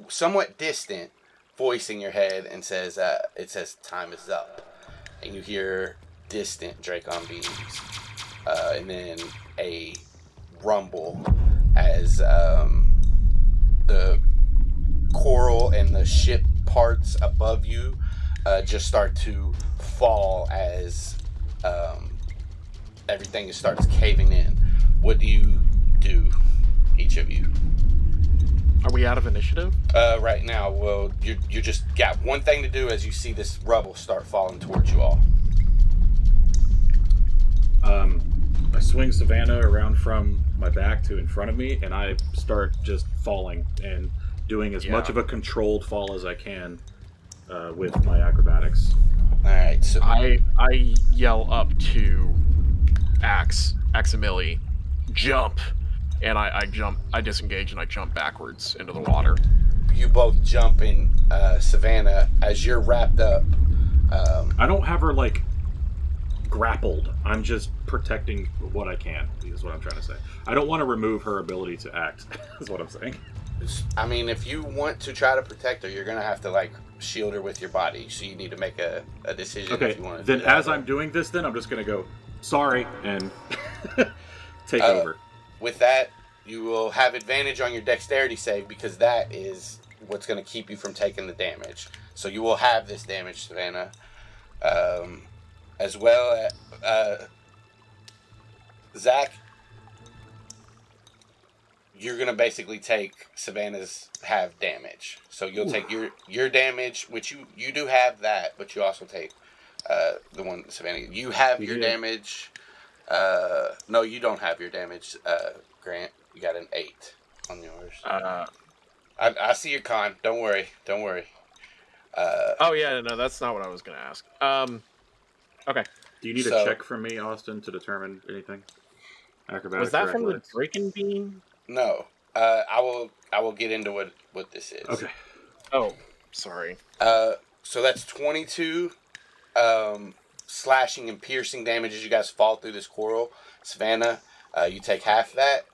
somewhat distant voice in your head, and says, uh, "It says time is up." And you hear distant Dracon beams, uh, and then a rumble as um, the coral and the ship parts above you uh, just start to fall as um, everything starts caving in. What do you do, each of you? Are we out of initiative? Uh, right now, well, you you just got one thing to do as you see this rubble start falling towards you all. Um, I swing Savannah around from my back to in front of me, and I start just falling and doing as much of a controlled fall as I can uh, with my acrobatics. All right, so I I yell up to Ax Aximili, jump, and I, I jump. I disengage and I jump backwards into the water. you both jump in uh, Savannah as you're wrapped up. Um, I don't have her like grappled. I'm just protecting what I can. Is what I'm trying to say. I don't want to remove her ability to act. is what I'm saying. I mean, if you want to try to protect her, you're gonna have to like shield her with your body. So you need to make a, a decision Okay. if you want to. Then do that. as I'm doing this, then I'm just gonna go sorry and take Uh, over. with that, you will have advantage on your dexterity save because that is what's going to keep you from taking the damage. So you will have this damage, Savannah, um, as well. As, uh, Zach, you're going to basically take Savannah's have damage. So you'll take your your damage, which you you do have that, but you also take uh, the one Savannah. You have You your do. damage. Uh, no, you don't have your damage, uh, Grant. You got an eight on yours. Uh, I, I see your con. Don't worry. Don't worry. Uh, oh yeah, no, that's not what I was gonna ask. Um, okay, Do you need so- a check from me, Austin, to determine anything? Acrobatics was that from the athletics? Dracon Beam? no. Uh, I will. I will get into what what this is. Okay. Oh, sorry. Uh, so that's twenty-two. Um, slashing and piercing damage as you guys fall through this coral. Savannah, uh, you take half that.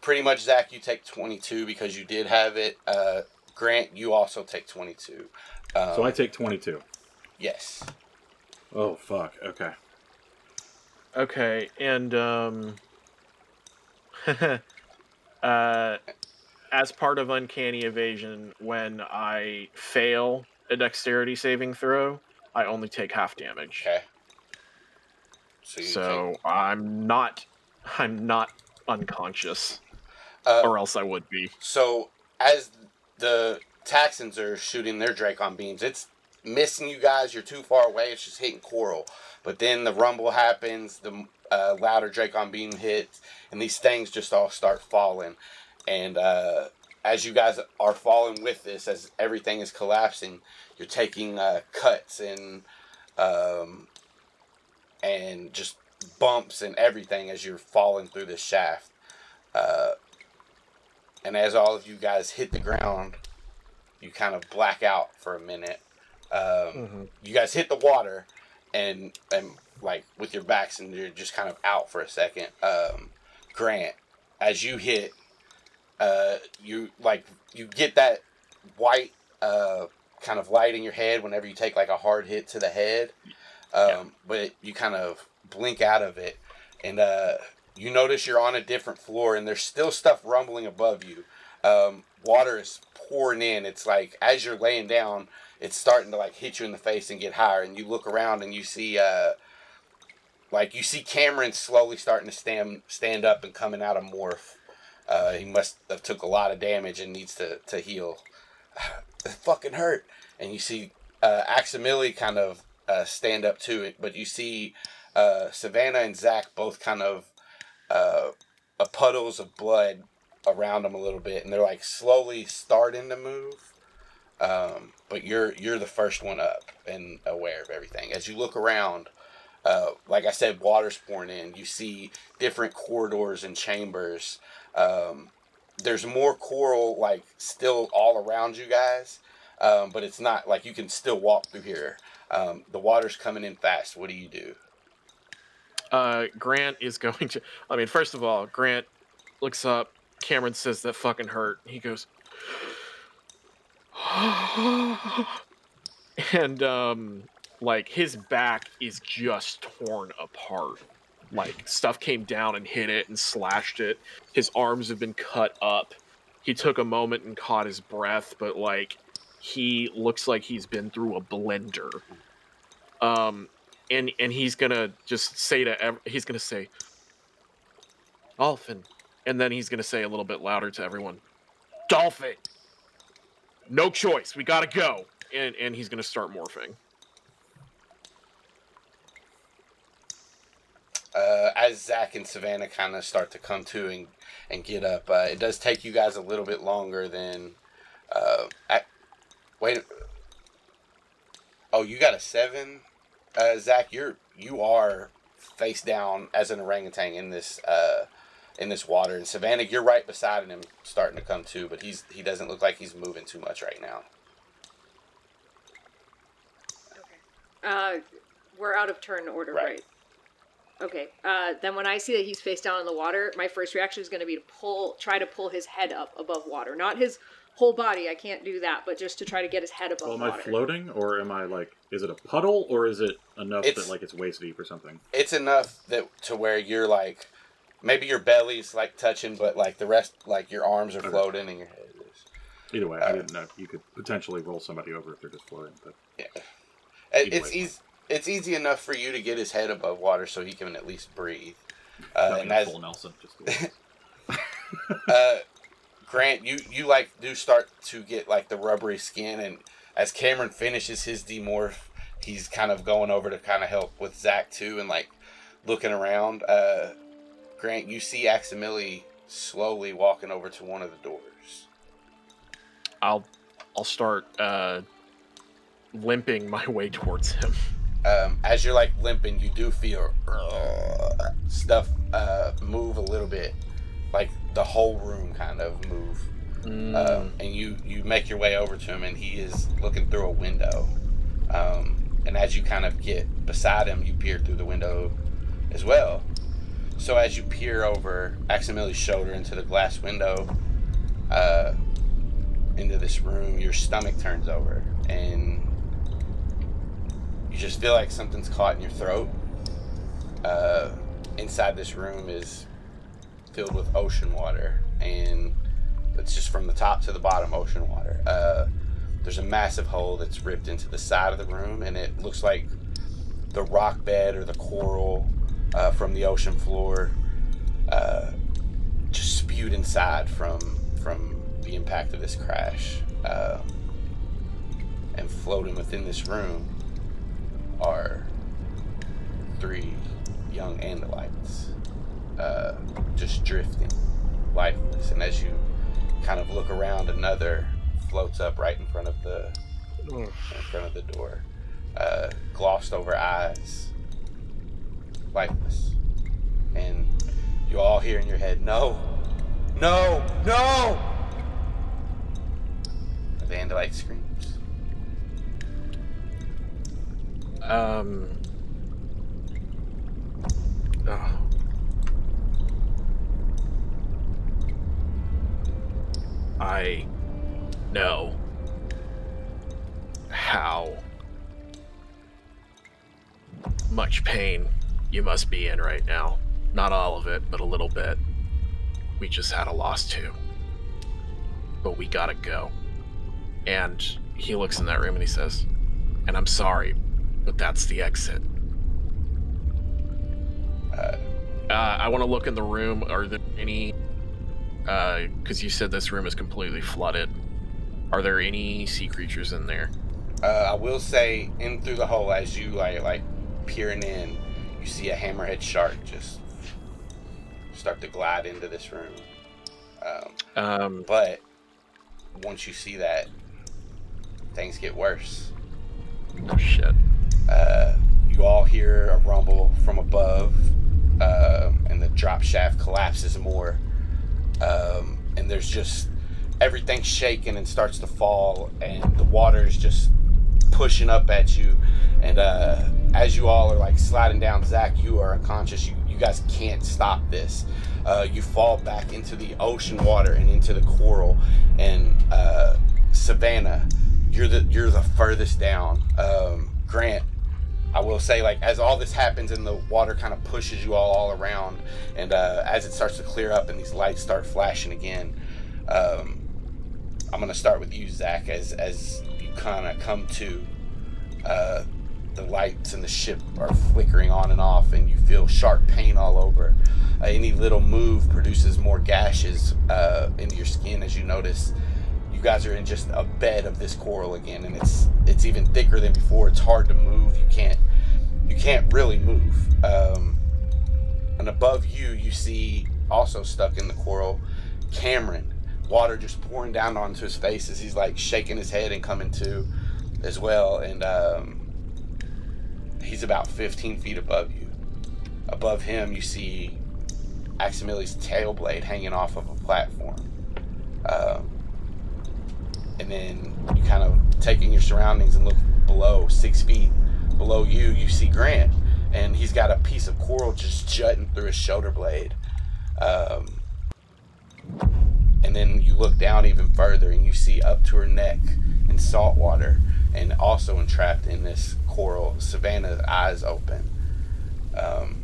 Pretty much, Zach, you take twenty-two because you did have it. Uh, Grant, you also take twenty-two. Um, So I take 22. yes. Oh fuck. Okay. Okay, and um, uh, as part of uncanny evasion, when I fail a dexterity saving throw, I only take half damage. Okay. So So I'm not, I'm not unconscious, uh, or else I would be. So as the Taxxons are shooting their Dracon beams, it's missing you guys. You're too far away. It's just hitting coral. But then the rumble happens. The uh, louder Dracon beam hits, and these things just all start falling. And uh, as you guys are falling with this, as everything is collapsing, you're taking uh, cuts and um, and just bumps and everything as you're falling through the shaft. Uh, and as all of you guys hit the ground, you kind of black out for a minute. Um, Mhm. You guys hit the water, and and like with your backs, and you're just kind of out for a second. Um, Grant, as you hit, uh, you like you get that white uh, kind of light in your head whenever you take like a hard hit to the head, um, Yeah. but you kind of blink out of it, and uh, you notice you're on a different floor, and there's still stuff rumbling above you. Um, water is pouring in. It's like as you're laying down, it's starting to like hit you in the face and get higher, and you look around and you see uh, like you see Cameron slowly starting to stand stand up and coming out of morph. Uh, he must have took a lot of damage and needs to, to heal. It fucking hurt. And you see uh, kind of uh, stand up to it, but you see uh, Savannah and Zach both kind of uh, puddles of blood around them a little bit, and they're like slowly starting to move. Um, but you're you're the first one up and aware of everything. As you look around, uh, like I said, water's pouring in. You see different corridors and chambers. Um, there's more coral like still all around you guys, um, but it's not like you can still walk through here. Um, the water's coming in fast. What do you do? Uh, Grant is going to. I mean, first of all, Grant looks up. Cameron says that fucking hurt. He goes, and um, like his back is just torn apart. Like stuff came down and hit it and slashed it. His arms have been cut up. He took a moment and caught his breath, but like he looks like he's been through a blender. Um, and and he's gonna just say to ev- he's gonna say, "Dolphin," and then he's gonna say a little bit louder to everyone, "Dolphin." No choice. We gotta go. And and he's gonna start morphing. Uh, as Zach and Savannah kind of start to come to and, and get up, uh, it does take you guys a little bit longer than. Uh, I, wait. Oh, you got a seven, uh, Zach. You're you are face down as an orangutan in this uh, in this water, and Savannah, you're right beside him, starting to come to, but he's he doesn't look like he's moving too much right now. Okay. Uh, we're out of turn order, Right. right? Okay. Uh, then when I see that he's face down in the water, my first reaction is going to be to pull, try to pull his head up above water, not his whole body. I can't do that, but just to try to get his head above Well, am I floating, or am I like? Is it a puddle, or is it enough It's- that like it's waist deep or something? it's enough that to where you're like maybe your belly's like touching but like the rest like your arms are Okay. floating and your head is Either way, Uh, I didn't know you could potentially roll somebody over if they're just floating. But yeah It- Either it's way. easy it's easy enough for you to get his head above water so he can at least breathe uh, and a as full Nelson. Just uh, Grant, you you like do start to get like the rubbery skin, and as Cameron finishes his demorph, he's kind of going over to kind of help with Zach too, and like looking around. Uh, Grant, you see Aximili slowly walking over to one of the doors. I'll I'll start uh, limping my way towards him. Um, as you're like limping, you do feel uh, stuff uh, move a little bit, like the whole room kind of move. Mm, um, and you you make your way over to him, and he is looking through a window. Um, and as you kind of get beside him, you peer through the window as well. So as you peer over Aximili's shoulder into the glass window, uh, into this room, your stomach turns over, and you just feel like something's caught in your throat. Uh, inside this room is filled with ocean water, and it's just from the top to the bottom ocean water. Uh, there's a massive hole that's ripped into the side of the room, and it looks like the rock bed or the coral uh, from the ocean floor uh, just spewed inside from from the impact of this crash. Uh, and floating within this room are three young Andalites, uh, just drifting, lifeless. And as you kind of look around, another floats up right in front of the in front of the door. Uh, glossed over eyes, lifeless. And you all hear in your head, no, no, no! The Andalite screams. Um. oh. I know how much pain you must be in right now. Not all of it, but a little bit. We just had a loss too. But we gotta go. And he looks in that room and he says, And I'm sorry, but that's the exit. Uh, Uh, I want to look in the room. Are there any? Because you said this room is completely flooded. Are there any sea creatures in there? uh, I will say, in through the hole, as you like like peering in, you see a hammerhead shark just start to glide into this room. Um, Um, But once you see that, things get worse. oh shit. Uh, you all hear a rumble from above, uh, and the drop shaft collapses more. Um, and there's just everything shaking and starts to fall, and the water is just pushing up at you. And uh, as you all are like sliding down, Zach, you are unconscious. You, you guys can't stop this. Uh, you fall back into the ocean water and into the coral. And uh, Savannah, you're the you're the furthest down. Um, Grant, I will say, like as all this happens and the water kind of pushes you all all around, and uh, as it starts to clear up and these lights start flashing again, um, I'm gonna start with you, Zach, as as you kind of come to. Uh, the lights in the ship are flickering on and off, and you feel sharp pain all over. Uh, any little move produces more gashes uh, into your skin as you notice you guys are in just a bed of this coral again, and it's it's even thicker than before. It's hard to move. You can't you can't really move. Um, and above you, you see also stuck in the coral, Cameron. Water just pouring down onto his face as he's like shaking his head and coming to, as well. And um, he's about 15 feet above you. Above him, you see Aximili's tail blade hanging off of a platform. Um, and then you kind of take in your surroundings and look below, six feet below you, you see Grant, and he's got a piece of coral just jutting through his shoulder blade. Um, and then you look down even further and you see up to her neck in salt water and also entrapped in this coral savannah's eyes open. Um,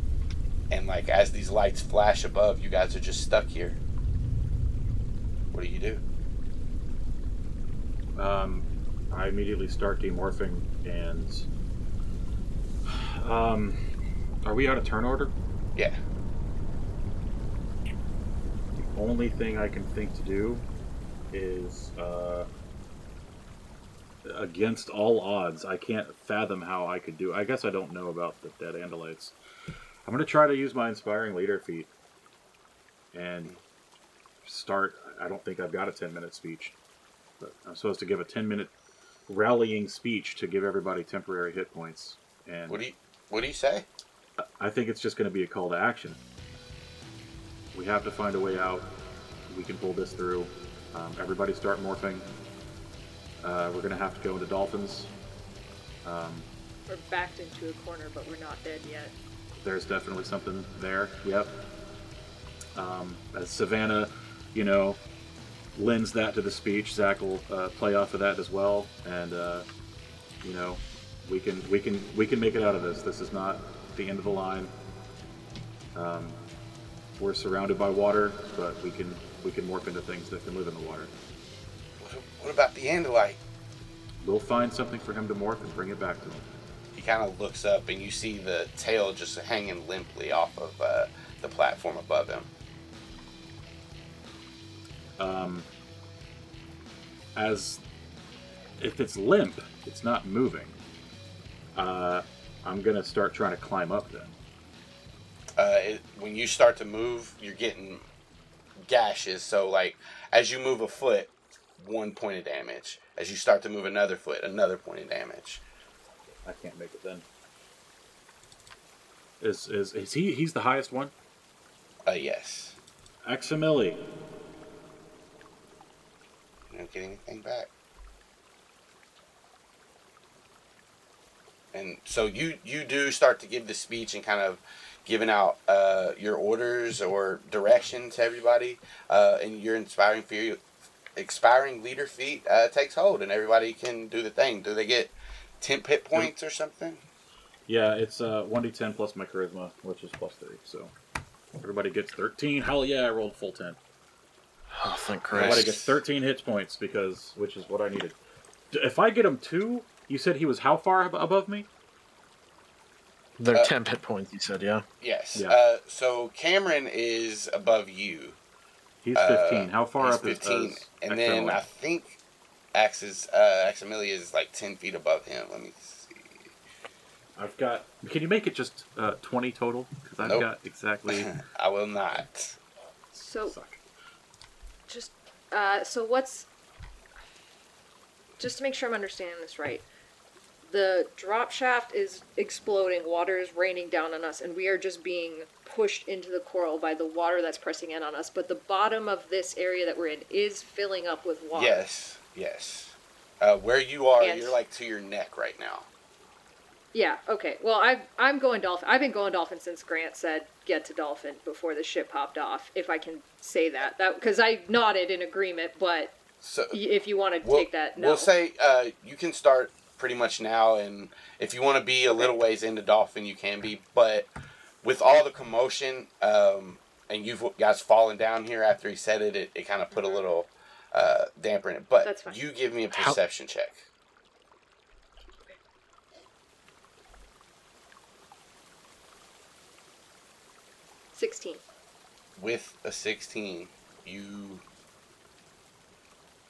and like as these lights flash above you guys are just stuck here. What do you do Um, I immediately start demorphing, and um, are we out of turn order? yeah The only thing I can think to do is, uh, against all odds, I can't fathom how I could do. I guess I don't know about the dead Andalites. I'm gonna try to use my inspiring leader feat and start. I don't think I've got a 10 minute speech, I'm supposed to give a 10 minute rallying speech to give everybody temporary hit points. And what do you what do you say I think it's just going to be a call to action. We have to find a way out. We can pull this through. Um, everybody start morphing. Uh, we're going to have to go into dolphins. Um, We're backed into a corner, but we're not dead yet. there's definitely something there. Yep. Um, as Savannah, you know, lends that to the speech, Zach will uh, play off of that as well, and uh, you know, we can we can we can make it out of this. This is not the end of the line. Um, we're surrounded by water, but we can we can morph into things that can live in the water. what, what about the andalite We'll find something for him to morph and bring it back to him. he kind of looks up and you see the tail just hanging limply off of uh, the platform above him um, as if it's limp, it's not moving. Uh, I'm gonna start trying to climb up then. uh, it, when you start to move, you're getting gashes. So, like, as you move a foot, one point of damage. As you start to move another foot, another point of damage. I can't make it then. Is is is he? He's the highest one. Uh, yes. Aximili. Don't get anything back. And so you you do start to give the speech and kind of giving out uh, your orders or direction to everybody, uh, and your inspiring fear, expiring leader feat uh, takes hold, and everybody can do the thing. Do they get temp hit points or something? Yeah, it's uh one d ten plus my charisma, which is plus three. So everybody gets thirteen. Hell yeah, I rolled full ten. Oh, thank Everybody Christ. gets thirteen hit points because which is what I needed. D- If I get him two, you said he was how far ab- above me? They're Uh, temp hit points, you said, yeah? Yes. Yeah. Uh, so Cameron is above you. He's Uh, fifteen. how far He's up is 15. is and then Aximili? I think Axis, uh, Aximilia is like 10 feet above him. Let me see. I've got. Can you make it just uh, twenty total? Because I've Nope. got exactly. I will not. So Suck. Uh, so what's just to make sure I'm understanding this right. The drop shaft is exploding, water is raining down on us, and we are just being pushed into the coral by the water that's pressing in on us. But the bottom of this area that we're in is filling up with water. Yes, yes. Uh, where you are, And- you're like to your neck right now. Yeah. Okay. Well, I I'm going dolphin. I've been going dolphin since Grant said get to dolphin before the ship popped off. If I can say that, that because I nodded in agreement. But So y- if you want to we'll, take that, no. we'll say uh, you can start pretty much now, and if you want to be a little ways into Dolphin, you can be. But with all the commotion, um, and you guys falling down here after he said it, it, it kind of put a little uh, in it. But That's fine. you give me a How- perception check. Sixteen. with a 16 you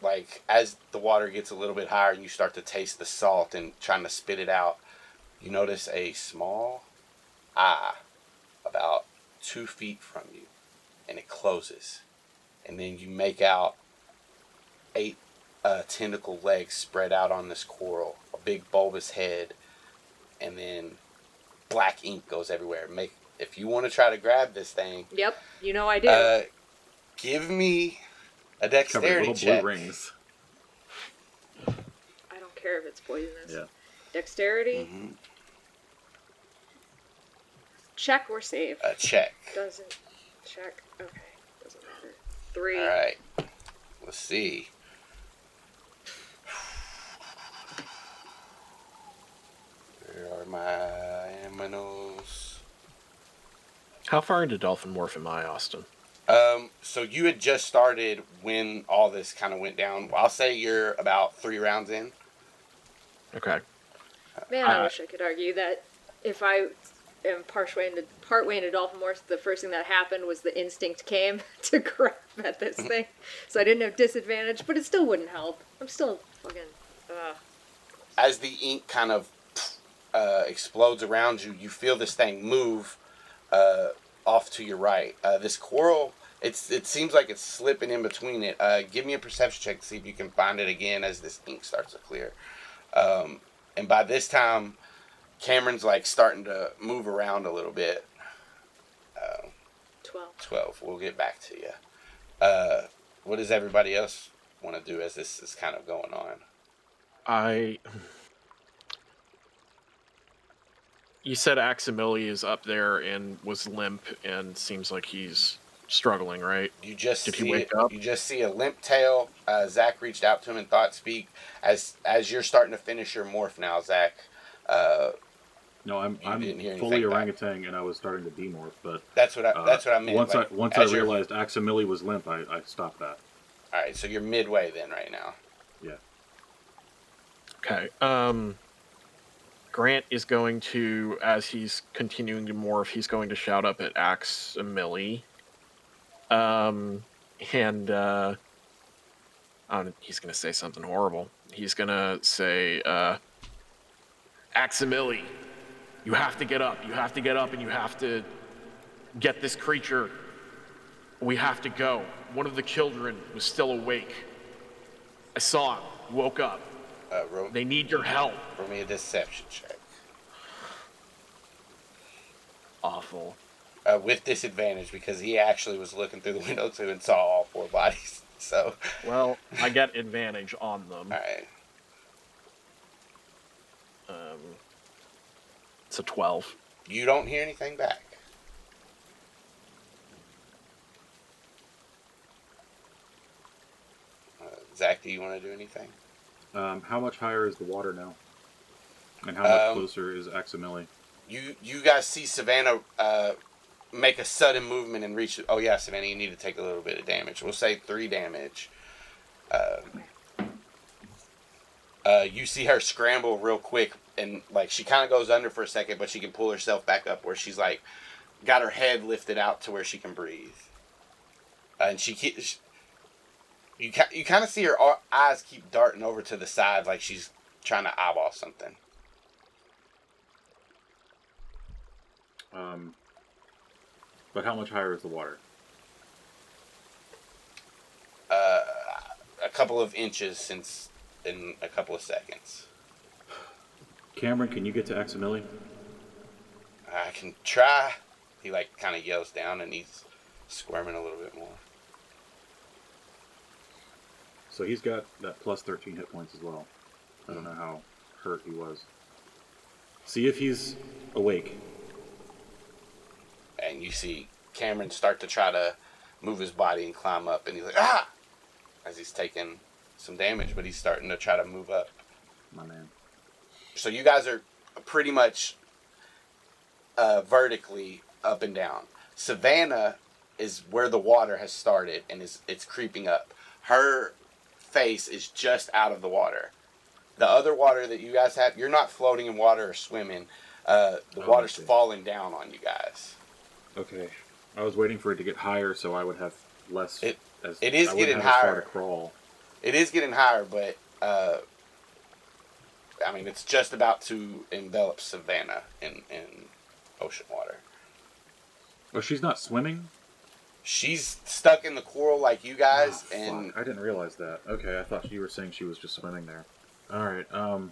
like as the water gets a little bit higher and you start to taste the salt and trying to spit it out you notice a small eye about two feet from you and it closes and then you make out eight uh, tentacle legs spread out on this coral a big bulbous head and then black ink goes everywhere make if you want to try to grab this thing Yep, you know I do. uh, give me a Covered dexterity little check. blue rings. I don't care if it's poisonous. Yeah. Dexterity, Mhm. check or save. A check. Doesn't check. Okay, doesn't matter. Three. All right. Let's see. Where are my aminos? How far into Dolphin Morph am I, Austin? Um, so you had just started when all this kind of went down. I'll say you're about three rounds in. Okay. Man, I Uh, wish I could argue that if I am partway into partway into Dolphin Morse, the first thing that happened was the instinct came to grab at this thing, so I didn't have disadvantage. But it still wouldn't help. I'm still fucking. Uh, as the ink kind of uh, explodes around you, you feel this thing move uh, off to your right. Uh, this coral, it's it seems like it's slipping in between it. Uh, give me a perception check to see if you can find it again as this ink starts to clear. Um, and by this time, Cameron's like starting to move around a little bit. Uh, Twelve. 12. We'll get back to you. Uh, what does everybody else want to do as this is kind of going on? I. You said Aximili is up there and was limp and seems like he's struggling, right? You just Did he see wake it- up? You just see a limp tail. Uh, Zach reached out to him and thought speak as as you're starting to finish your morph now, Zach. Uh, No, I'm I'm didn't fully orangutan, and I was starting to demorph, but that's what I uh, that's what I meant. Once like, I once I realized Aximili was limp, I, I stopped that. All right, so you're midway then right now. Yeah. Okay. Um. Grant is going to, as he's continuing to morph, he's going to shout up at Aximili. Um, and uh, he's going to say something horrible. He's going to say, uh, Aximili, you have to get up. You have to get up and you have to get this creature. We have to go. One of the children was still awake. I saw him. Woke up. Uh, roll, They need your help. roll me a deception check Awful. uh, with disadvantage because he actually was looking through the window too and saw all four bodies. So, Well, I get advantage on them. all right, Um, it's a 12. you don't hear anything back. Uh, Zach, do you want to do anything? Um, how much higher is the water now? And how much Um, closer is Aximili? You you guys see Savannah uh, make a sudden movement and reach. Oh yeah, Savannah, you need to take a little bit of damage. We'll say three damage. Uh, uh, you see her scramble real quick and like she kind of goes under for a second, but she can pull herself back up where she's like got her head lifted out to where she can breathe. Uh, and she keeps. You ca- you kind of see her o- eyes keep darting over to the side like she's trying to eyeball something. Um, but how much higher is the water? uh, a couple of inches since in a couple of seconds. Cameron, can you get to Aximili? I can try. He like kind of yells down and he's squirming a little bit more. So he's got that plus 13 hit points as well. I don't know how hurt he was. See if he's awake. And you see Cameron start to try to move his body and climb up, and he's like ah, as he's taking some damage, but he's starting to try to move up. My man. So you guys are pretty much uh, vertically up and down. Savannah is where the water has started and is it's creeping up. Her face is just out of the water. The other water that you guys have, you're not floating in water or swimming. Uh, the Oh, water's falling down on you guys. Okay. I was waiting for it to get higher so I would have less. It- as, it is getting have as far higher. to crawl. It is getting higher, but uh, I mean, it's just about to envelop Savannah in, in ocean water. Oh, she's not swimming. She's stuck in the coral like you guys, Oh, and I didn't realize that. Okay, I thought you were saying she was just swimming there. All right. Um.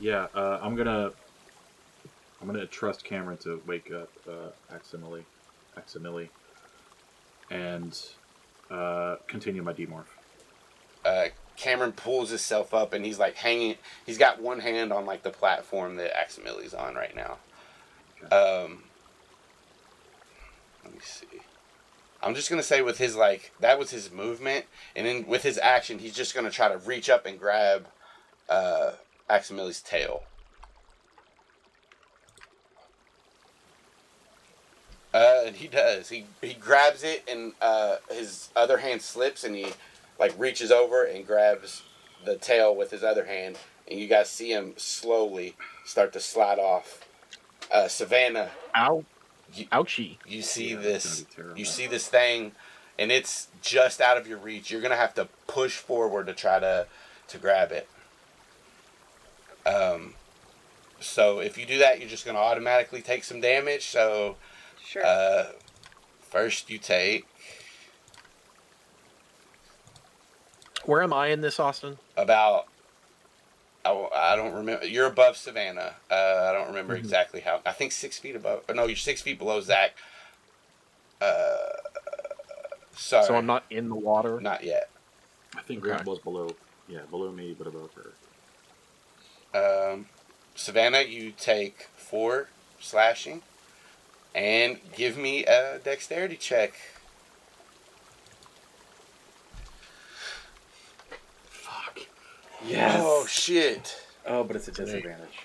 Yeah, uh, I'm gonna. I'm gonna trust Cameron to wake up uh, Aximili, Aximili, and uh, continue my demorph. uh, Cameron pulls himself up, and he's like hanging. He's got one hand on like the platform that Aximili's on right now. Um, let me see. I'm just gonna say with his like that was his movement, and then with his action, he's just gonna try to reach up and grab uh, tail. Uh, and he does. He he grabs it, and uh, his other hand slips, and he like reaches over and grabs the tail with his other hand, and you guys see him slowly start to slide off. Uh, Savannah, Ow. You- Ouchie. you see Yeah, this. gonna be terrible. You see this thing, and it's just out of your reach. You're gonna have to push forward to try to to grab it. Um, so if you do that, you're just gonna automatically take some damage. So Sure. uh, first you take Where am I in this, Austin? about I, w- I don't remember you're above savannah uh, i don't remember Mhm. exactly how i think six feet above or no you're six feet below zach uh, sorry So I'm not in the water. not yet I think Okay. Grant was below. Yeah, below me, but above her. um, savannah you take four slashing and give me a dexterity check Fuck. Oh shit Oh, but it's a disadvantage.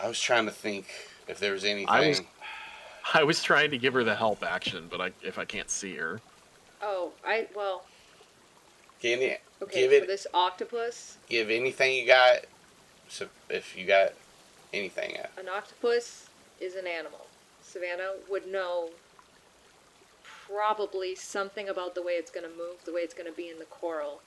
i was trying to think if there was anything I was- I was trying to give her the help action, but I, if I can't see her, oh, I well. give, me, Okay, Give for it- this octopus, give anything you got so if you got anything an octopus is an animal. Savannah would know probably something about the way it's going to move, the way it's going to be in the coral.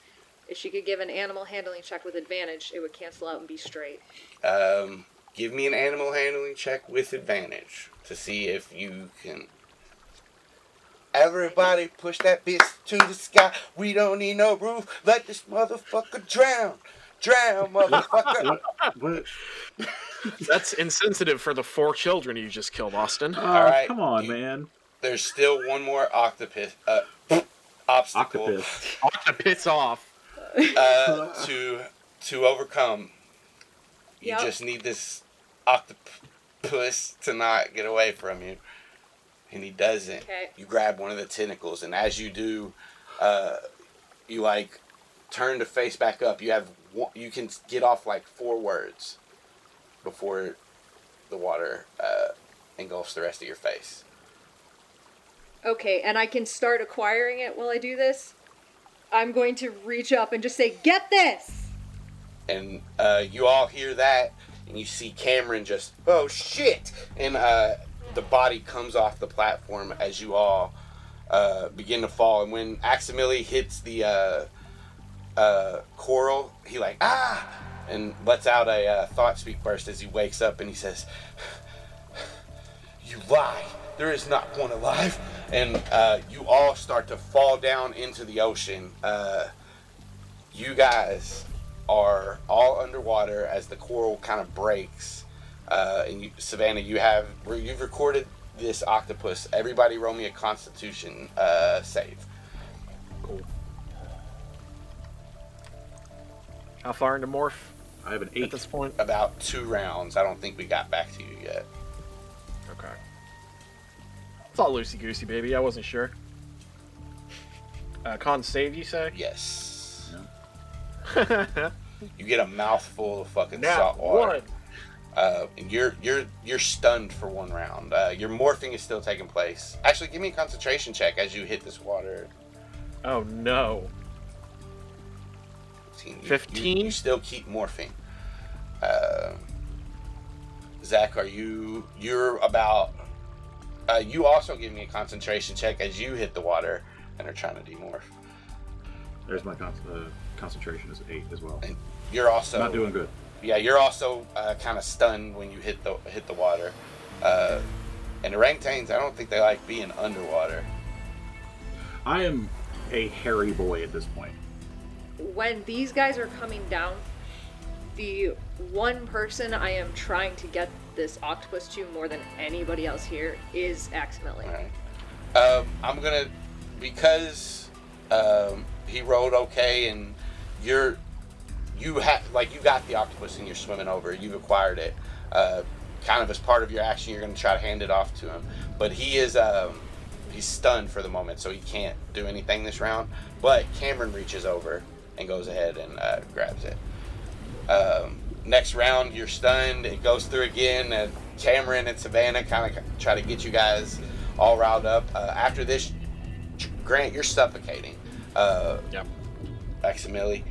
If she could give an animal handling check with advantage, it would cancel out and be straight. Um, give me an animal handling check with advantage to see if you can. Everybody push that bitch to the sky. We don't need no roof. Let this motherfucker drown. Drown, motherfucker. What? that's insensitive for the four children you just killed, Austin. Oh, right, come on, you- man. There's still one more octopus. Uh, obstacle Octopus. Octopus off. uh, to to overcome. You Yep. just need this octopus to not get away from you, and he doesn't. Okay. You grab one of the tentacles, and as you do, uh, you like turn to face back up. You have one, you can get off like four words before the water uh, engulfs the rest of your face. Okay, and I can start acquiring it while I do this. I'm going to reach up and just say, "Get this!" and uh, you all hear that, and you see Cameron just oh shit, and uh, the body comes off the platform as you all uh, begin to fall, and when Aximili hits the uh, uh, coral, he like ah, and lets out a uh, thought speak burst as he wakes up, and he says, "You lie." There is not one alive, and uh, you all start to fall down into the ocean. Uh, you guys are all underwater as the coral kind of breaks. Uh, and you, Savannah, you have you've recorded this octopus. Everybody, roll me a Constitution uh, save. How far into morph I have an eight at this point? About two rounds. I don't think we got back to you yet. It's all loosey goosey, baby. I wasn't sure. Uh, con save, you say? Yes. now You get a mouthful of fucking salt water. one. Uh, and you're you're you're stunned for one round. Uh, your morphing is still taking place. Actually, give me a concentration check as you hit this water. Oh no. You- you- 15? You, still keep morphing. Uh, Zach, are you? You're about. Uh, you also give me a concentration check as you hit the water and are trying to demorph. There's my con- uh, concentration is eight as well. You're also Not doing good. yeah, you're also uh, kind of stunned when you hit the hit the water. Uh, and orangutans, I don't think they like being underwater. I am a hairy boy at this point. When these guys are coming down, the one person I am trying to get this octopus to more than anybody else here is. All right. Um, I'm gonna because um, he rode okay, and you're you have like you got the octopus and you're swimming over. You've acquired it. Uh, kind of as part of your action, you're gonna try to hand it off to him, but he is um, he's stunned for the moment, so he can't do anything this round. But Cameron reaches over and goes ahead and uh, grabs it. Um, next round, you're stunned. It goes through again, and Cameron and Savannah kind of try to get you guys all riled up. Uh, after this, Grant, you're suffocating. Uh, Yep. Maximili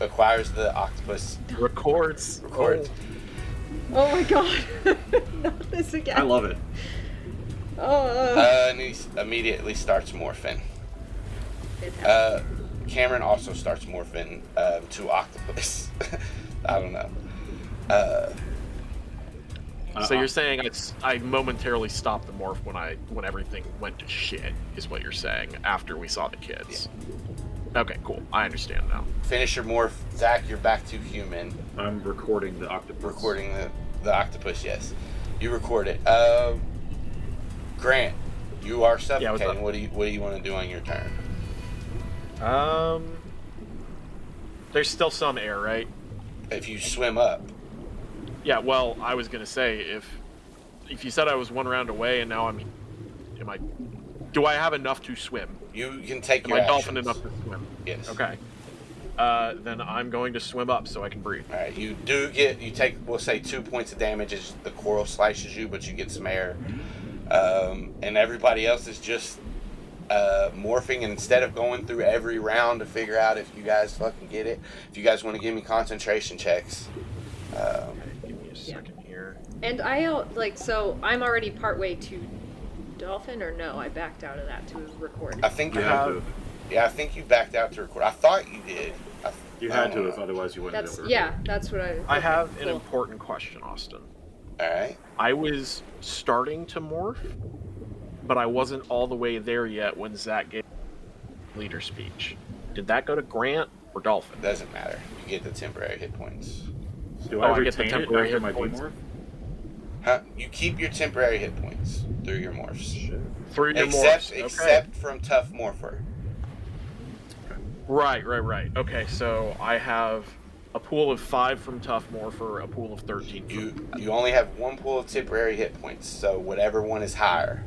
acquires the octopus. Records. Records. Oh my god! Not this again. I love it. Oh, Uh, and he immediately starts morphing. Uh, Cameron also starts morphing um, to octopus. I don't know. Uh, Uh, So you're saying it's I momentarily stopped the morph when I when everything went to shit is what you're saying after we saw the kids. Okay, cool. I understand now. finish your morph, Zach. You're back to human. I'm recording the octopus. Recording the, the octopus. Yes, you record it. Um, Grant, you are what's suffocating. up? what do you What do you want to do on your turn? Um There's still some air, right? If you swim up, Yeah, well, I was to say if if you said I was one round away and now I'm am I do I have enough to swim? you can take Am your I dolphin enough to swim? Yes. Okay. Uh, then I'm going to swim up so I can breathe. All right. You do get. You take. We'll say two points of damage as the coral slices you, but you get some air. Um, and everybody else is just uh, morphing. And instead of going through every round to figure out if you guys fucking get it, if you guys want to give me concentration checks, um, Give me a second here. and I like so I'm already partway to dolphin or no? I backed out of that to record. I think You you have. to. Yeah, I think you backed out to record. I thought you did. I, You had don't to, if otherwise you wouldn't That's be yeah. That's what I. I have an important question, Austin. All right. I was starting to morph, but I wasn't all the way there yet when Zach gave leader speech. Did that go to Grant or Dolphin? Doesn't matter. You get the temporary hit points. Do Oh, I I get the temporary hit my points. demorph? Huh? You keep your temporary hit points through your morphs. Shit. Through your Except, morphs. Okay. except from Tough Morpher. Right, right, right. Okay, so I have a pool of five from Tough Morpher, a pool of thirteen. You you only have one pool of temporary hit points, so whatever one is higher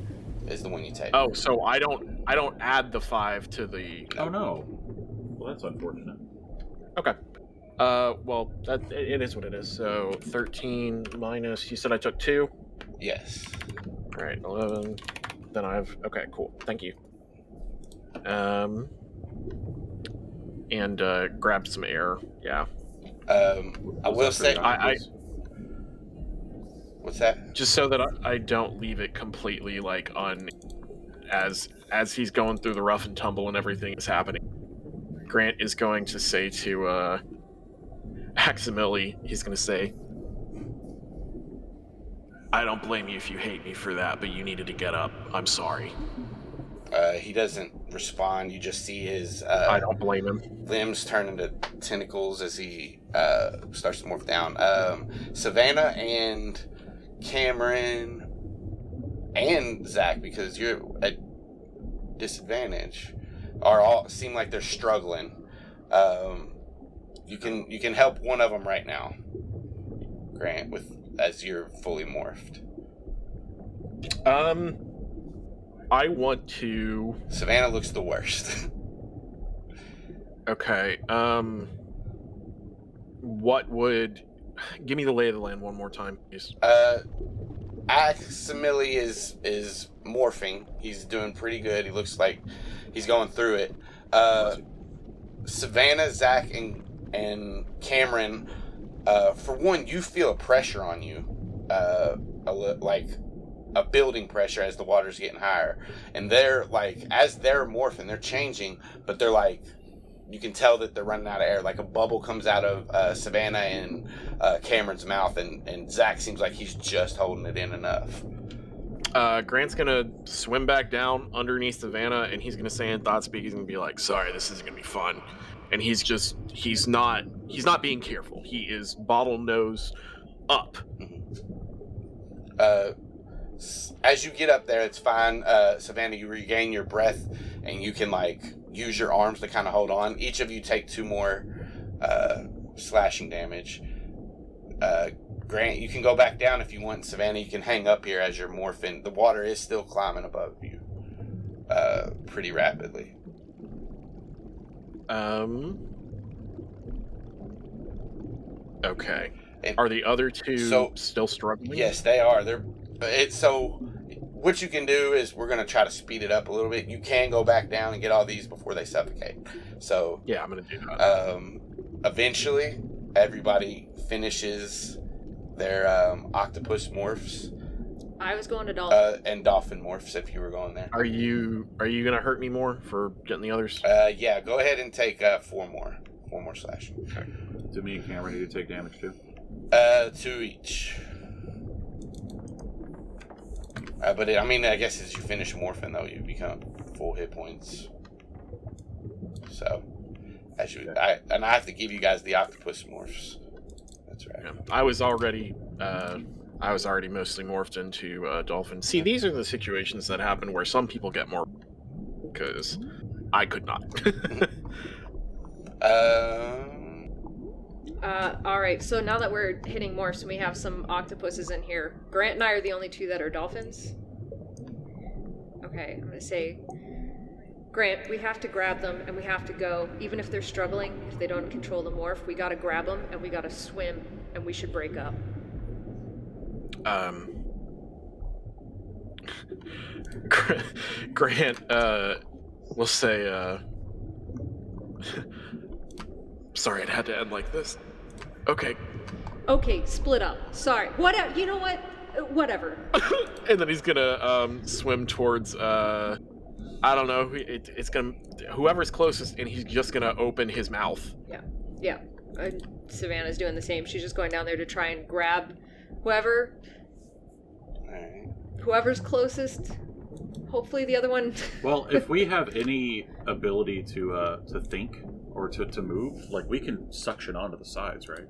is the one you take. Oh, so I don't I don't add the five to the. Oh no. Well, that's unfortunate. Okay. Uh, well, that it it is what it is. So thirteen minus. You said I took two. Yes. All right, eleven. Then I've okay, cool. Thank you. Um, and uh, grab some air. Yeah. Um, I will say, I- I- octopus? What's that? just so that I, I don't leave it completely like un as as he's going through the rough and tumble and everything is happening grant is going to say to uh aximili he's going to say i don't blame you if you hate me for that but you needed to get up i'm sorry Uh, he doesn't respond. You just see his Uh, i don't blame him limbs turn into tentacles as he uh, starts to morph down. Um, Savannah and Cameron and Zach, because you're at disadvantage, are all seem like they're struggling. Um, you can you can help one of them right now, Grant, with as you're fully morphed. um i want to Savannah looks the worst. Okay. Um what would give me the lay of the land one more time, please. Uh, Aximili is is morphing. He's doing pretty good. He looks like he's going through it. Uh, Savannah, Zach, and and Cameron. Uh, for one, you feel a pressure on you, uh, a li- like a building pressure as the water's getting higher, and they're like as they're morphing, they're changing, but they're like you can tell that they're running out of air. Like a bubble comes out of uh, Savannah and uh, Cameron's mouth, and, and Zach seems like he's just holding it in enough. Uh, Grant's gonna swim back down underneath Savannah, and he's gonna say in thought speak, he's gonna be like, "Sorry, this isn't gonna be fun." And he's just he's not he's not being careful. He is bottle nose up. Uh, as you get up there, it's fine. Uh, Savannah, you regain your breath, and you can like use your arms to kind of hold on. Each of you take two more uh, slashing damage. Uh, Grant, you can go back down if you want. Savannah, you can hang up here as you're morphing. The water is still climbing above you uh, pretty rapidly. Um. Okay. And- Are the other two So- still struggling? Yes, they are. They're it's so. What you can do is we're gonna try to speed it up a little bit. You can go back down and get all these before they suffocate. So Yeah, I'm gonna do that. um, eventually, everybody finishes their um, octopus morphs I was going to Dolphin. uh, and dolphin morphs. If you were going there, Are you are you gonna hurt me more for getting the others? uh, yeah, go ahead and take uh, four more, four more slashing. Do me and Cameron need to take damage too? Uh, two each. Uh, but it, I mean, I guess as you finish morphing, though, you become full hit points. So, as you, I, and I have to give you guys the octopus morphs. That's right. Yeah. I was already uh, I was already mostly morphed into uh, dolphin. See, these are the situations that happen where some people get more because I could not. Um, Uh, all right. So now that we're hitting morphs, and we have some octopuses in here. Grant and I are the only two that are dolphins. Okay, I'm gonna say, Grant, we have to grab them and we have to go. Even if they're struggling, if they don't control the morph, we gotta grab them and we gotta swim and we should break up. um, Grant, uh, we'll say, uh, sorry, it had to end like this. Okay, Okay, split up. Sorry. What? You know what? Whatever. and then he's gonna um, swim towards uh, I don't know. It, it's gonna whoever's closest, and he's just gonna open his mouth. Yeah. Yeah. Uh, Savannah's doing the same. She's just going down there to try and grab whoever alright. whoever's closest. Hopefully, the other one. Well, if we have any ability to uh, to think or to, to move, like we can suction onto the sides, right?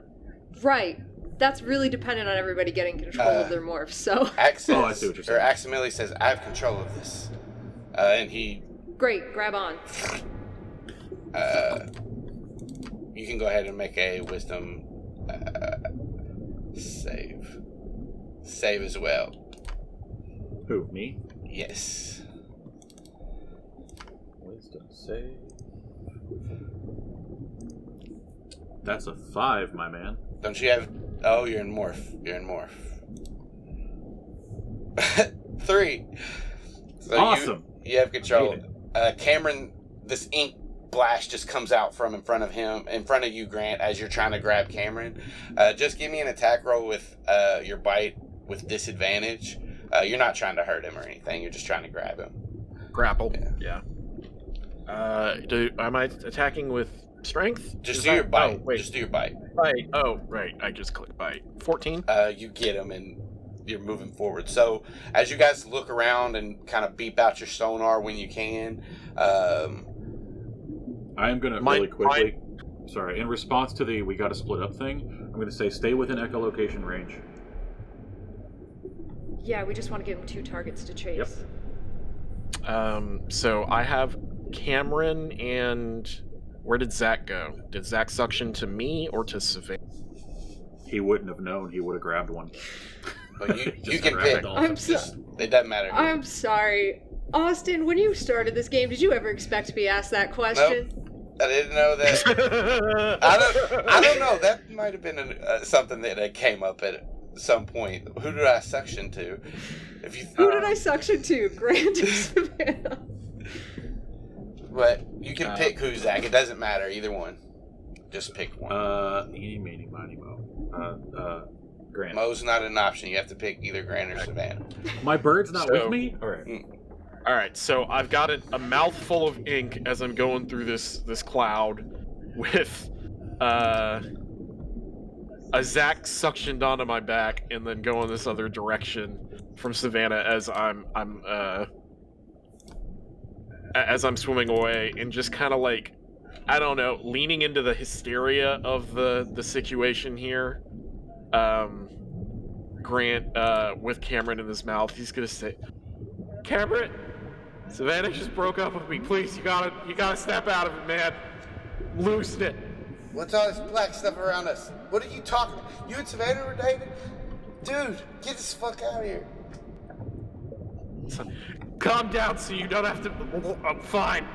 right. That's really dependent on everybody getting control Uh, of their morphs. So Axis, Oh, I see what you're saying. or saying. Aximili says, I have control of this. Uh, and he, great. Grab on. uh, you can go ahead and make a wisdom uh, save. Save as well. Who? Me? Yes. Wisdom save. That's a five, my man. Don't you have? Oh, you're in morph. You're in morph. Three. So awesome. You, you have control. Uh, Cameron, this ink blast just comes out from in front of him, in front of you, Grant, as you're trying to grab Cameron. Uh, just give me an attack roll with uh, your bite with disadvantage. Uh, you're not trying to hurt him or anything. You're just trying to grab him. Grapple. Yeah. Yeah. Uh, do am I attacking with strength? Just Is do that- your bite. Oh, wait. Just do your bite. bite. Oh, right. I just clicked bite. Fourteen. uh, you get him and you're moving forward. So as you guys look around and kind of beep out your sonar when you can, um, I am gonna My- really quickly. Sorry. In response to the "we got to split up" thing, I'm gonna say stay within echolocation range. Yeah, we just want to give him two targets to chase. Um. So I have Cameron and where did Zach go? Did Zach suction to me or to Savannah? He wouldn't have known. He would have grabbed one. but you, Just you can grab pick. a dolphin. I'm so- Just, it doesn't matter. I'm sorry. Austin, when you started this game, did you ever expect to be asked that question? I didn't know that. I don't. I don't know. That might have been an, uh, something that uh, came up at some point. Who did I suction to? If you. Who did I suction to? Grant or Savannah? But you can Uh, pick who, Zach. It doesn't matter. Either one. Just pick one. Uh, eeny, meeny, miny, mo. Uh, uh, Grant. Mo's not an option. You have to pick either Grant or Savannah. My bird's not So- with me. All right. All right, so I've got a, a mouthful of ink as I'm going through this this cloud, with uh, a Zack suctioned onto my back, and then going this other direction from Savannah as I'm I'm uh, a- as I'm swimming away, and just kind of like I don't know, leaning into the hysteria of the the situation here. Um, Grant uh, with Cameron in his mouth, he's gonna say, Cameron. Savannah just broke up with me. Please, you gotta, you gotta snap out of it, man. Loosen it. What's all this black stuff around us? What are you talking? You and Savannah were dating? Dude, get this fuck out of here. Calm down, so you don't have to. I'm fine.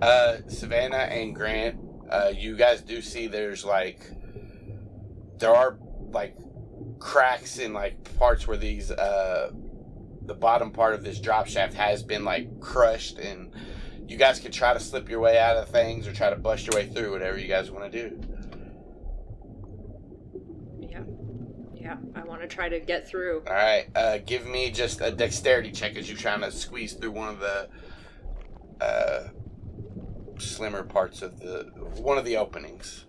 Uh, Savannah and Grant, uh, you guys do see there's like there are like cracks in like parts where these uh the bottom part of this drop shaft has been like crushed and you guys can try to slip your way out of things or try to bust your way through whatever you guys want to do. Yeah. Yeah, I want to try to get through. All right, uh, give me just a dexterity check as you're trying to squeeze through one of the uh, slimmer parts of the one of the openings.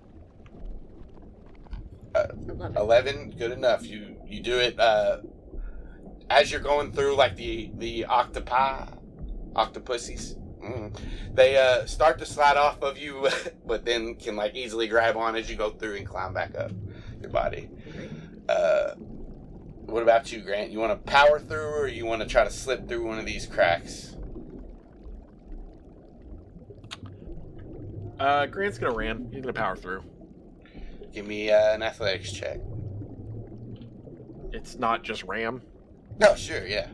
11. 11 good enough you you do it uh as you're going through like the the octopi octopussies mm, they uh start to slide off of you but then can like easily grab on as you go through and climb back up your body uh what about you grant you want to power through or you want to try to slip through one of these cracks Uh, Grant's gonna ram. He's gonna power through. give me uh, an athletics check It's not just ram. no sure yeah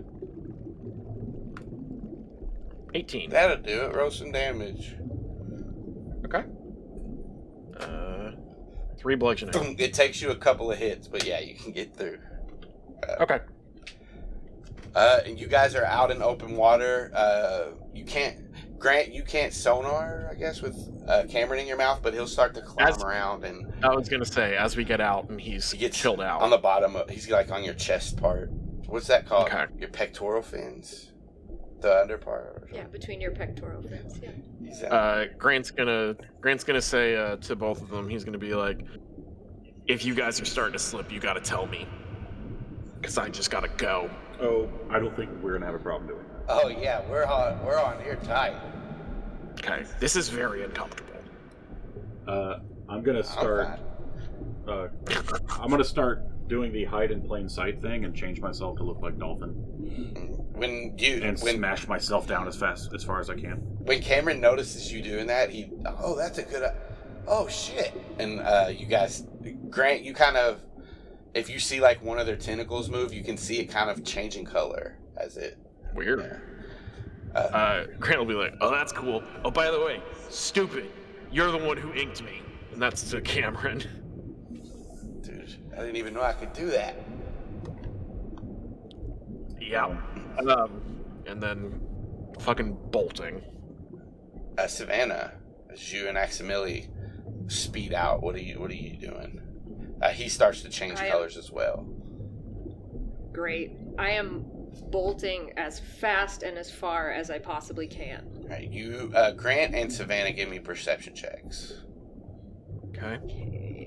18. that'll do it roll some damage Okay. Uh, three bludgeoning. it takes you a couple of hits but yeah you can get through Okay. Uh, and you guys are out in open water. Uh, you can't, Grant, you can't sonar, I guess, with uh, Cameron in your mouth, but he'll start to climb As- around and I was gonna say as we get out and he's he gets chilled out. on the bottom. Of, he's like on your chest part. What's that called? Okay. Your pectoral fins, the under part. Yeah, between your pectoral fins. Yeah. He's out. uh, Grant's gonna Grant's gonna say uh, to both of them, he's gonna be like, "If you guys are starting to slip, you gotta tell me, cause I just gotta go." Oh, I don't think we're gonna have a problem doing that. oh yeah, we're on. We're on here tight. Okay, this is very uncomfortable. Uh, I'm gonna start. Uh, I'm gonna start doing the hide in plain sight thing and change myself to look like Dolphin When you and when smash myself down as fast as far as I can. when Cameron notices you doing that, he, oh, that's a good, oh shit, and uh, you guys, Grant, you kind of, if you see like one of their tentacles move, you can see it kind of changing color as it. Weird. Uh, Uh, Grant will be like, "Oh, that's cool. Oh, by the way, stupid, you're the one who inked me." And that's to Cameron. dude, I didn't even know I could do that. yeah. Um, and then fucking bolting. Uh, Savannah, as you and Aximili speed out, what are you, what are you doing? Uh, he starts to change I am- colors as well. Great. I am bolting as fast and as far as I possibly can. All right, you, uh, Grant and Savannah, give me perception checks. Okay. Okay.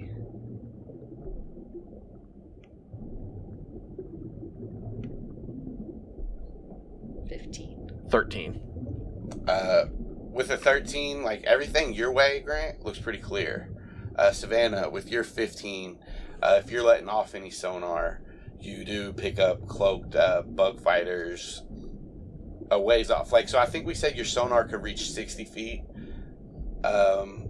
Fifteen. Thirteen. Uh, with a 13, like everything your way, Grant, looks pretty clear. Uh, Savannah, with your 15, uh, if you're letting off any sonar, you do pick up cloaked uh, bug fighters a ways off. Like, so I think we said your sonar could reach 60 feet. Um,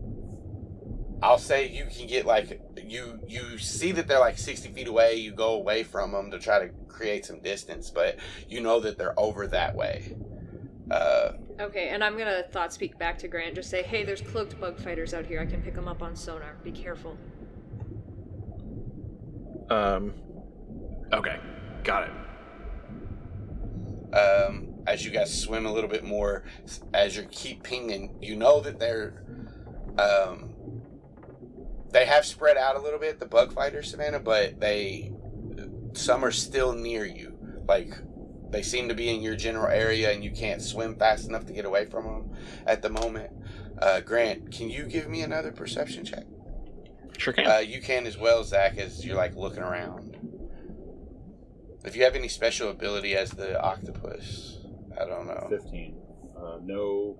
I'll say you can get like you you see that they're like 60 feet away. You go away from them to try to create some distance, but you know that they're over that way. Uh, Okay, and I'm gonna thought speak back to Grant. Just say, hey, there's cloaked bug fighters out here. I can pick them up on sonar. Be careful. Um. Okay, got it. um, as you guys swim a little bit more, as you keep pinging, you know that they're um, they have spread out a little bit, the bug fighters, Savannah, but they some are still near you. Like they seem to be in your general area, and you can't swim fast enough to get away from them at the moment. Uh, Grant, can you give me another perception check? Sure can. Uh, you can as well, Zach, as you're like looking around. If you have any special ability as the octopus, I don't know. 15. Uh, no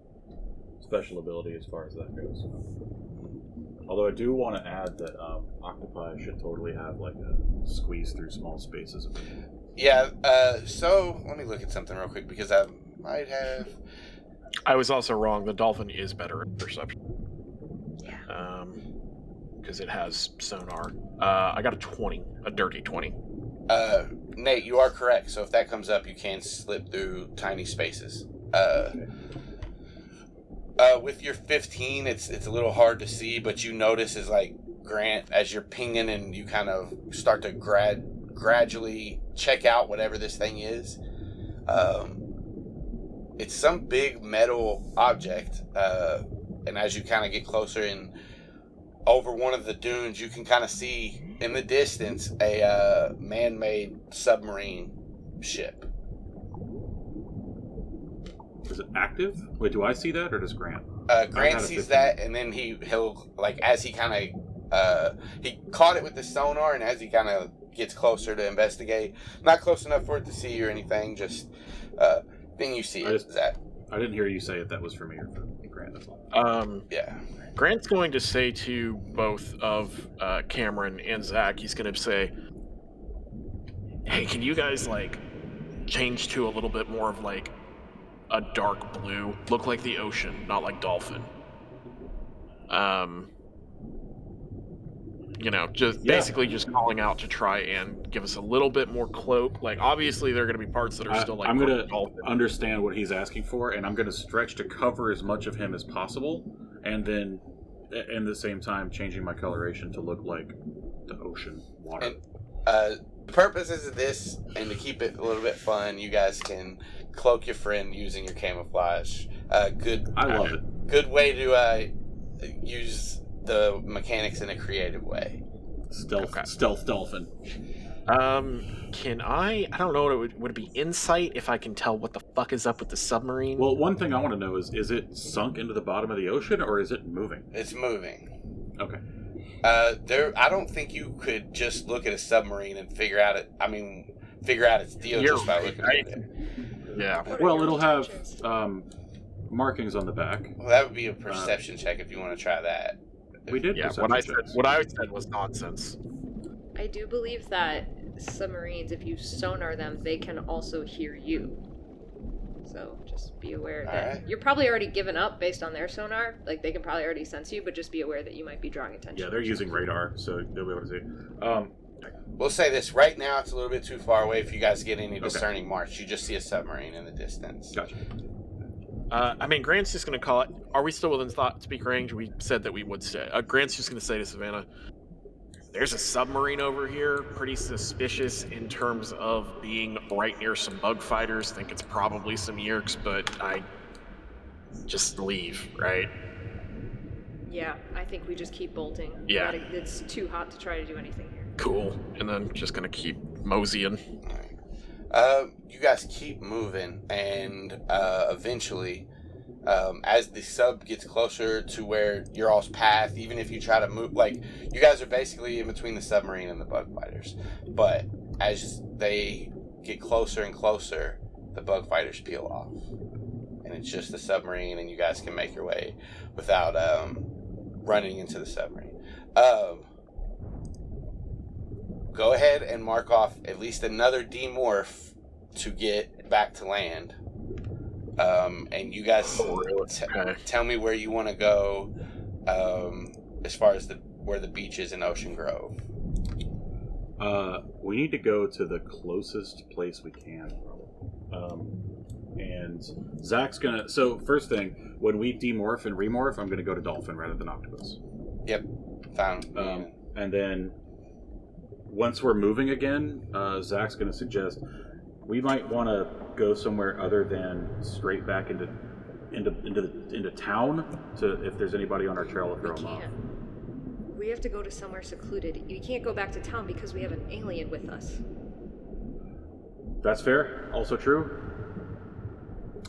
special ability as far as that goes. Although I do want to add that um, octopi should totally have like a squeeze through small spaces. Yeah. Uh, so let me look at something real quick because I might have. I was also wrong. The dolphin is better at perception. Yeah. Um, because it has sonar. Uh, I got a twenty, a dirty twenty. Uh, Nate, you are correct. So if that comes up, you can slip through tiny spaces. Uh, uh, with your 15, it's it's a little hard to see, but you notice is like Grant as you're pinging and you kind of start to grad gradually check out whatever this thing is. Um, it's some big metal object, uh, and as you kind of get closer and over one of the dunes, you can kind of see in the distance a uh, man-made submarine ship. Is it active? Wait, do I see that or does Grant? Uh, Grant sees that, and then he he'll like as he kind of uh, he caught it with the sonar, and as he kind of gets closer to investigate, not close enough for it to see or anything, just uh, then you see I it. just- Zach. I didn't hear you say if that was for me or for Grant. That's all. Um, Yeah. Grant's going to say to both of uh, Cameron and Zach, he's going to say, "Hey, can you guys like change to a little bit more of like a dark blue, look like the ocean, not like dolphin." Um, you know, just Yeah. basically just calling out to try and give us a little bit more cloak. Like, obviously, there are going to be parts that are I- still like I'm gonna dolphin. understand what he's asking for, and I'm going to stretch to cover as much of him as possible, and then in the same time changing my coloration to look like the ocean water. And- Uh, the purposes of this, and to keep it a little bit fun, you guys can cloak your friend using your camouflage. Uh, good. I love it. Good way to uh, use the mechanics in a creative way. Stealth, Okay. stealth dolphin. Um, can I? I don't know. What it would, would it be insight if I can tell what the fuck is up with the submarine? Well, one thing I want to know is: is it sunk into the bottom of the ocean, or is it moving? It's moving. Okay. Uh, there. I don't think you could just look at a submarine and figure out it. I mean, figure out its deal You're just by right, looking right? at it. Yeah. Well, it'll have um, markings on the back. Well, that would be a perception check if you want to try that. We did. Yeah. perception What I said, checks. what I said was nonsense. I do believe that submarines, if you sonar them, they can also hear you. So just be aware that Alright. you're probably already given up based on their sonar. Like they can probably already sense you, but just be aware that you might be drawing attention. Yeah, they're using radar, so they'll be able to see. Um, We'll say this right now. It's a little bit too far away. If you guys get any Okay. discerning marks, you just see a submarine in the distance. gotcha. Uh, I mean, Grant's just going to call it. Are we still within thought speak range? We said that we would stay. Uh, Grant's just going to say to Savannah, "There's a submarine over here. Pretty suspicious in terms of being right near some bug fighters. Think it's probably some Yeerks, but I just leave, right? Yeah, I think we just keep bolting. Yeah. gotta- It's too hot to try to do anything here. Cool. And then just to keep moseying. Uh, you guys keep moving, and uh, eventually, um, as the sub gets closer to where your all's path, even if you try to move, like you guys are basically in between the submarine and the bug fighters. But as they get closer and closer, the bug fighters peel off, and it's just the submarine, and you guys can make your way without um, running into the submarine. Um, go ahead and mark off at least another demorph to get back to land. Um, and you guys t- Okay. tell me where you want to go um, as far as the where the beach is in Ocean Grove. Uh, we need to go to the closest place we can. Um, and Zach's gonna. So first thing, when we demorph and remorph, I'm gonna go to dolphin rather than octopus. Yep. Fine. Um, and then once we're moving again, uh, Zach's gonna suggest we might want to go somewhere other than straight back into into into the, into town to if there's anybody on our trail to them off. can't. We have to go to somewhere secluded. You can't go back to town because we have an alien with us. That's fair. Also true.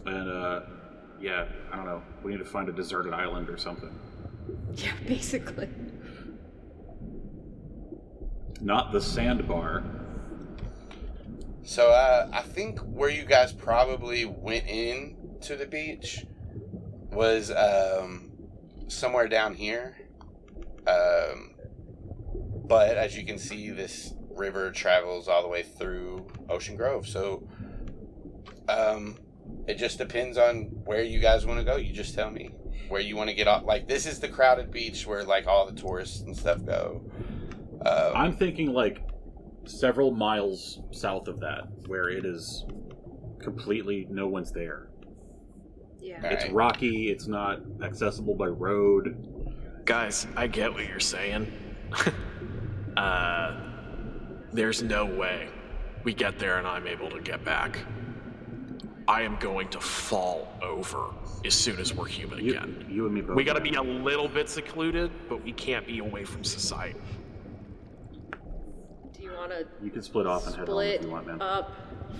And uh, yeah, I don't know. We need to find a deserted island or something. Yeah, basically. Not the sandbar. So uh, I think where you guys probably went in to the beach was um, somewhere down here. Um, but as you can see, this river travels all the way through Ocean Grove. So um, it just depends on where you guys want to go. You just tell me where you want to get off. Like this is the crowded beach where like all the tourists and stuff go. Um, I'm thinking like several miles south of that, where it is completely no one's there. Yeah. It's Right. rocky. It's not accessible by road. Guys, I get what you're saying. uh, there's no way we get there and I'm able to get back. I am going to fall over as soon as we're human You, again. you and me both. We gotta be a little bit secluded, but we can't be away from society. Do you want to You can split off and head home if you want, man. up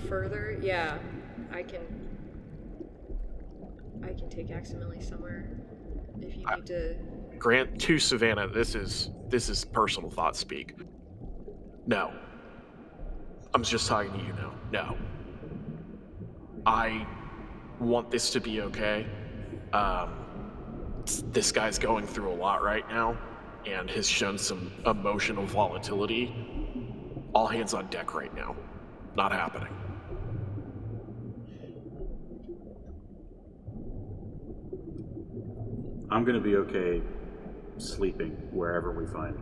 further? Yeah, I can. I can take Aximili somewhere if you I- need to. Grant to Savannah, this is this is personal thought speak. No. I'm just talking to you now. No. I want this to be okay. Um, this guy's going through a lot right now and has shown some emotional volatility. All hands on deck right now. Not happening. I'm gonna be okay sleeping wherever we find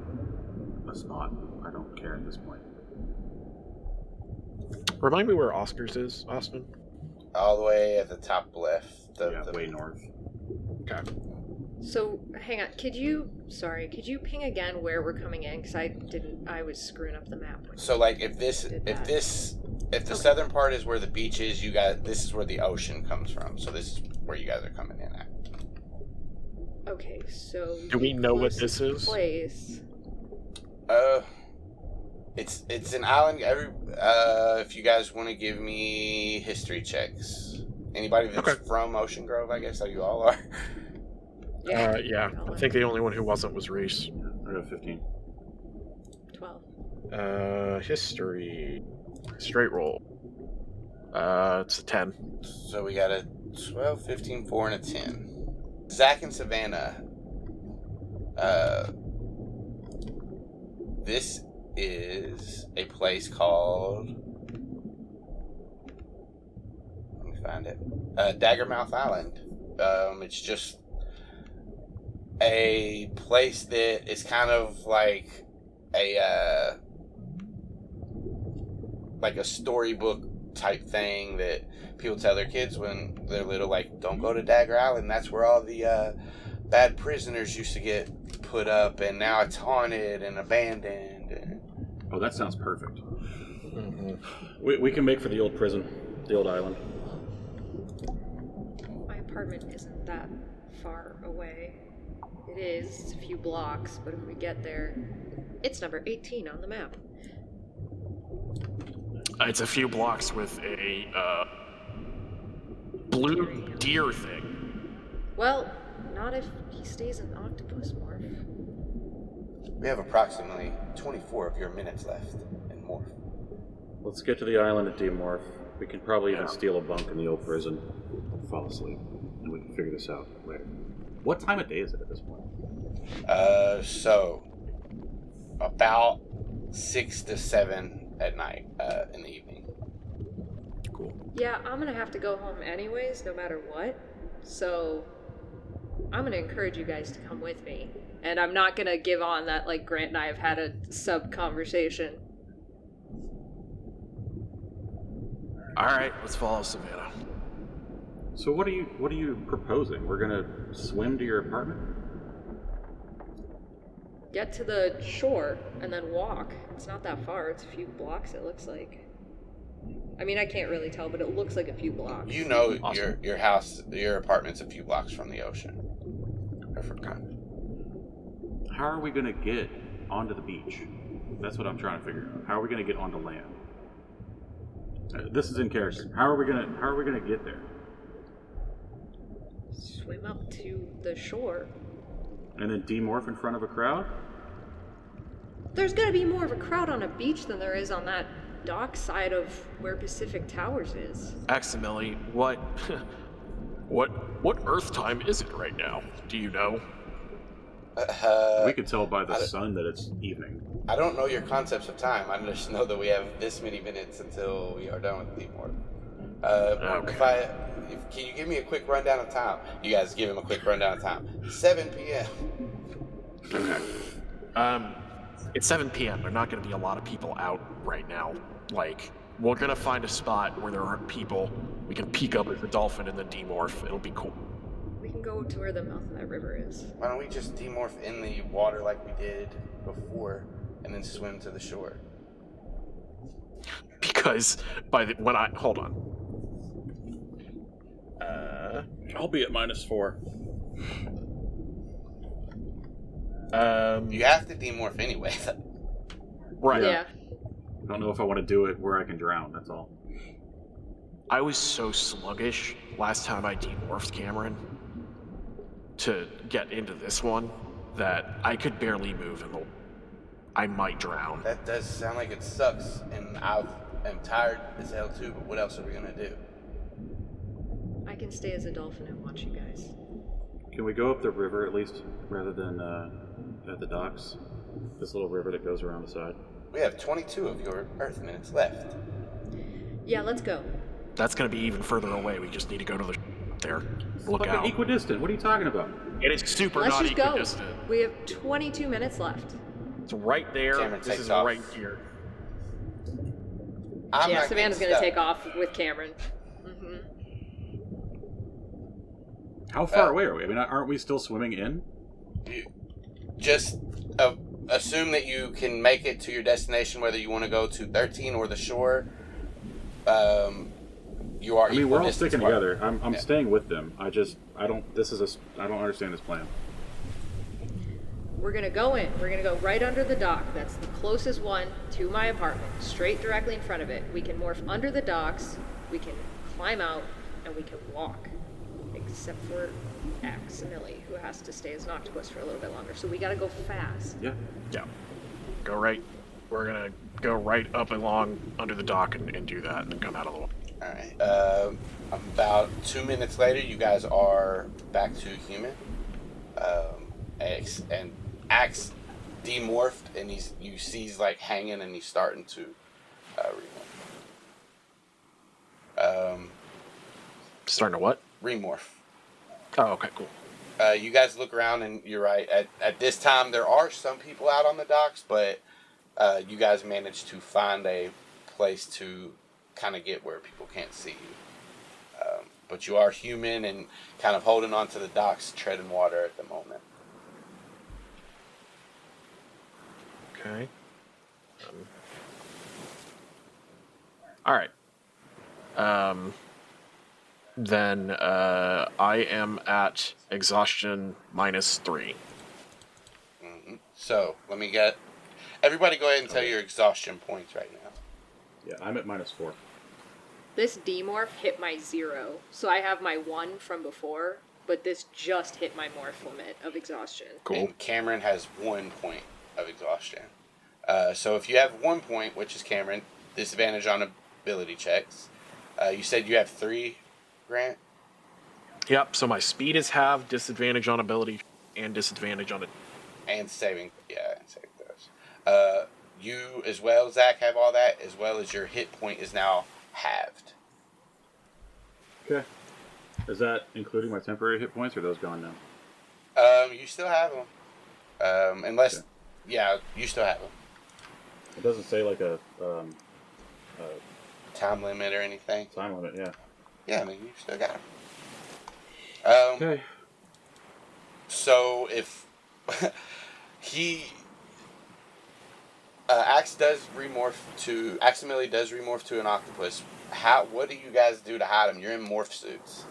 a spot. I don't care at this point. Remind me where Oscars is, Austin. all the way at the top left. The, yeah, the- way north. So hang on. Could you? Sorry. Could you ping again where we're coming in? Because I didn't. I was screwing up the map. when- So like if this Did if that. this if the Okay. southern part is where the beach is, you got this is where the ocean comes from. So this is where you guys are coming in at. Okay. So. Do we know what closest this is? Place. Uh it's it's an island every uh if you guys want to give me history checks. Anybody that's Okay. from Ocean Grove, I guess how you all are. Yeah. Uh, yeah. I think the only one who wasn't was Reese. I got 15. Twelve. Uh, history. Straight roll. Uh, it's a 10. So we got a 12, 15, 4, and a 10. Zach and Savannah. Uh, this is a place called. Let me find it. Uh, Daggermouth Island. Um, it's just a place that is kind of like a uh, like a storybook type thing that people tell their kids when they're little, like, don't go to Dagger Island. That's where all the uh, bad prisoners used to get put up, and now it's haunted and abandoned. And... Oh, that sounds perfect. Mm-hmm. We, we can make for the old prison, the old island. My apartment isn't that far away. It is it's a few blocks, but if we get there, it's number 18 on the map. Uh, It's a few blocks with a uh, blue deer thing. Well, not if he stays in octopus morph. We have approximately 24 of your minutes left and morph. Let's get to the island at Demorph. We can probably even steal a bunk in the old prison. Fall asleep, and we can figure this out later. What time of day is it at this point? Uh, so about six to seven at night uh, in the evening. Cool. Yeah, I'm gonna have to go home anyways, no matter what. So, I'm gonna encourage you guys to come with me. And I'm not gonna give on that, like, Grant and I have had a sub conversation. All right, let's follow Savannah. So what are you what are you proposing? We're gonna swim to your apartment? Get to the shore and then walk. It's not that far. It's a few blocks. It looks like. I mean, I can't really tell, but it looks like a few blocks. You know Awesome. your your house, your apartment's a few blocks from the ocean. Or from kind How are we gonna get onto the beach? That's what I'm trying to figure out. How are we gonna get onto land? Uh, this is in character. How are we gonna How are we gonna get there? Swim up to the shore. And then demorph in front of a crowd? There's gonna be more of a crowd on a beach than there is on that dock side of where Pacific Towers is. Aximili, what, what, what Earth time is it right now? Do you know? Uh, we could tell by the sun that it's evening. I don't know your concepts of time. I just know that we have this many minutes until we are done with the Demorph. Uh, Okay. If I, if, can you give me a quick rundown of time? You guys give him a quick rundown of time. 7 p.m. Okay. Um, it's 7 p.m. There are not going to be a lot of people out right now. Like, we're going to find a spot where there aren't people. We can peek up at the dolphin and then demorph. It'll be cool. We can go to where the mouth of that river is. Why don't we just demorph in the water like we did before, and then swim to the shore? Because by the when I hold on. Uh, I'll be at minus four. um, You have to demorph anyway. right. Yeah. I don't know if I want to do it where I can drown. That's all. I was so sluggish last time I demorphed Cameron to get into this one that I could barely move and I might drown. that does sound like it sucks, and I am tired as hell too. But what else are we gonna do? I can stay as a dolphin and watch you guys. Can we go up the river at least, rather than uh, at the docks? This little river that goes around the side. We have 22 of your Earth minutes left. Yeah, let's go. That's going to be even further away. We just need to go to the there. Look Fucking out. equidistant. What are you talking about? It is super Let's not just go. equidistant. We have 22 minutes left. It's right there. Cameron this takes is off. right here. I'm yeah, not Savannah's gonna stuck. take off with Cameron. hmm How far Uh, away are we? I mean, aren't we still swimming in? Just uh, assume that you can make it to your destination, whether you want to go to 13 or the shore. Um, you are. I mean, we're all sticking apart. together. I'm, I'm Yeah. staying with them. I just, I don't. This is a. I don't understand this plan. We're gonna go in. We're gonna go right under the dock. That's the closest one to my apartment, straight directly in front of it. We can morph under the docks. We can climb out, and we can walk. Except for Aximili, who has to stay as an octopus for a little bit longer. So we gotta go fast. Yeah. Yeah. Go right. We're going to go right up along under the dock and, and do that and then come out of the water. All right. Um, about two minutes later, you guys are back to human. Um, Ax and Ax demorphed, and he's you see he's like hanging, and he's starting to uh, remorph. Um, Starting to what? remorph. Oh, okay, cool. Uh, you guys look around, and you're right. At, at this time, there are some people out on the docks, but uh, you guys managed to find a place to kind of get where people can't see you. Um, but you are human and kind of holding on to the docks, treading water at the moment. Okay. Um, all right. Um, then uh, I am at exhaustion minus three. hmm So let me get everybody. Go ahead and tell your exhaustion points right now. Yeah. I'm at minus four. This demorph hit my zero, so I have my one from before, but this just hit my morph limit of exhaustion. Cool. And Cameron has one point of exhaustion. Uh, so if you have one point, which is Cameron, disadvantage on ability checks. Uh, you said you have three, Grant. Yep. So my speed is half, disadvantage on ability, and disadvantage on it. and saving yeah and saving throws. Uh, you as well, Zach, have all that as well as your hit point is now halved. Okay. Is that including my temporary hit points, or are those gone now? Um, you still have them, um, unless Okay. Yeah, you still have them. It doesn't say like a um, uh, Time limit or anything? time limit. Yeah. Yeah, I mean you still got them. Um, Okay. So if he uh, Ax does remorph to accidentally does remorph to an octopus, how what do you guys do to hide him? You're in morph suits.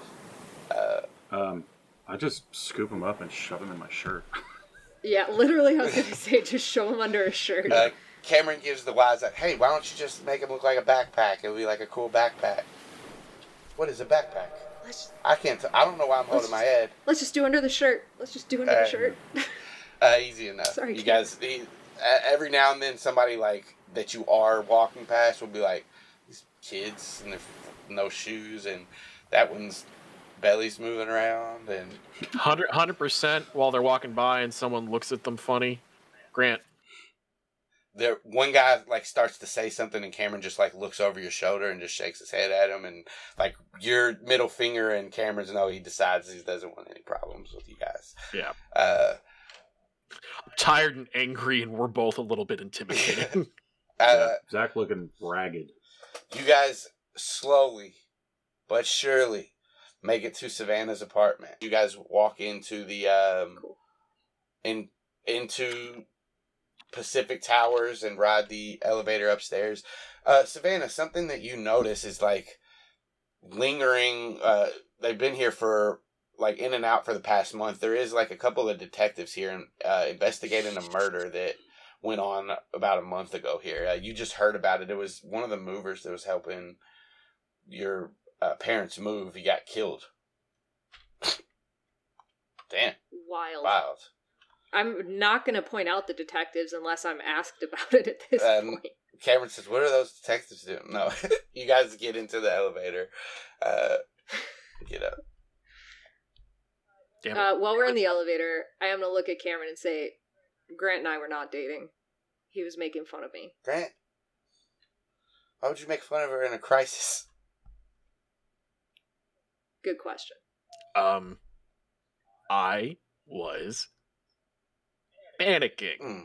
Uh, Um, I just scoop him up and shove him in my shirt. Yeah, literally, I was gonna say just show him under a shirt. uh, Cameron gives the wise that, "Hey, why don't you just make him look like a backpack? It'll be like a cool backpack." What is a backpack? Let's I can't. T- I don't know why I'm holding my head. let's just do under the shirt. Let's just do under Uh, the shirt. Uh, easy enough. Sorry, you Cam. guys. He, uh, every now and then, somebody like that you are walking past will be like, "These kids and their no shoes, and that one's belly's moving around." And 100 percent while they're walking by and someone looks at them funny. Grant, there, one guy like starts to say something, and Cameron just like looks over your shoulder and just shakes his head at him, and like your middle finger and Cameron's no, he decides he doesn't want any problems with you guys. Yeah. Uh, I'm tired and angry, and we're both a little bit intimidated. uh, Zach looking ragged. You guys slowly but surely make it to Savannah's apartment. You guys walk into the um in into Pacific Towers and ride the elevator upstairs. Uh Savannah, something that you notice is like lingering uh they've been here for like in and out for the past month. There is like a couple of detectives here uh investigating a murder that went on about a month ago here. Uh, you just heard about it. It was one of the movers that was helping your uh, parents move. He got killed. Damn, Wild. wild. I'm not gonna point out the detectives unless I'm asked about it at this Um, point. Cameron says, "What are those detectives doing?" No, you guys get into the elevator. Uh, get up. Damn. Uh, while we're in the elevator, I am gonna look at Cameron and say, Grant and I were not dating. He was making fun of me. Grant, why would you make fun of her in a crisis? Good question. um, I was panicking. Mm.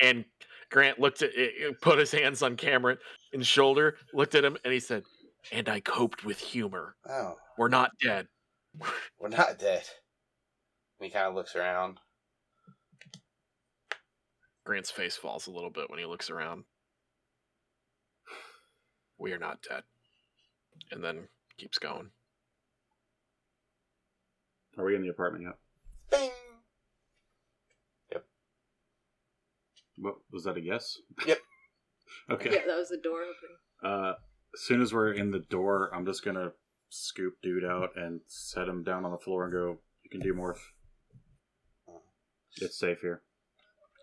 And Grant looked at it, put his hands on Cameron and shoulder, looked at him, and he said, "And I coped with humor. Oh, We're not dead." we're not dead. And he kind of looks around. Grant's face falls a little bit when he looks around. We are not dead. And then keeps going. Are we in the apartment yet? Bing. Yep. What was that? A yes? Yep. okay. Yeah, that was the door opening. Uh, as soon as we're in the door, I'm just gonna scoop dude out and set him down on the floor and go. You can do morph. It's safe here.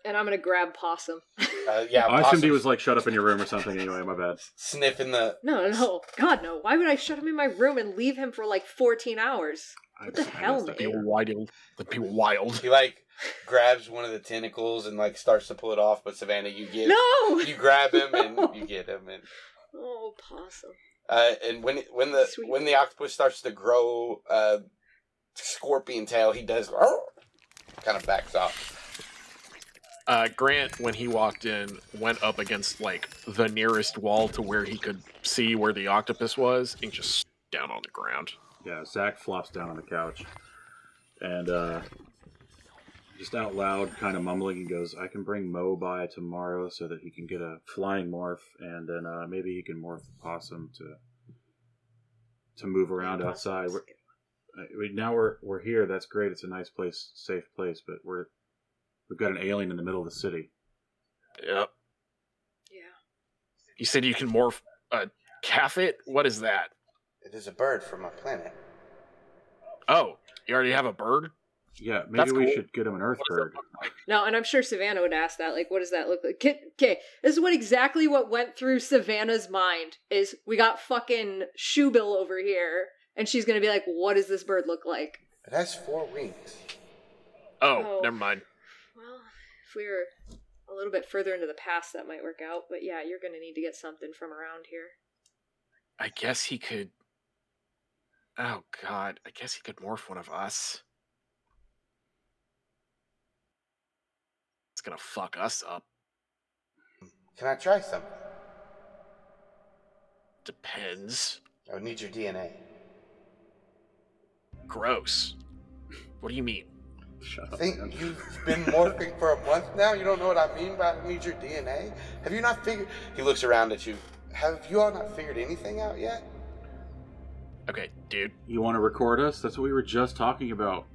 And I'm gonna grab Possum. Uh, yeah, I assumed he Possum's was like shut up in your room or something. Anyway, my bad. sniffing the. No, no, God, no. Why would I shut him in my room and leave him for like 14 hours? I What the I hell, messed up. man? People wild. The people wild. He like grabs one of the tentacles and like starts to pull it off, but Savannah, you get No! you grab him and you get him and Oh, Possum. uh, and when when the Sweet. when the octopus starts to grow uh, scorpion tail, he does kind of backs off. Uh, Grant, when he walked in, went up against like the nearest wall to where he could see where the octopus was, and just down on the ground. Yeah, Zach flops down on the couch and uh, just out loud, kind of mumbling, he goes, "I can bring Mo by tomorrow so that he can get a flying morph, and then uh, maybe he can morph the possum to to move around outside." We're, I now we're we're here. That's great. It's a nice place, safe place, but we're we've got an alien in the middle of the city. Yep. Yeah. You said you can morph a kafit. What is that? It is a bird from my planet. Oh, you already have a bird. Yeah, maybe That's we cool. should get him an Earth bird. like? No, and I'm sure Savannah would ask that. Like, what does that look like? Okay, this is what exactly what went through Savannah's mind is we got fucking Shoebill over here, and she's gonna be like, what does this bird look like? It has four wings. Oh, Oh. never mind. Well, if we were a little bit further into the past, that might work out. But yeah, you're gonna need to get something from around here. I guess he could. Oh God, I guess he could morph one of us. It's gonna fuck us up. Can I try something? Depends. I would need your DNA. gross. What do you mean? Shut I up. think man. you've been morphing for a month now. You don't know what I mean by I need your DNA. Have you not figured? He looks around at you. Have you all not figured anything out yet? Okay, dude. You want to record us? That's what we were just talking about.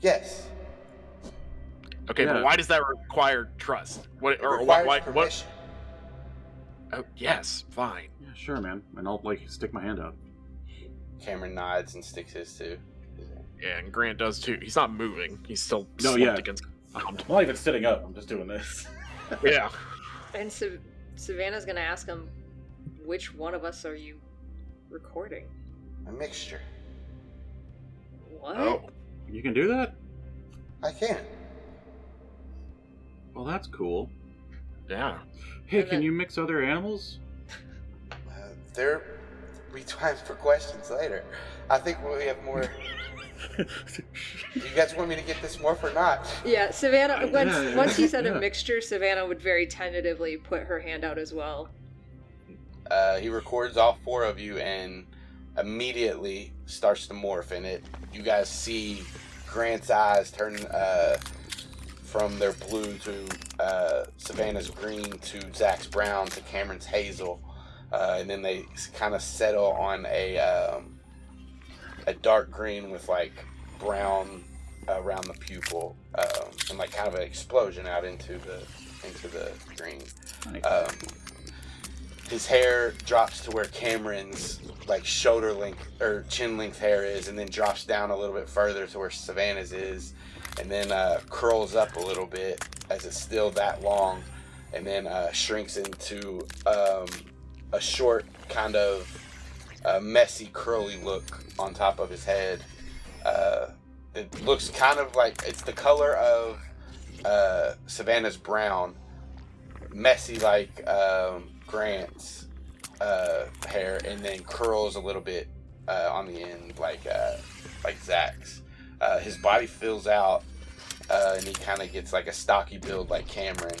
Yes. Okay, Yeah. but why does that require trust? What It or requires what? Why, what? Oh, yes, fine. Yeah, sure, man. And I'll like stick my hand out. Cameron nods and sticks his too. Yeah, and Grant does too. He's not moving. He's still No, yeah. against the ground. I'm not even sitting up. I'm just doing this. Yeah. And Sav- Savannah's gonna ask him, which one of us are you recording? A mixture. What? Oh. You can do that? I can. Well, that's cool. Yeah. Hey, And can you mix other animals? Uh, there be time for questions later. I think we have more. Do you guys want me to get this morph or not? Yeah, Savannah. Once Yeah, yeah, once he said yeah. a mixture, Savannah would very tentatively put her hand out as well. Uh, he records all four of you and immediately starts to morph in it. You guys see Grant's eyes turn uh, from their blue to uh, Savannah's green to Zach's brown to Cameron's hazel, uh, and then they kind of settle on a um, a dark green with like brown around the pupil, um, and like kind of an explosion out into the into the green. Um, his hair drops to where Cameron's like shoulder length or chin length hair is, and then drops down a little bit further to where Savannah's is, and then uh, curls up a little bit as it's still that long, and then uh, shrinks into um, a short kind of uh, messy curly look on top of his head. Uh, it looks kind of like it's the color of uh, Savannah's brown, messy like um, Grant's uh, hair, and then curls a little bit uh, on the end, like uh, like Zach's. Uh, his body fills out, uh, and he kind of gets like a stocky build, like Cameron.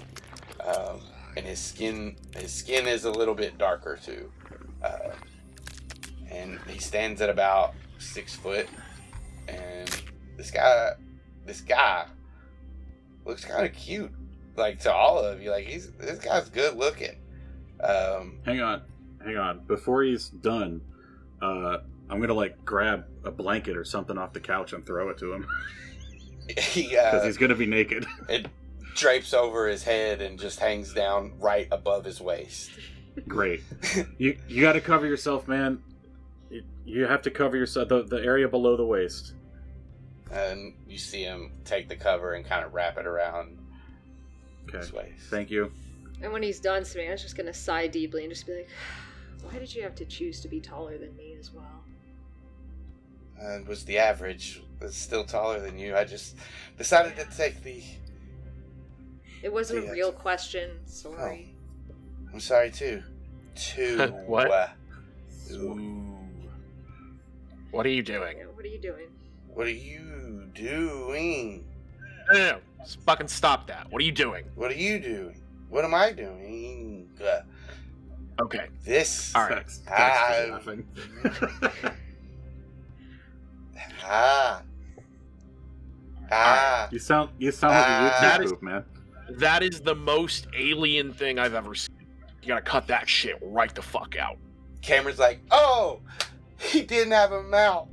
Um, and his skin, his skin is a little bit darker too. Uh, and he stands at about six foot. And this guy, this guy, looks kind of cute, like to all of you. Like he's this guy's good looking. Um, hang on, hang on. Before he's done, uh, I'm gonna like grab a blanket or something off the couch and throw it to him because uh, he's gonna be naked. it drapes over his head and just hangs down right above his waist. Great. You you got to cover yourself, man. You, you have to cover yourself the, the area below the waist. And you see him take the cover and kind of wrap it around Okay. his waist. Thank you. And when he's done, Savannah's just gonna sigh deeply and just be like, "Why did you have to choose to be taller than me as well?" and was the average. Was still taller than you. I just decided to take the. It wasn't Yeah. a real question. Sorry. I'm sorry too. Two. What? uh, Ooh. What are you doing? What are you doing? What are you doing? No, no, no. Just fucking stop that. What are you doing? What are you doing? What am I doing? Okay. this. All right. Dex- Dex is Ah. laughing. Ah. Ah. you sound you sound like Ah. a YouTube That is- poop, man. That is the most alien thing I've ever seen. You gotta cut that shit right the fuck out. Cameron's like, oh, he didn't have a mouth.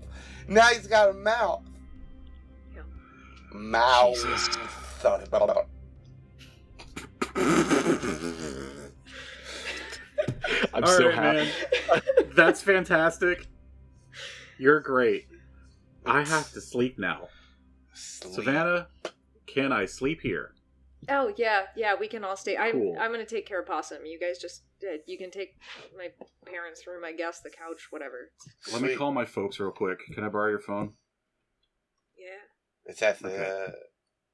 Now he's got a mouth. Yeah. Mouth. Jesus. I'm All so right, happy. man. That's fantastic. You're great. I have to sleep now. Sleep. Savannah, can I sleep here? Oh yeah, yeah. We can all stay. I'm Cool. I'm gonna take care of Possum. You guys just uh, you can take my parents' room, I guess, the couch, whatever. Let me call my folks real quick. Can I borrow your phone? Yeah. It's at the. Okay.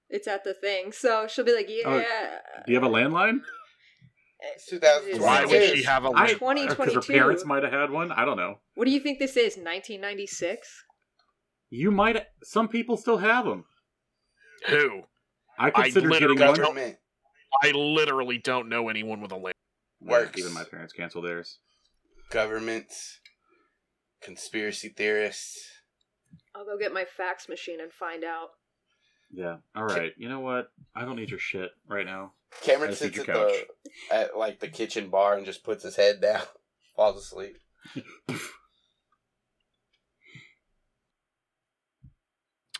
It's at the thing, so she'll be like, oh, yeah. Oh, Do you have a landline? It's 2022. Why would she have a I- link? Because uh, her parents might have had one. I don't know. What do you think this is? 1996? You might. Some people still have them. Who? I consider literally getting one. don't- Government I literally don't know anyone with a link. works. Even my parents cancel theirs. Governments, conspiracy theorists. I'll go get my fax machine and find out. Yeah. All right. You know what? I don't need your shit right now. Cameron sits your at the at like the kitchen bar and just puts his head down, falls asleep.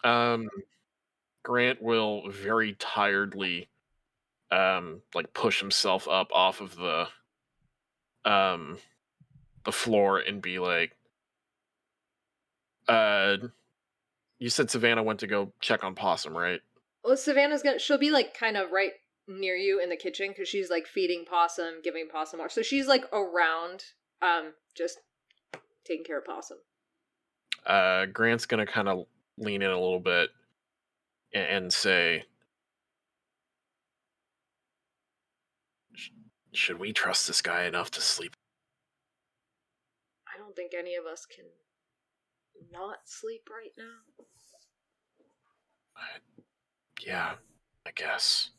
Um, Grant will very tiredly, um, like push himself up off of the, um, the floor and be like, uh, you said Savannah went to go check on Possum, right? Well, Savannah's gonna. She'll be like kind of right near you in the kitchen because she's like feeding Possum, giving Possum water. So she's like around, um, just taking care of Possum. Uh, Grant's gonna kind of lean in a little bit and, and say, "Should we trust this guy enough to sleep?" I don't think any of us can not sleep right now. Yeah, I guess.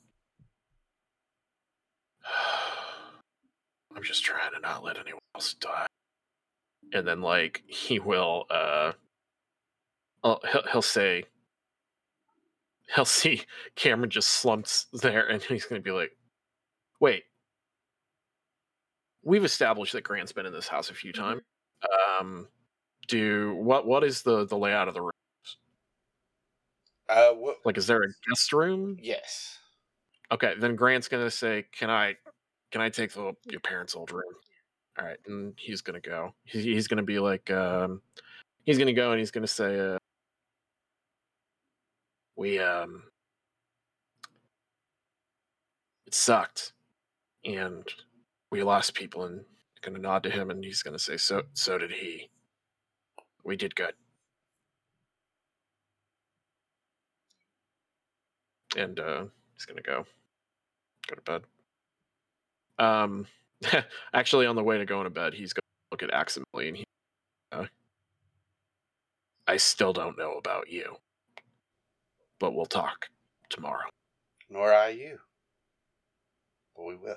I'm just trying to not let anyone else die. And then, like, he will, uh, oh, he'll, he'll say, he'll see Cameron just slumps there, and he's going to be like, wait. We've established that Grant's been in this house a few Mhm. times. Um, do what? What is the the layout of the room? Uh, what? Like, is there a guest room? Yes. Okay, then Grant's gonna say, "Can I, can I take the your parents' old room?" All right, and he's gonna go. He, he's gonna be like, um, he's gonna go and he's gonna say, uh, "We um, it sucked, and we lost people." And gonna nod to him, and he's gonna say, "So, so did he. We did good." And uh, he's gonna go go to bed. Um, actually, on the way to going to bed, he's going to look at Aximili and he, uh, I still don't know about you, but we'll talk tomorrow. Nor I you. But we will.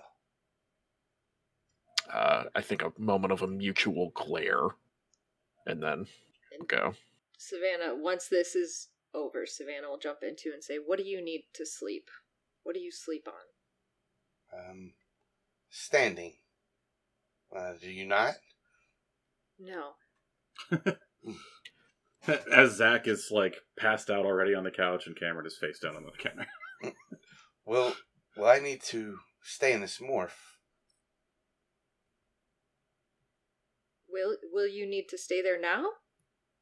Uh, I think a moment of a mutual glare, and then go. Savannah, once this is over, Savannah will jump into and say, "What do you need to sleep? What do you sleep on?" Um, standing. Uh, do you not? No. As Zach is like passed out already on the couch and Cameron is face down on the counter. Well, well, I need to stay in this morph. Will Will you need to stay there now?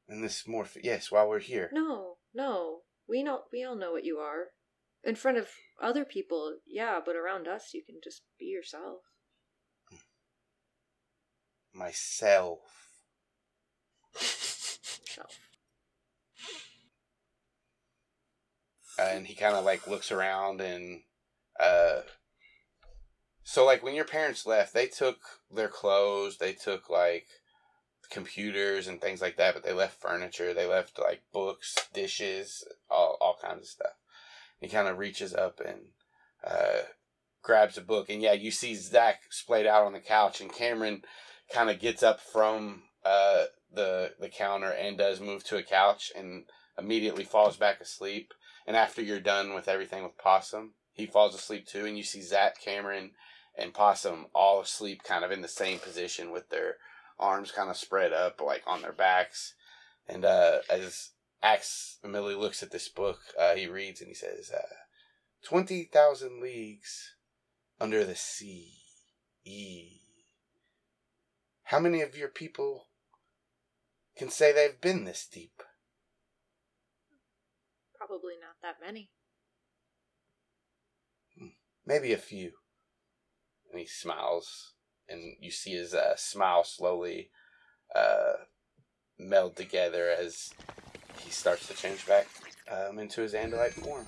In this morph, yes, while we're here. No, no. We know. We all know what you are. In front of other people, yeah, but around us, you can just be yourself. Myself. Self. and he kind of like looks around and uh so like when your parents left they took their clothes they took like computers and things like that but they left furniture they left like books dishes all, all kinds of stuff he kind of reaches up and uh grabs a book and yeah you see zach splayed out on the couch and cameron kind of gets up from uh the the counter and does move to a couch and immediately falls back asleep and after you're done with everything with Possum, he falls asleep too. And you see Zach, Cameron, and Possum all asleep kind of in the same position with their arms kind of spread up, like on their backs. And uh, as Aximili looks at this book, uh, he reads and he says, uh, 20,000 leagues under the sea. E. How many of your people can say they've been this deep? Probably not that many. maybe a few. And he smiles, and you see his uh, smile slowly uh, meld together as he starts to change back um, into his Andalite form.